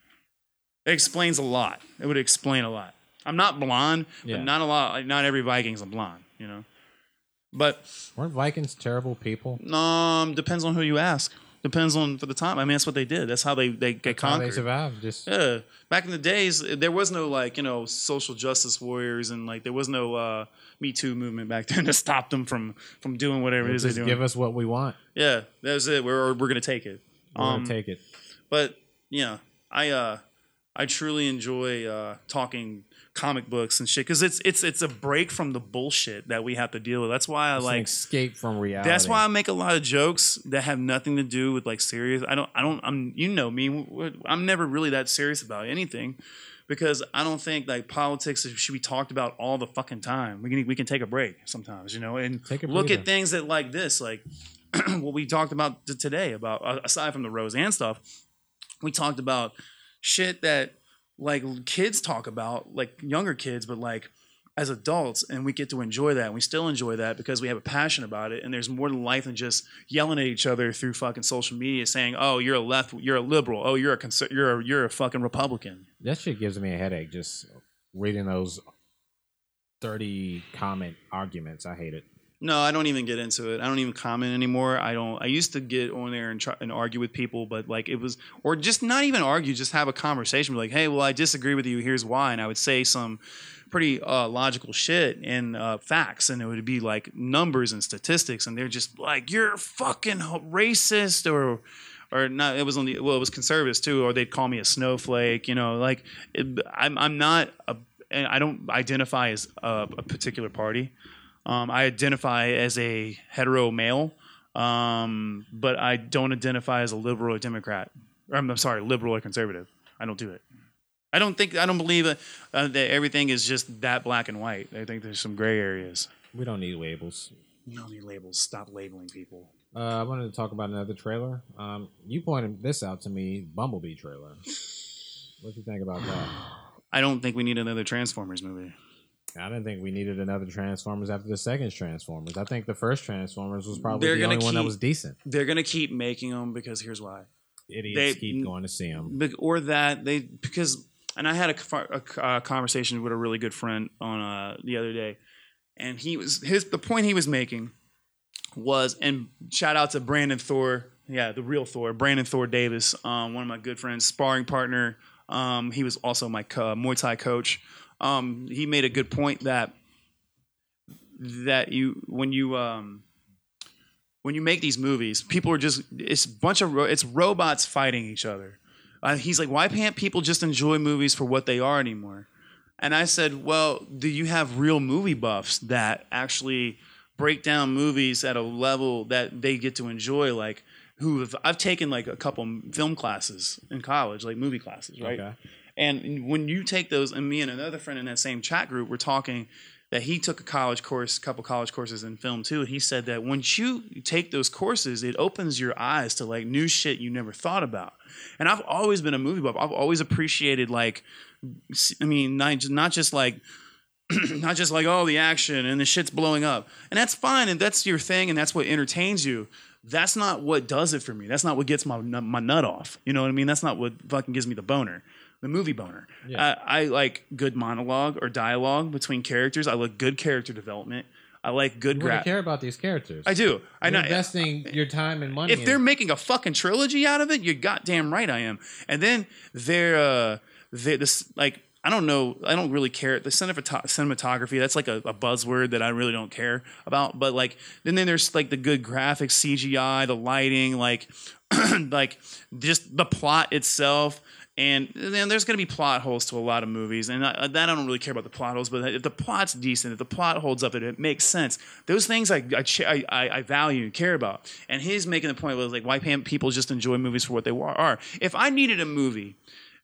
It explains a lot. It would explain a lot. I'm not blonde, Yeah. but not a lot. Like, not every Viking's a blonde, you know. But Weren't Vikings terrible people? um, depends on who you ask. Depends on for the time. I mean, that's what they did. That's how they they get How they conquered. survived? Just Yeah, back in the days, there was no like you know social justice warriors and like there was no uh, Me Too movement back [laughs] then to stop them from from doing whatever it is they're doing. give us what we want. yeah, that's it. We're we're gonna take it. We're Um, gonna take it. but yeah, I uh I truly enjoy uh talking comic books and shit because it's it's it's a break from the bullshit that we have to deal with. That's why I It's an like escape from reality. that's why I make a lot of jokes that have nothing to do with like serious. I don't. I don't. I'm. You know me. I'm never really that serious about anything because I don't think like politics should be talked about all the fucking time. We can we can take a break sometimes, you know, and Take a look at things that like this, like [clears throat] what we talked about today about uh, aside from the Roseanne stuff, we talked about shit that like kids talk about, like younger kids, but like as adults, and we get to enjoy that. And we still enjoy that because we have a passion about it. And there's more to life than just yelling at each other through fucking social media, saying, "Oh, you're a left, you're a liberal. Oh, you're a you're a, you're a fucking Republican." that shit gives me a headache just reading those thirty comment arguments. I hate it. No, I don't even get into it. I don't even comment anymore. I don't. I used to get on there and try and argue with people, but like it was, or just not even argue, just have a conversation. Like, hey, well, I disagree with you. Here's why, and I would say some pretty uh, logical shit and uh, facts, and it would be like numbers and statistics, and they're just like, you're fucking racist, or or not. It was on the well, it was conservatives too, or they'd call me a snowflake. You know, like it, I'm I'm not and I don't identify as a, a particular party. Um, I identify as a hetero male, um, but I don't identify as a liberal or Democrat. Or, I'm sorry, liberal or conservative. I don't do it. I don't think I don't believe that, uh, that everything is just that black and white. I think there's some gray areas. We don't need labels. You don't need labels. Stop labeling people. Uh, I wanted to talk about another trailer. Um, you pointed this out to me, Bumblebee trailer. What do you think about that? [sighs] I don't think we need another Transformers movie. I didn't think we needed another Transformers after the second Transformers. I think the first Transformers was probably They're the only one that keep- was decent. They're gonna keep making them because here's why. Idiots They- keep going to see them. Or that they because and I had a, a uh, conversation with a really good friend on uh, the other day, and he was his the point he was making was and shout out to Brandon Thor, yeah, the real Thor, Brandon Thor Davis, um, one of my good friends, sparring partner. Um, he was also my co- Muay Thai coach. Um, he made a good point that that you when you um, when you make these movies, people are just it's a bunch of ro- it's robots fighting each other. Uh, he's like, why can't people just enjoy movies for what they are anymore? And I said, well, do you have real movie buffs that actually break down movies at a level that they get to enjoy? Like, who have, I've taken like a couple film classes in college, like movie classes, right? Okay. And when you take those, and me and another friend in that same chat group were talking that he took a college course, a couple college courses in film too. And He said that once you take those courses, it opens your eyes to like new shit you never thought about. And I've always been a movie buff. I've always appreciated like, I mean, not, not just like [clears throat] not just like oh the action and the shit's blowing up, and that's fine and that's your thing and that's what entertains you. That's not what does it for me. That's not what gets my my nut off. You know what I mean? That's not what fucking gives me the boner, the movie boner. Yeah. I, I like good monologue or dialogue between characters. I like good character development. I like good You really gra- care about these characters. I do. I You're know. investing your time and money. If in- they're making a fucking trilogy out of it, you're goddamn right I am. And then they're uh they this like I don't know, I don't really care. The cinematography, that's like a, a buzzword that I really don't care about. But like then then there's like the good graphics, CGI, the lighting, like [clears throat] like just the plot itself. And then there's going to be plot holes to a lot of movies, and I, that I don't really care about the plot holes. But if the plot's decent, if the plot holds up, and it makes sense, those things I I, I, I I value and care about. And he's making the point was like, why can't people just enjoy movies for what they are? If I needed a movie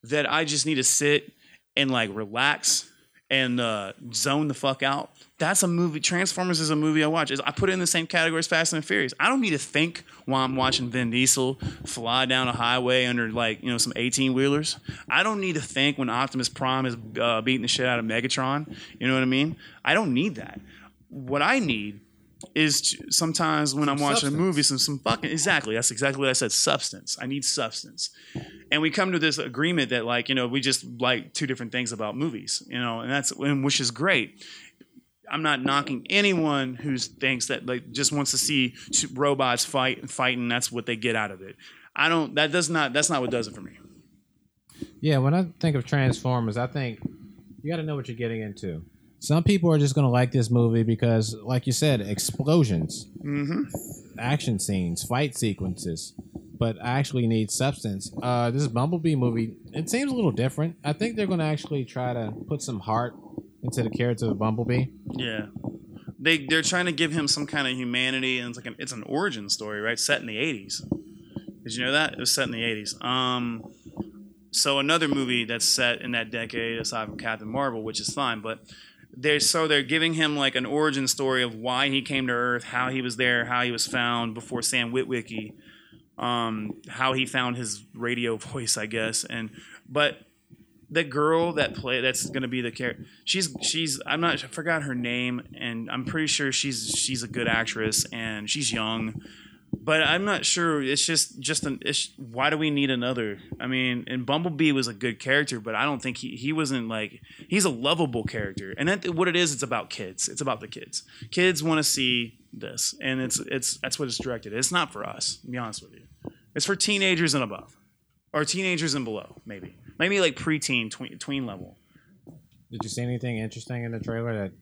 that I just need to sit and like relax and uh, zone the fuck out. That's a movie. Transformers is a movie I watch. I put it in the same category as Fast and Furious. I don't need to think while I'm watching Vin Diesel fly down a highway under like you know some 18 wheelers. I don't need to think when Optimus Prime is uh, beating the shit out of Megatron. You know what I mean? I don't need that. What I need is to, sometimes when I'm watching substance. a movie, some some fucking exactly. That's exactly what I said. Substance. I need substance and we come to this agreement that like you know we just like two different things about movies you know and that's and which is great i'm not knocking anyone who thinks that like just wants to see robots fight and fight and that's what they get out of it i don't that does not that's not what does it for me Yeah, when I think of Transformers, I think you got to know what you're getting into. Some people are just going to like this movie because, like you said, explosions, action scenes, fight sequences, but I actually need substance. Uh, this Bumblebee movie, it seems a little different. I think they're going to actually try to put some heart into the character of Bumblebee. yeah they they're trying to give him some kind of humanity and it's like an, it's an origin story right set in the 80s did you know that it was set in the 80s um so another movie that's set in that decade aside from captain marvel which is fine but they're so they're giving him like an origin story of why he came to earth how he was there how he was found before sam witwicky um how he found his radio [laughs] voice i guess. And but the girl that play that's to be the character she's she's i'm not i forgot her name and i'm pretty sure she's she's a good actress and she's young but i'm not sure it's just just an it's, why do we need another? I mean and bumblebee was a good character but i don't think he he wasn't like he's a lovable character. And that what it is it's about kids. It's about the kids. Kids want to see this and it's it's that's what it's directed. It's not for us to be honest with you. It's for teenagers and above. Or teenagers and below maybe. Maybe like preteen tween, tween level. Did you see anything interesting in the trailer that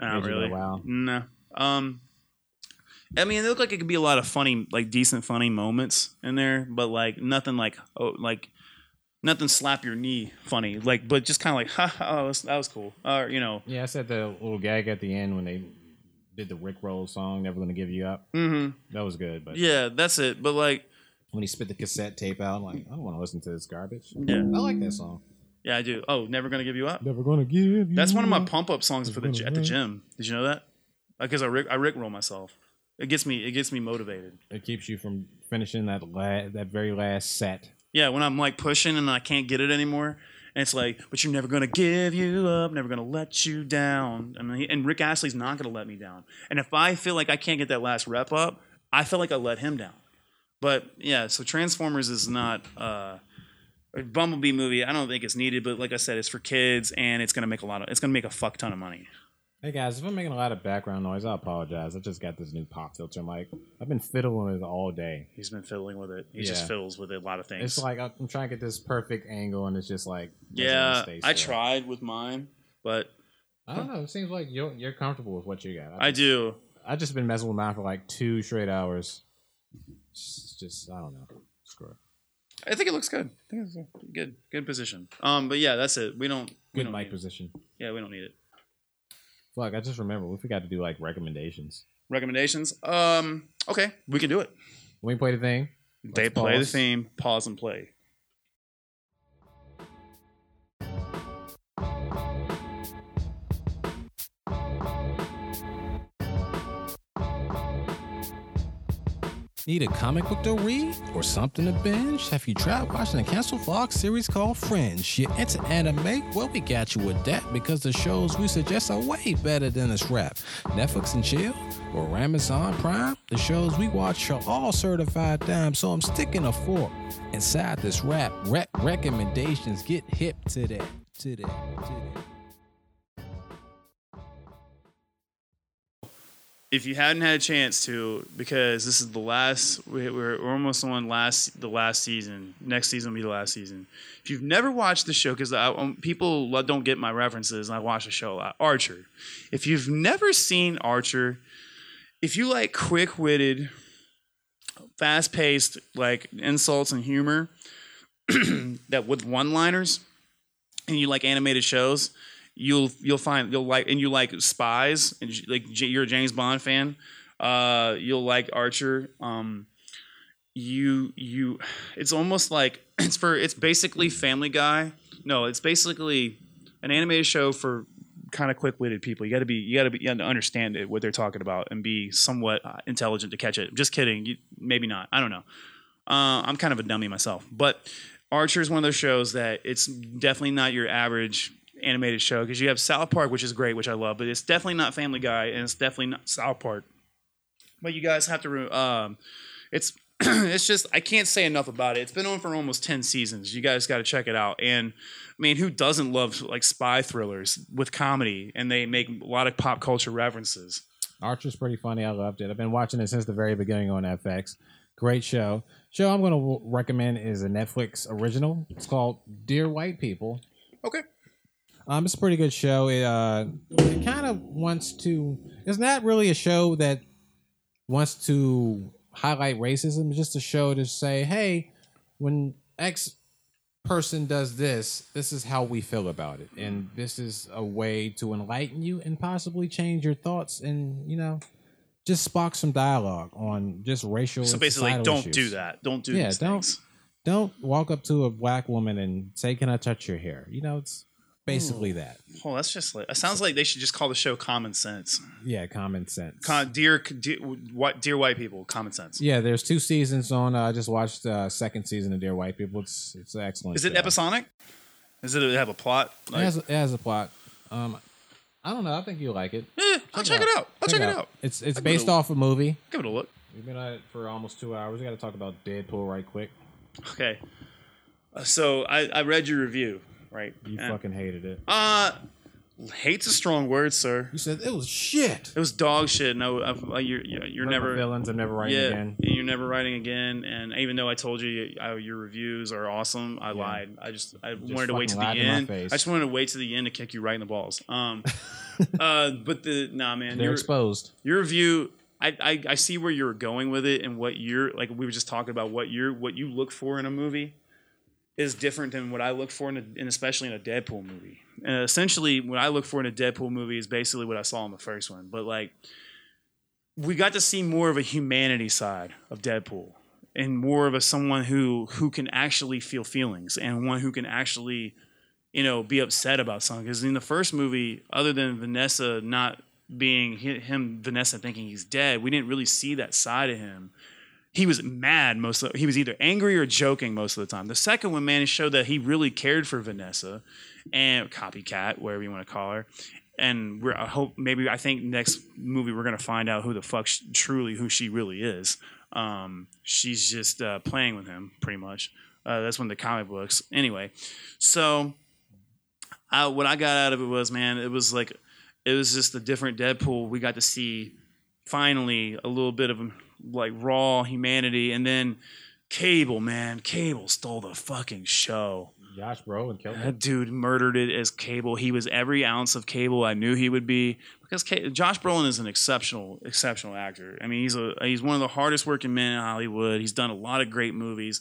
not really. wow. no um I mean, it looked like it could be a lot of funny, like decent, funny moments in there, but like nothing like oh, like nothing slap your knee funny, like but just kind of like, [laughs] ha, ha, oh, that was, cool, or you know, Yeah, I said the little gag at the end when they did the Rick Roll song, "Never Gonna Give You Up." hmm That was good, but yeah, that's it. But like, when he spit the cassette tape out, I'm like, I don't want to listen to this garbage. yeah, I like that song. yeah, I do. Oh, never gonna give you up. Never gonna give you. That's one of my pump up songs for the at the gym. Did you know that? Because I rick I rick roll myself. It gets me it gets me motivated. It keeps you from finishing that la- that very last set. Yeah, when I'm like pushing and I can't get it anymore, and it's like, but you're never gonna give you up, never gonna let you down. I mean, and Rick Astley's not gonna let me down. And if I feel like I can't get that last rep up, I feel like I let him down. But yeah, so Transformers is not uh, a Bumblebee movie. I don't think it's needed, but like I said, it's for kids and it's gonna make a lot of it's gonna make a fuck ton of money. Hey guys, if I'm making a lot of background noise, I apologize. I just got this new pop filter mic. I've been fiddling with it all day. He's been fiddling with it. He Yeah. just fiddles with it, a lot of things. It's like I'm trying to get this perfect angle, and it's just like doesn't yeah, stay I still. tried with mine, but I don't know. It seems like you're you're comfortable with what you got. I just- do. I just been messing with mine for like two straight hours. It's just I don't know. Screw it. I think it looks good. I think it's good, good position. Um, but yeah, that's it. We don't. We Good don't mic need it. position. Yeah, we don't need it. Fuck, I just remember we forgot to do like recommendations. Recommendations. Um, okay, we can do it. When we play the thing, They Let's play the pause. theme. Pause and play. Need a comic book to read or something to binge? Have you tried watching a canceled Fox series called Fringe? You into anime? Well, we got you with that because the shows we suggest are way better than this rap. Netflix and chill or Amazon Prime? The shows we watch are all certified dime, so I'm sticking a fork inside this rap. Rep recommendations get hip today. Today. Today. If you hadn't had a chance to, because this is the last, we- we're, we're almost on last the last season. Next season will be the last season. If you've never watched the show, because um, people don't get my references, and I watch the show a lot. Archer. If you've never seen Archer, if you like quick-witted, fast-paced, like insults and humor, [clears throat] that with one-liners, and you like animated shows, you'll you'll find you'll like and you like spies and like you're a James Bond fan, uh, you'll like Archer. Um, you you, it's almost like [clears throat] it's for it's basically Family Guy. No, it's basically an animated show for kind of quick-witted people. You got to be you got to be you got to understand it what they're talking about and be somewhat uh, intelligent to catch it. Just kidding. You, maybe not. I don't know. Uh, I'm kind of a dummy myself, but Archer is one of those shows that it's definitely not your average animated show because you have South Park, which is great, which I love, but it's definitely not Family Guy and it's definitely not South Park. But you guys have to. re- Um, it's [clears throat] it's just I can't say enough about it. It's been on for almost ten seasons. You guys got to check it out. And I mean, who doesn't love like spy thrillers with comedy? And they make a lot of pop culture references. Archer's pretty funny. I loved it. I've been watching it since the very beginning on FX. Great show. Show I'm going to recommend is a Netflix original. It's called Dear White People. Okay. Um, it's a pretty good show. It uh, it kind of wants to. It's not really a show that wants to highlight racism. It's just a show to say, hey, when X person does this, this is how we feel about it, and this is a way to enlighten you and possibly change your thoughts, and you know, just spark some dialogue on just racial. So basically, don't issues. do that. Don't do Yeah, don't- things. Don't walk up to a black woman and say, "Can I touch your hair?" You know, it's basically that. Oh, that's just like it sounds like they should just call the show Common Sense. Yeah, common sense. Con, dear, dear, what, dear white people, Common Sense. yeah, there's two seasons on. uh, I just watched uh, second season of Dear White People. It's it's an excellent. Is it show. episodic? Does it have a plot? It Like, has, it has a plot. Um, I don't know. I think you'll like it. eh, I'll check it out. I'll check it out. It's it's based off a movie. Give it a look. We've been at it for almost two hours. We got to talk about Deadpool right quick. Okay. Uh, so I, I read your review, right? You And- fucking hated it. Uh, hate's a strong word, sir. You said it was shit. It was dog shit. No, uh, you're you're, you're Hurt never. villains. I'm never writing Yeah, again. and you're never writing again. And even though I told you uh, your reviews are awesome, I lied. I just I wanted to wait to the fucking lied to my end. I just wanted to wait to the end to kick you right in the balls. Um, [laughs] uh, but the nah, man, They're exposed. your review. I, I, I see where you're going with it and what you're like we were just talking about what you're what you look for in a movie is different than what I look for in a, and especially in a Deadpool movie. And essentially what I look for in a Deadpool movie is basically what I saw in the first one. But like we got to see more of a humanity side of Deadpool and more of a someone who who can actually feel feelings and one who can actually you know be upset about something because in the first movie other than Vanessa not being him Vanessa thinking he's dead we didn't really see that side of him he was mad most of he was either angry or joking most of the time the second one man showed that he really cared for Vanessa and copycat whatever you want to call her and we're I hope maybe I think next movie we're gonna find out who the fuck sh- truly who she really is. Um, she's just uh, playing with him pretty much. Uh, that's one of the comic books. Anyway, so uh, what I got out of it was man, it was like it was just a different Deadpool. We got to see finally a little bit of like raw humanity, and then Cable, man, Cable stole the fucking show. Josh Brolin killed That it. dude murdered it as Cable. He was every ounce of Cable I knew he would be because Ca- Josh Brolin is an exceptional, exceptional actor. I mean, he's a he's one of the hardest working men in Hollywood. He's done a lot of great movies.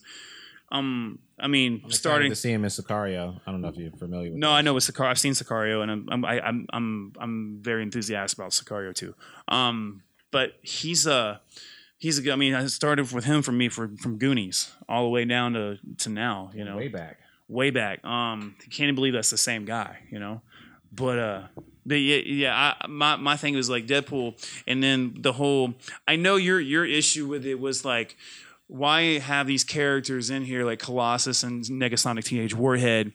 Um, I mean, I'm starting. to see him in Sicario. I don't know if you're familiar with. No, that. I know with Sicario. I've seen Sicario, and I'm I'm I, I'm I'm I'm very enthusiastic about Sicario too. Um, but he's a he's a good. I mean, I started with him from me for from Goonies all the way down to to now. You know, way back. way back. Um, can't even believe that's the same guy, you know. but uh but yeah, yeah I, my my thing was like Deadpool, and then the whole. I know your your issue with it was like, why have these characters in here like Colossus and Negasonic Teenage Warhead,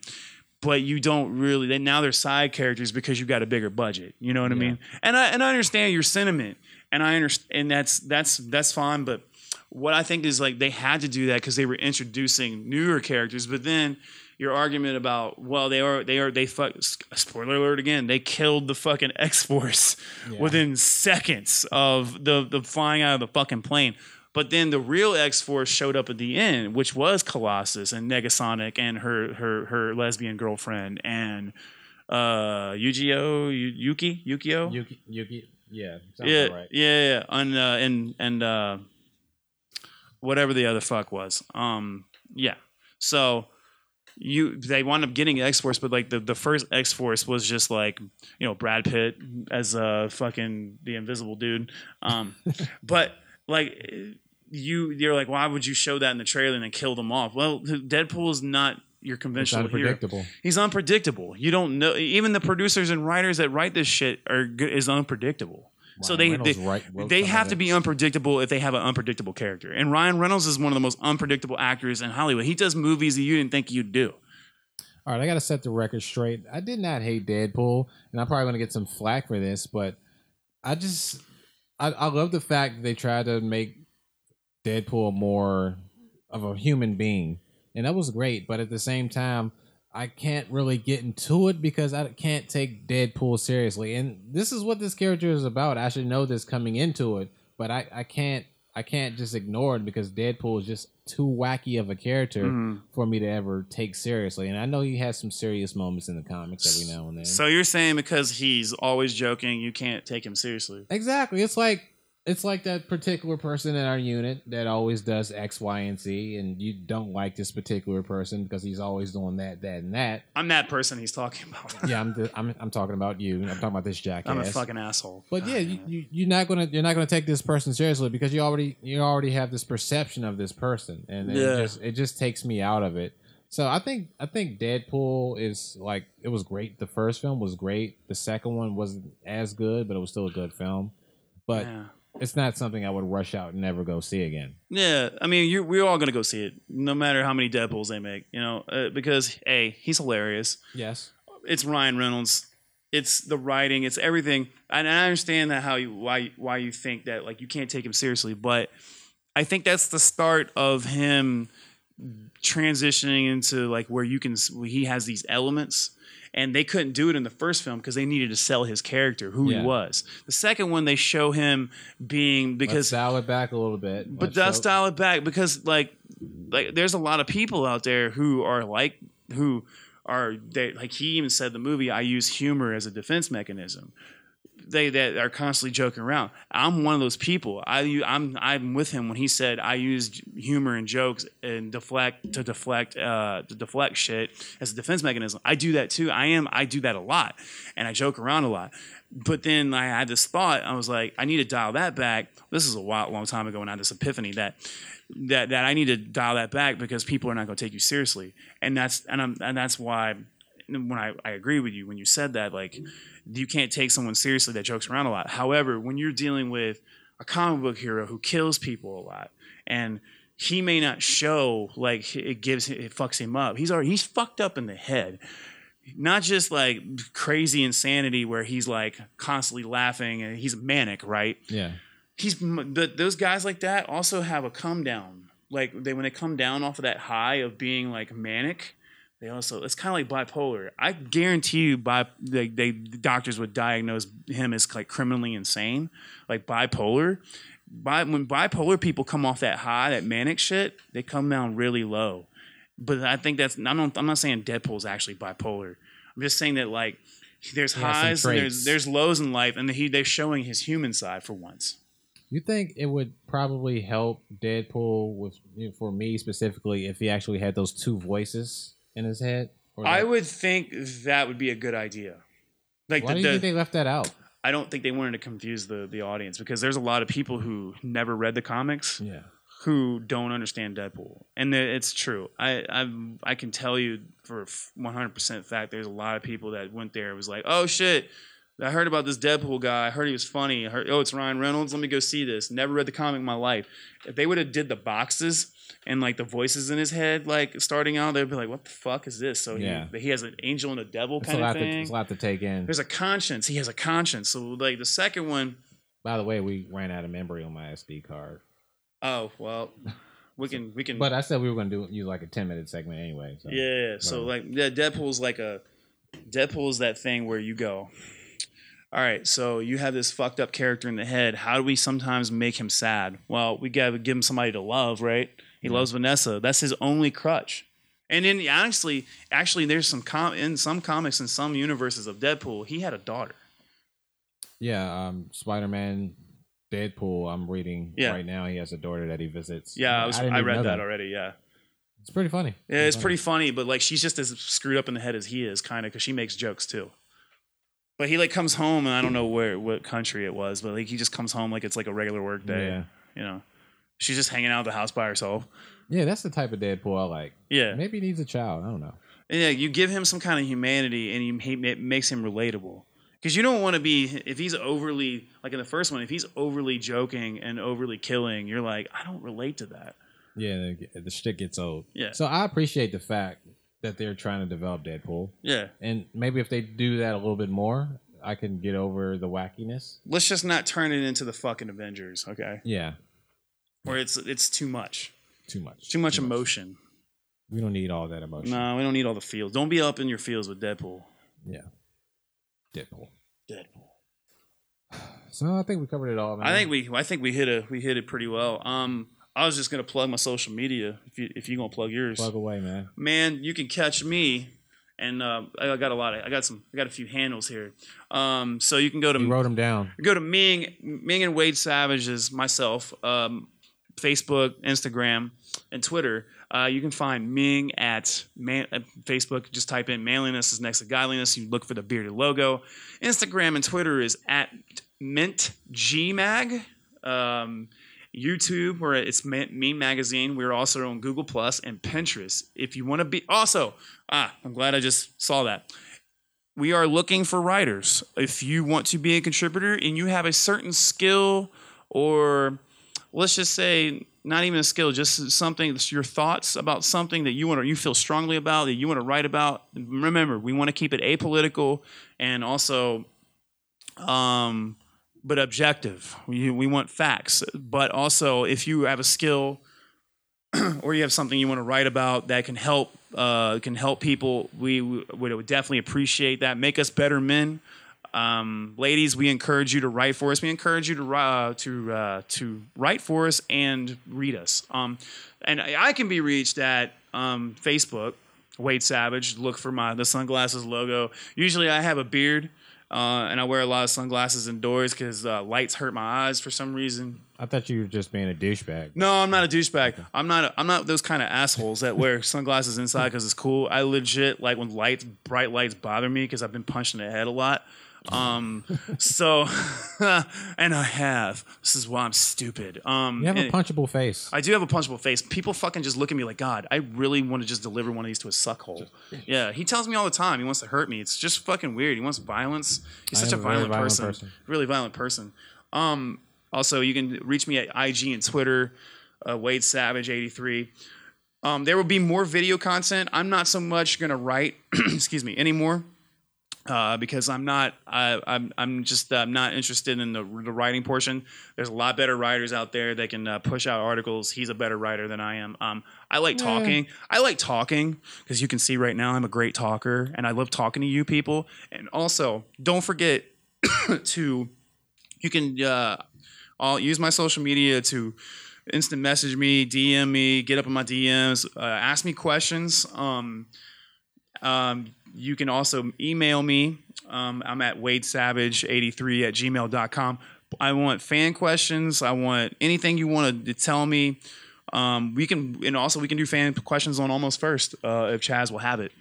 but you don't really. Then now they're side characters because you've got a bigger budget. You know what I mean? And I and I understand your sentiment, and I understand, and that's that's that's fine. But what I think is like they had to do that because they were introducing newer characters, but then your argument about well they are they are they fuck spoiler alert again they killed the fucking [laughs] X Force within seconds of the the flying out of the fucking plane. But then the real X Force showed up at the end, which was Colossus and Negasonic and her her her lesbian girlfriend and uh Yu-Gi-Oh, Yuki, Yukio Yuki, Yuki, yeah, yeah, right. yeah, yeah, and uh, and and uh, whatever the other fuck was. Um, yeah. So you they wound up getting X Force, but like the the first X Force was just like you know Brad Pitt as uh fucking the Invisible Dude. Um, [laughs] but like you you're like why would you show that in the trailer and then kill them off? Well, Deadpool is not your It's conventional hero. He's unpredictable. You don't know. Even the producers and writers that write this shit are is unpredictable. so they Reynolds they, they have to be unpredictable if they have an unpredictable character. And Ryan Reynolds is one of the most unpredictable actors in Hollywood. He does movies that you didn't think you'd do. All right, I got to set the record straight. I did not hate Deadpool, and I'm probably going to get some flack for this, but I just I, I love the fact that they tried to make Deadpool more of a human being, and that was great. But at the same time, I can't really get into it because I can't take Deadpool seriously, and this is what this character is about. I should know this coming into it, but I I can't I can't just ignore it because Deadpool is just too wacky of a character Mm-hmm. for me to ever take seriously. And I know he has some serious moments in the comics every now and then. So you're saying because he's always joking, you can't take him seriously? exactly, it's like it's like that particular person in our unit that always does X, Y, and Z, and you don't like this particular person because he's always doing that, that, and that. I'm that person he's talking about. [laughs] Yeah, I'm the, I'm I'm talking about you. I'm talking about this jackass. I'm a fucking asshole. But yeah, you, you you're not gonna you're not gonna take this person seriously because you already you already have this perception of this person, and it just it just takes me out of it. So I think I think Deadpool is like it was great. The first film was great. The second one wasn't as good, but it was still a good film. But Yeah. It's not something I would rush out and never go see again. Yeah, I mean, you're, we're all gonna go see it, no matter how many Deadpool's they make, you know, uh, because a he's hilarious. Yes. It's Ryan Reynolds. It's the writing. It's everything. And I understand that how you why why you think that like you can't take him seriously, but I think that's the start of him transitioning into like where you can he has these elements. And they couldn't do it in the first film because they needed to sell his character, who Yeah. he was. The second one, they show him being because dial it back a little bit. but Let's dial it back because like like there's a lot of people out there who are like who are they like he even said in the movie I use humor as a defense mechanism. They that are constantly joking around. I'm one of those people. I I'm I'm with him when he said I use humor and jokes and deflect to deflect uh, to deflect shit as a defense mechanism. I do that too. I am I do that a lot, and I joke around a lot. But then I had this thought. I was like, I need to dial that back. This is a while, long time ago, and I had this epiphany that that that I need to dial that back because people are not going to take you seriously, and that's and I'm and that's why when I, I agree with you when you said that like mm-hmm. you can't take someone seriously that jokes around a lot. However, when you're dealing with a comic book hero who kills people a lot and he may not show like it gives it fucks him up. He's already he's fucked up in the head. Not just like crazy insanity where he's like constantly laughing and he's manic, right? Yeah. he's but those guys like that also have a come down like they when they come down off of that high of being like manic they also it's kind of like bipolar. I guarantee you by they, they doctors would diagnose him as like criminally insane like bipolar. By, when bipolar people come off that high that manic shit they come down really low. But i think that's i'm not, I'm not saying deadpool's actually bipolar. I'm just saying that like there's He highs and there's there's lows in life and he they're showing his human side for once. You think it would probably help Deadpool with for me specifically if he actually had those two voices in his head? Or I would think that would be a good idea. Like Why the, do you the- think they left that out? I don't think they wanted to confuse the the audience because there's a lot of people who never read the comics Yeah. who don't understand Deadpool, and the- it's true. I I I can tell you for one hundred percent fact, there's a lot of people that went there. and was like, oh shit. I heard about this Deadpool guy. I heard he was funny. I heard, oh, it's Ryan Reynolds. Let me go see this. Never read the comic in my life. If they would have did the boxes and like the voices in his head, like starting out, they'd be like, "What the fuck is this?" So Yeah. he, he has an angel and a devil It's a kind of lot. To, thing. it's a lot to take in. There's a conscience. He has a conscience. So like the second one, By the way, we ran out of memory on my SD card. oh well, we can we can. But I said we were going to do use like a ten minute segment anyway. So. Yeah. So like, yeah, Deadpool's like a Deadpool's that thing where you go. All right, so you have this fucked up character in the head. How do we sometimes make him sad? Well, we gotta give him somebody to love, right? He loves Vanessa. That's his only crutch. And then honestly, actually, there's some com- in some comics in some universes of Deadpool, he had a daughter. Yeah, um, Spider Man, Deadpool. I'm reading Yeah. right now. He has a daughter that he visits. Yeah, I, was, didn't I, read know that already. Yeah, It's pretty funny. yeah, it's pretty funny, but like she's just as screwed up in the head as he is, kind of, because she makes jokes too. But he like comes home, and I don't know where what country it was, but like he just comes home like it's like a regular work day. Yeah. You know, she's just hanging out at the house by herself. Yeah, that's the type of Deadpool I like. Yeah, Maybe he needs a child. I don't know. And, yeah. You give him some kind of humanity, and he, he it makes him relatable. Because you don't want to be if he's overly like in the first one, if he's overly joking and overly killing, you're like, I don't relate to that. Yeah, the, the shit gets old. Yeah. So I appreciate the fact that they're trying to develop Deadpool, Yeah. and maybe if they do that a little bit more, I can get over the wackiness. Let's just not turn it into the fucking Avengers, okay? Yeah, Or it's it's too much. too much. Too much emotion. We don't need all that emotion. No, we don't need all the feels. Don't be up in your feels with Deadpool. Yeah. Deadpool. Deadpool. [sighs] So I think we covered it all. Man. I think we I think we hit a we hit it pretty well. Um I was just gonna plug my social media if you if you gonna plug yours. plug away, man. Man, you can catch me and uh, I got a lot of I got some I got a few handles here. Um so you can go to You wrote them down. go to Ming Ming and Wade Savage's myself. Um, Facebook, Instagram, and Twitter. Uh, you can find Ming at, man, at Facebook. Just type in manliness is next to godliness. You look for the bearded logo. Instagram and Twitter is at Mint Gmag. Um, YouTube, where it's Meme Magazine. We're also on Google Plus and Pinterest. If you want to be, also, ah, I'm glad I just saw that we are looking for writers. If you want to be a contributor and you have a certain skill, or let's just say not even a skill, just something your thoughts about something that you want to you feel strongly about that you want to write about. Remember, we want to keep it apolitical and also, um, but objective. We we want facts, but also if you have a skill [clears throat] or you have something you want to write about that can help uh, can help people, we w- would definitely appreciate that. Make us better men. Um, ladies, we encourage you to write for us. We encourage you to uh, to uh, to write for us and read us. Um, and I I can be reached at um, Facebook, Wade Savage. Look for my the sunglasses logo. Usually, I have a beard. Uh, and I wear a lot of sunglasses indoors because uh, lights hurt my eyes for some reason. I thought you were just being a douchebag. No, I'm not a douchebag. I'm not. A, I'm not those kind of assholes that wear [laughs] sunglasses inside because it's cool. I legit like when lights, bright lights, bother me because I've been punched in the head a lot. Um, so, [laughs] and I have. This is why I'm stupid. Um, You have a punchable face. I do have a punchable face. People fucking just look at me like, God, I really want to just deliver one of these to a suckhole. Yeah, he tells me all the time he wants to hurt me. It's just fucking weird. He wants violence. He's I such a a violent, violent person. person. Really violent person. Um, also, you can reach me at IG and Twitter, uh, Wade Savage eighty three. Um, there will be more video content. I'm not so much gonna write, [clears throat] excuse me, anymore uh, because I'm not I, I'm I'm just I'm not interested in the, the writing portion. There's a lot better writers out there that can uh, push out articles. He's a better writer than I am. Um, I like talking. I like talking because you can see right now I'm a great talker and I love talking to you people. And also, don't forget [coughs] to you can uh, I'll use my social media to instant message me, DM me, get up in my DMs, uh, ask me questions. Um, um, you can also email me. Um, I'm at wadesavage83 at gmail.com. I want fan questions. I want anything you want to tell me. Um, we can, and also we can do fan questions on almost first uh, if Chaz will have it.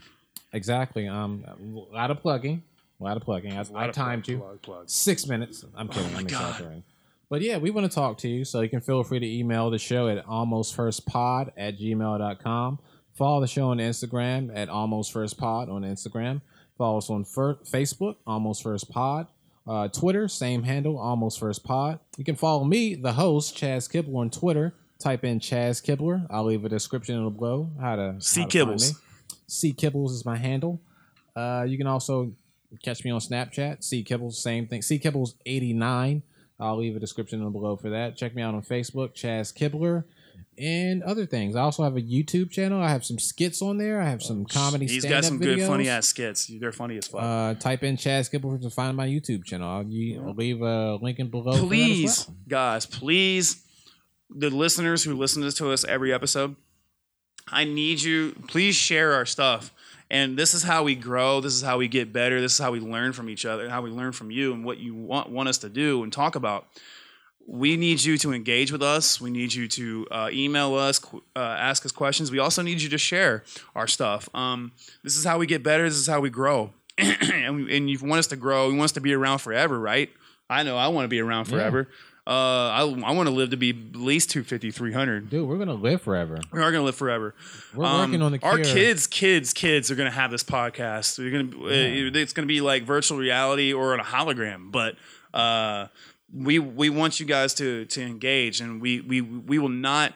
Exactly. Um, a lot of plugging. A lot of plugging. I, I timed you. Six minutes. I'm kidding. I'm Oh God. exaggerating. But yeah, we want to talk to you, so you can feel free to email the show at almostfirstpod at gmail.com. Follow the show on Instagram at almostfirstpod on Instagram. Follow us on Fir- Facebook, Almost First Pod. Uh, Twitter, same handle, Almost First Pod. You can follow me, the host, Chaz Kibble, on Twitter. Type in Chaz Kibler. I'll leave a description in the below how to see how to find Kibbles. C Kibbles is my handle. Uh, you can also catch me on Snapchat. C Kibbles, same thing. C Kibbles eighty nine. I'll leave a description in below for that. Check me out on Facebook, Chaz Kibler, and other things. I also have a YouTube channel. I have some skits on there. I have some comedy. He's got some good funny ass skits. They're funny as fuck. Uh, type in Chaz Kibler to find my YouTube channel. I'll, you, I'll leave a link in below. for that as please, well. guys, please, the listeners who listen to us every episode, I need you. Please share our stuff. And this is how we grow. This is how we get better. This is how we learn from each other. How we learn from you and what you want want us to do and talk about. We need you to engage with us. We need you to uh, email us, qu- uh, ask us questions. We also need you to share our stuff. Um, this is how we get better. This is how we grow. [clears throat] and, we, and you want us to grow. You want us to be around forever, right? I know I want to be around forever. Uh, I, I want to live to be at least 250, 300. Dude, we're gonna live forever. We are going to live forever. We're Um, working on the our kids, kids, kids are going to have this podcast. They're going to. Uh, it's going to be like virtual reality or on a hologram. But uh, we we want you guys to to engage, and we we we will not.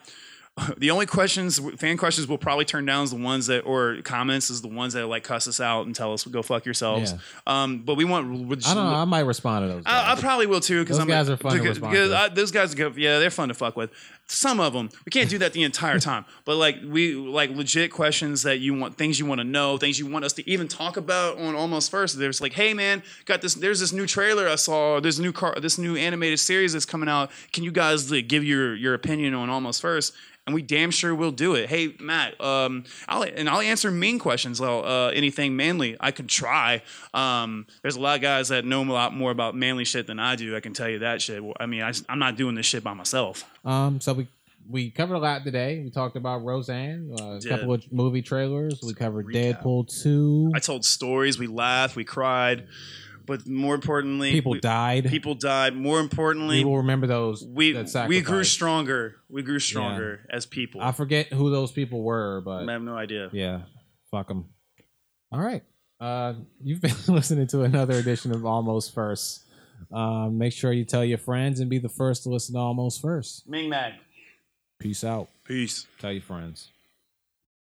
[laughs] The only questions, fan questions, we'll probably turn down is the ones that, or comments is the ones that like cuss us out and tell us go fuck yourselves. Yeah. Um, but we want. I don't know. I might respond to those. I, I probably will too because Those I'm guys are fun to because, respond to. I, those guys go. Yeah, they're fun to fuck with. Some of them we can't do that the entire time, but like we like legit questions that you want, things you want to know, things you want us to even talk about on almost first. There's like, hey man, got this. There's this new trailer I saw. There's new car. This new animated series that's coming out. Can you guys like, give your your opinion on almost first? And we damn sure will do it. Hey Matt, um, I'll and I'll answer mean questions. Well, uh, anything manly, I could try. Um, there's a lot of guys that know a lot more about manly shit than I do. I can tell you that shit. I mean, I, am not doing this shit by myself. Um, so we covered a lot today. We talked about Roseanne, uh, a couple of movie trailers. We covered Recap. Deadpool two. I told stories. We laughed. We cried. But more importantly, People we- died. People died. More importantly, we will remember those. we we grew stronger. We grew stronger as people. I forget who those people were, but I have no idea. yeah, fuck them. All right. Uh, you've been [laughs] listening to another edition of Almost First. Um, make sure you tell your friends and be the first to listen to Almost First. Ming Mag. Peace out. Peace. Tell your friends.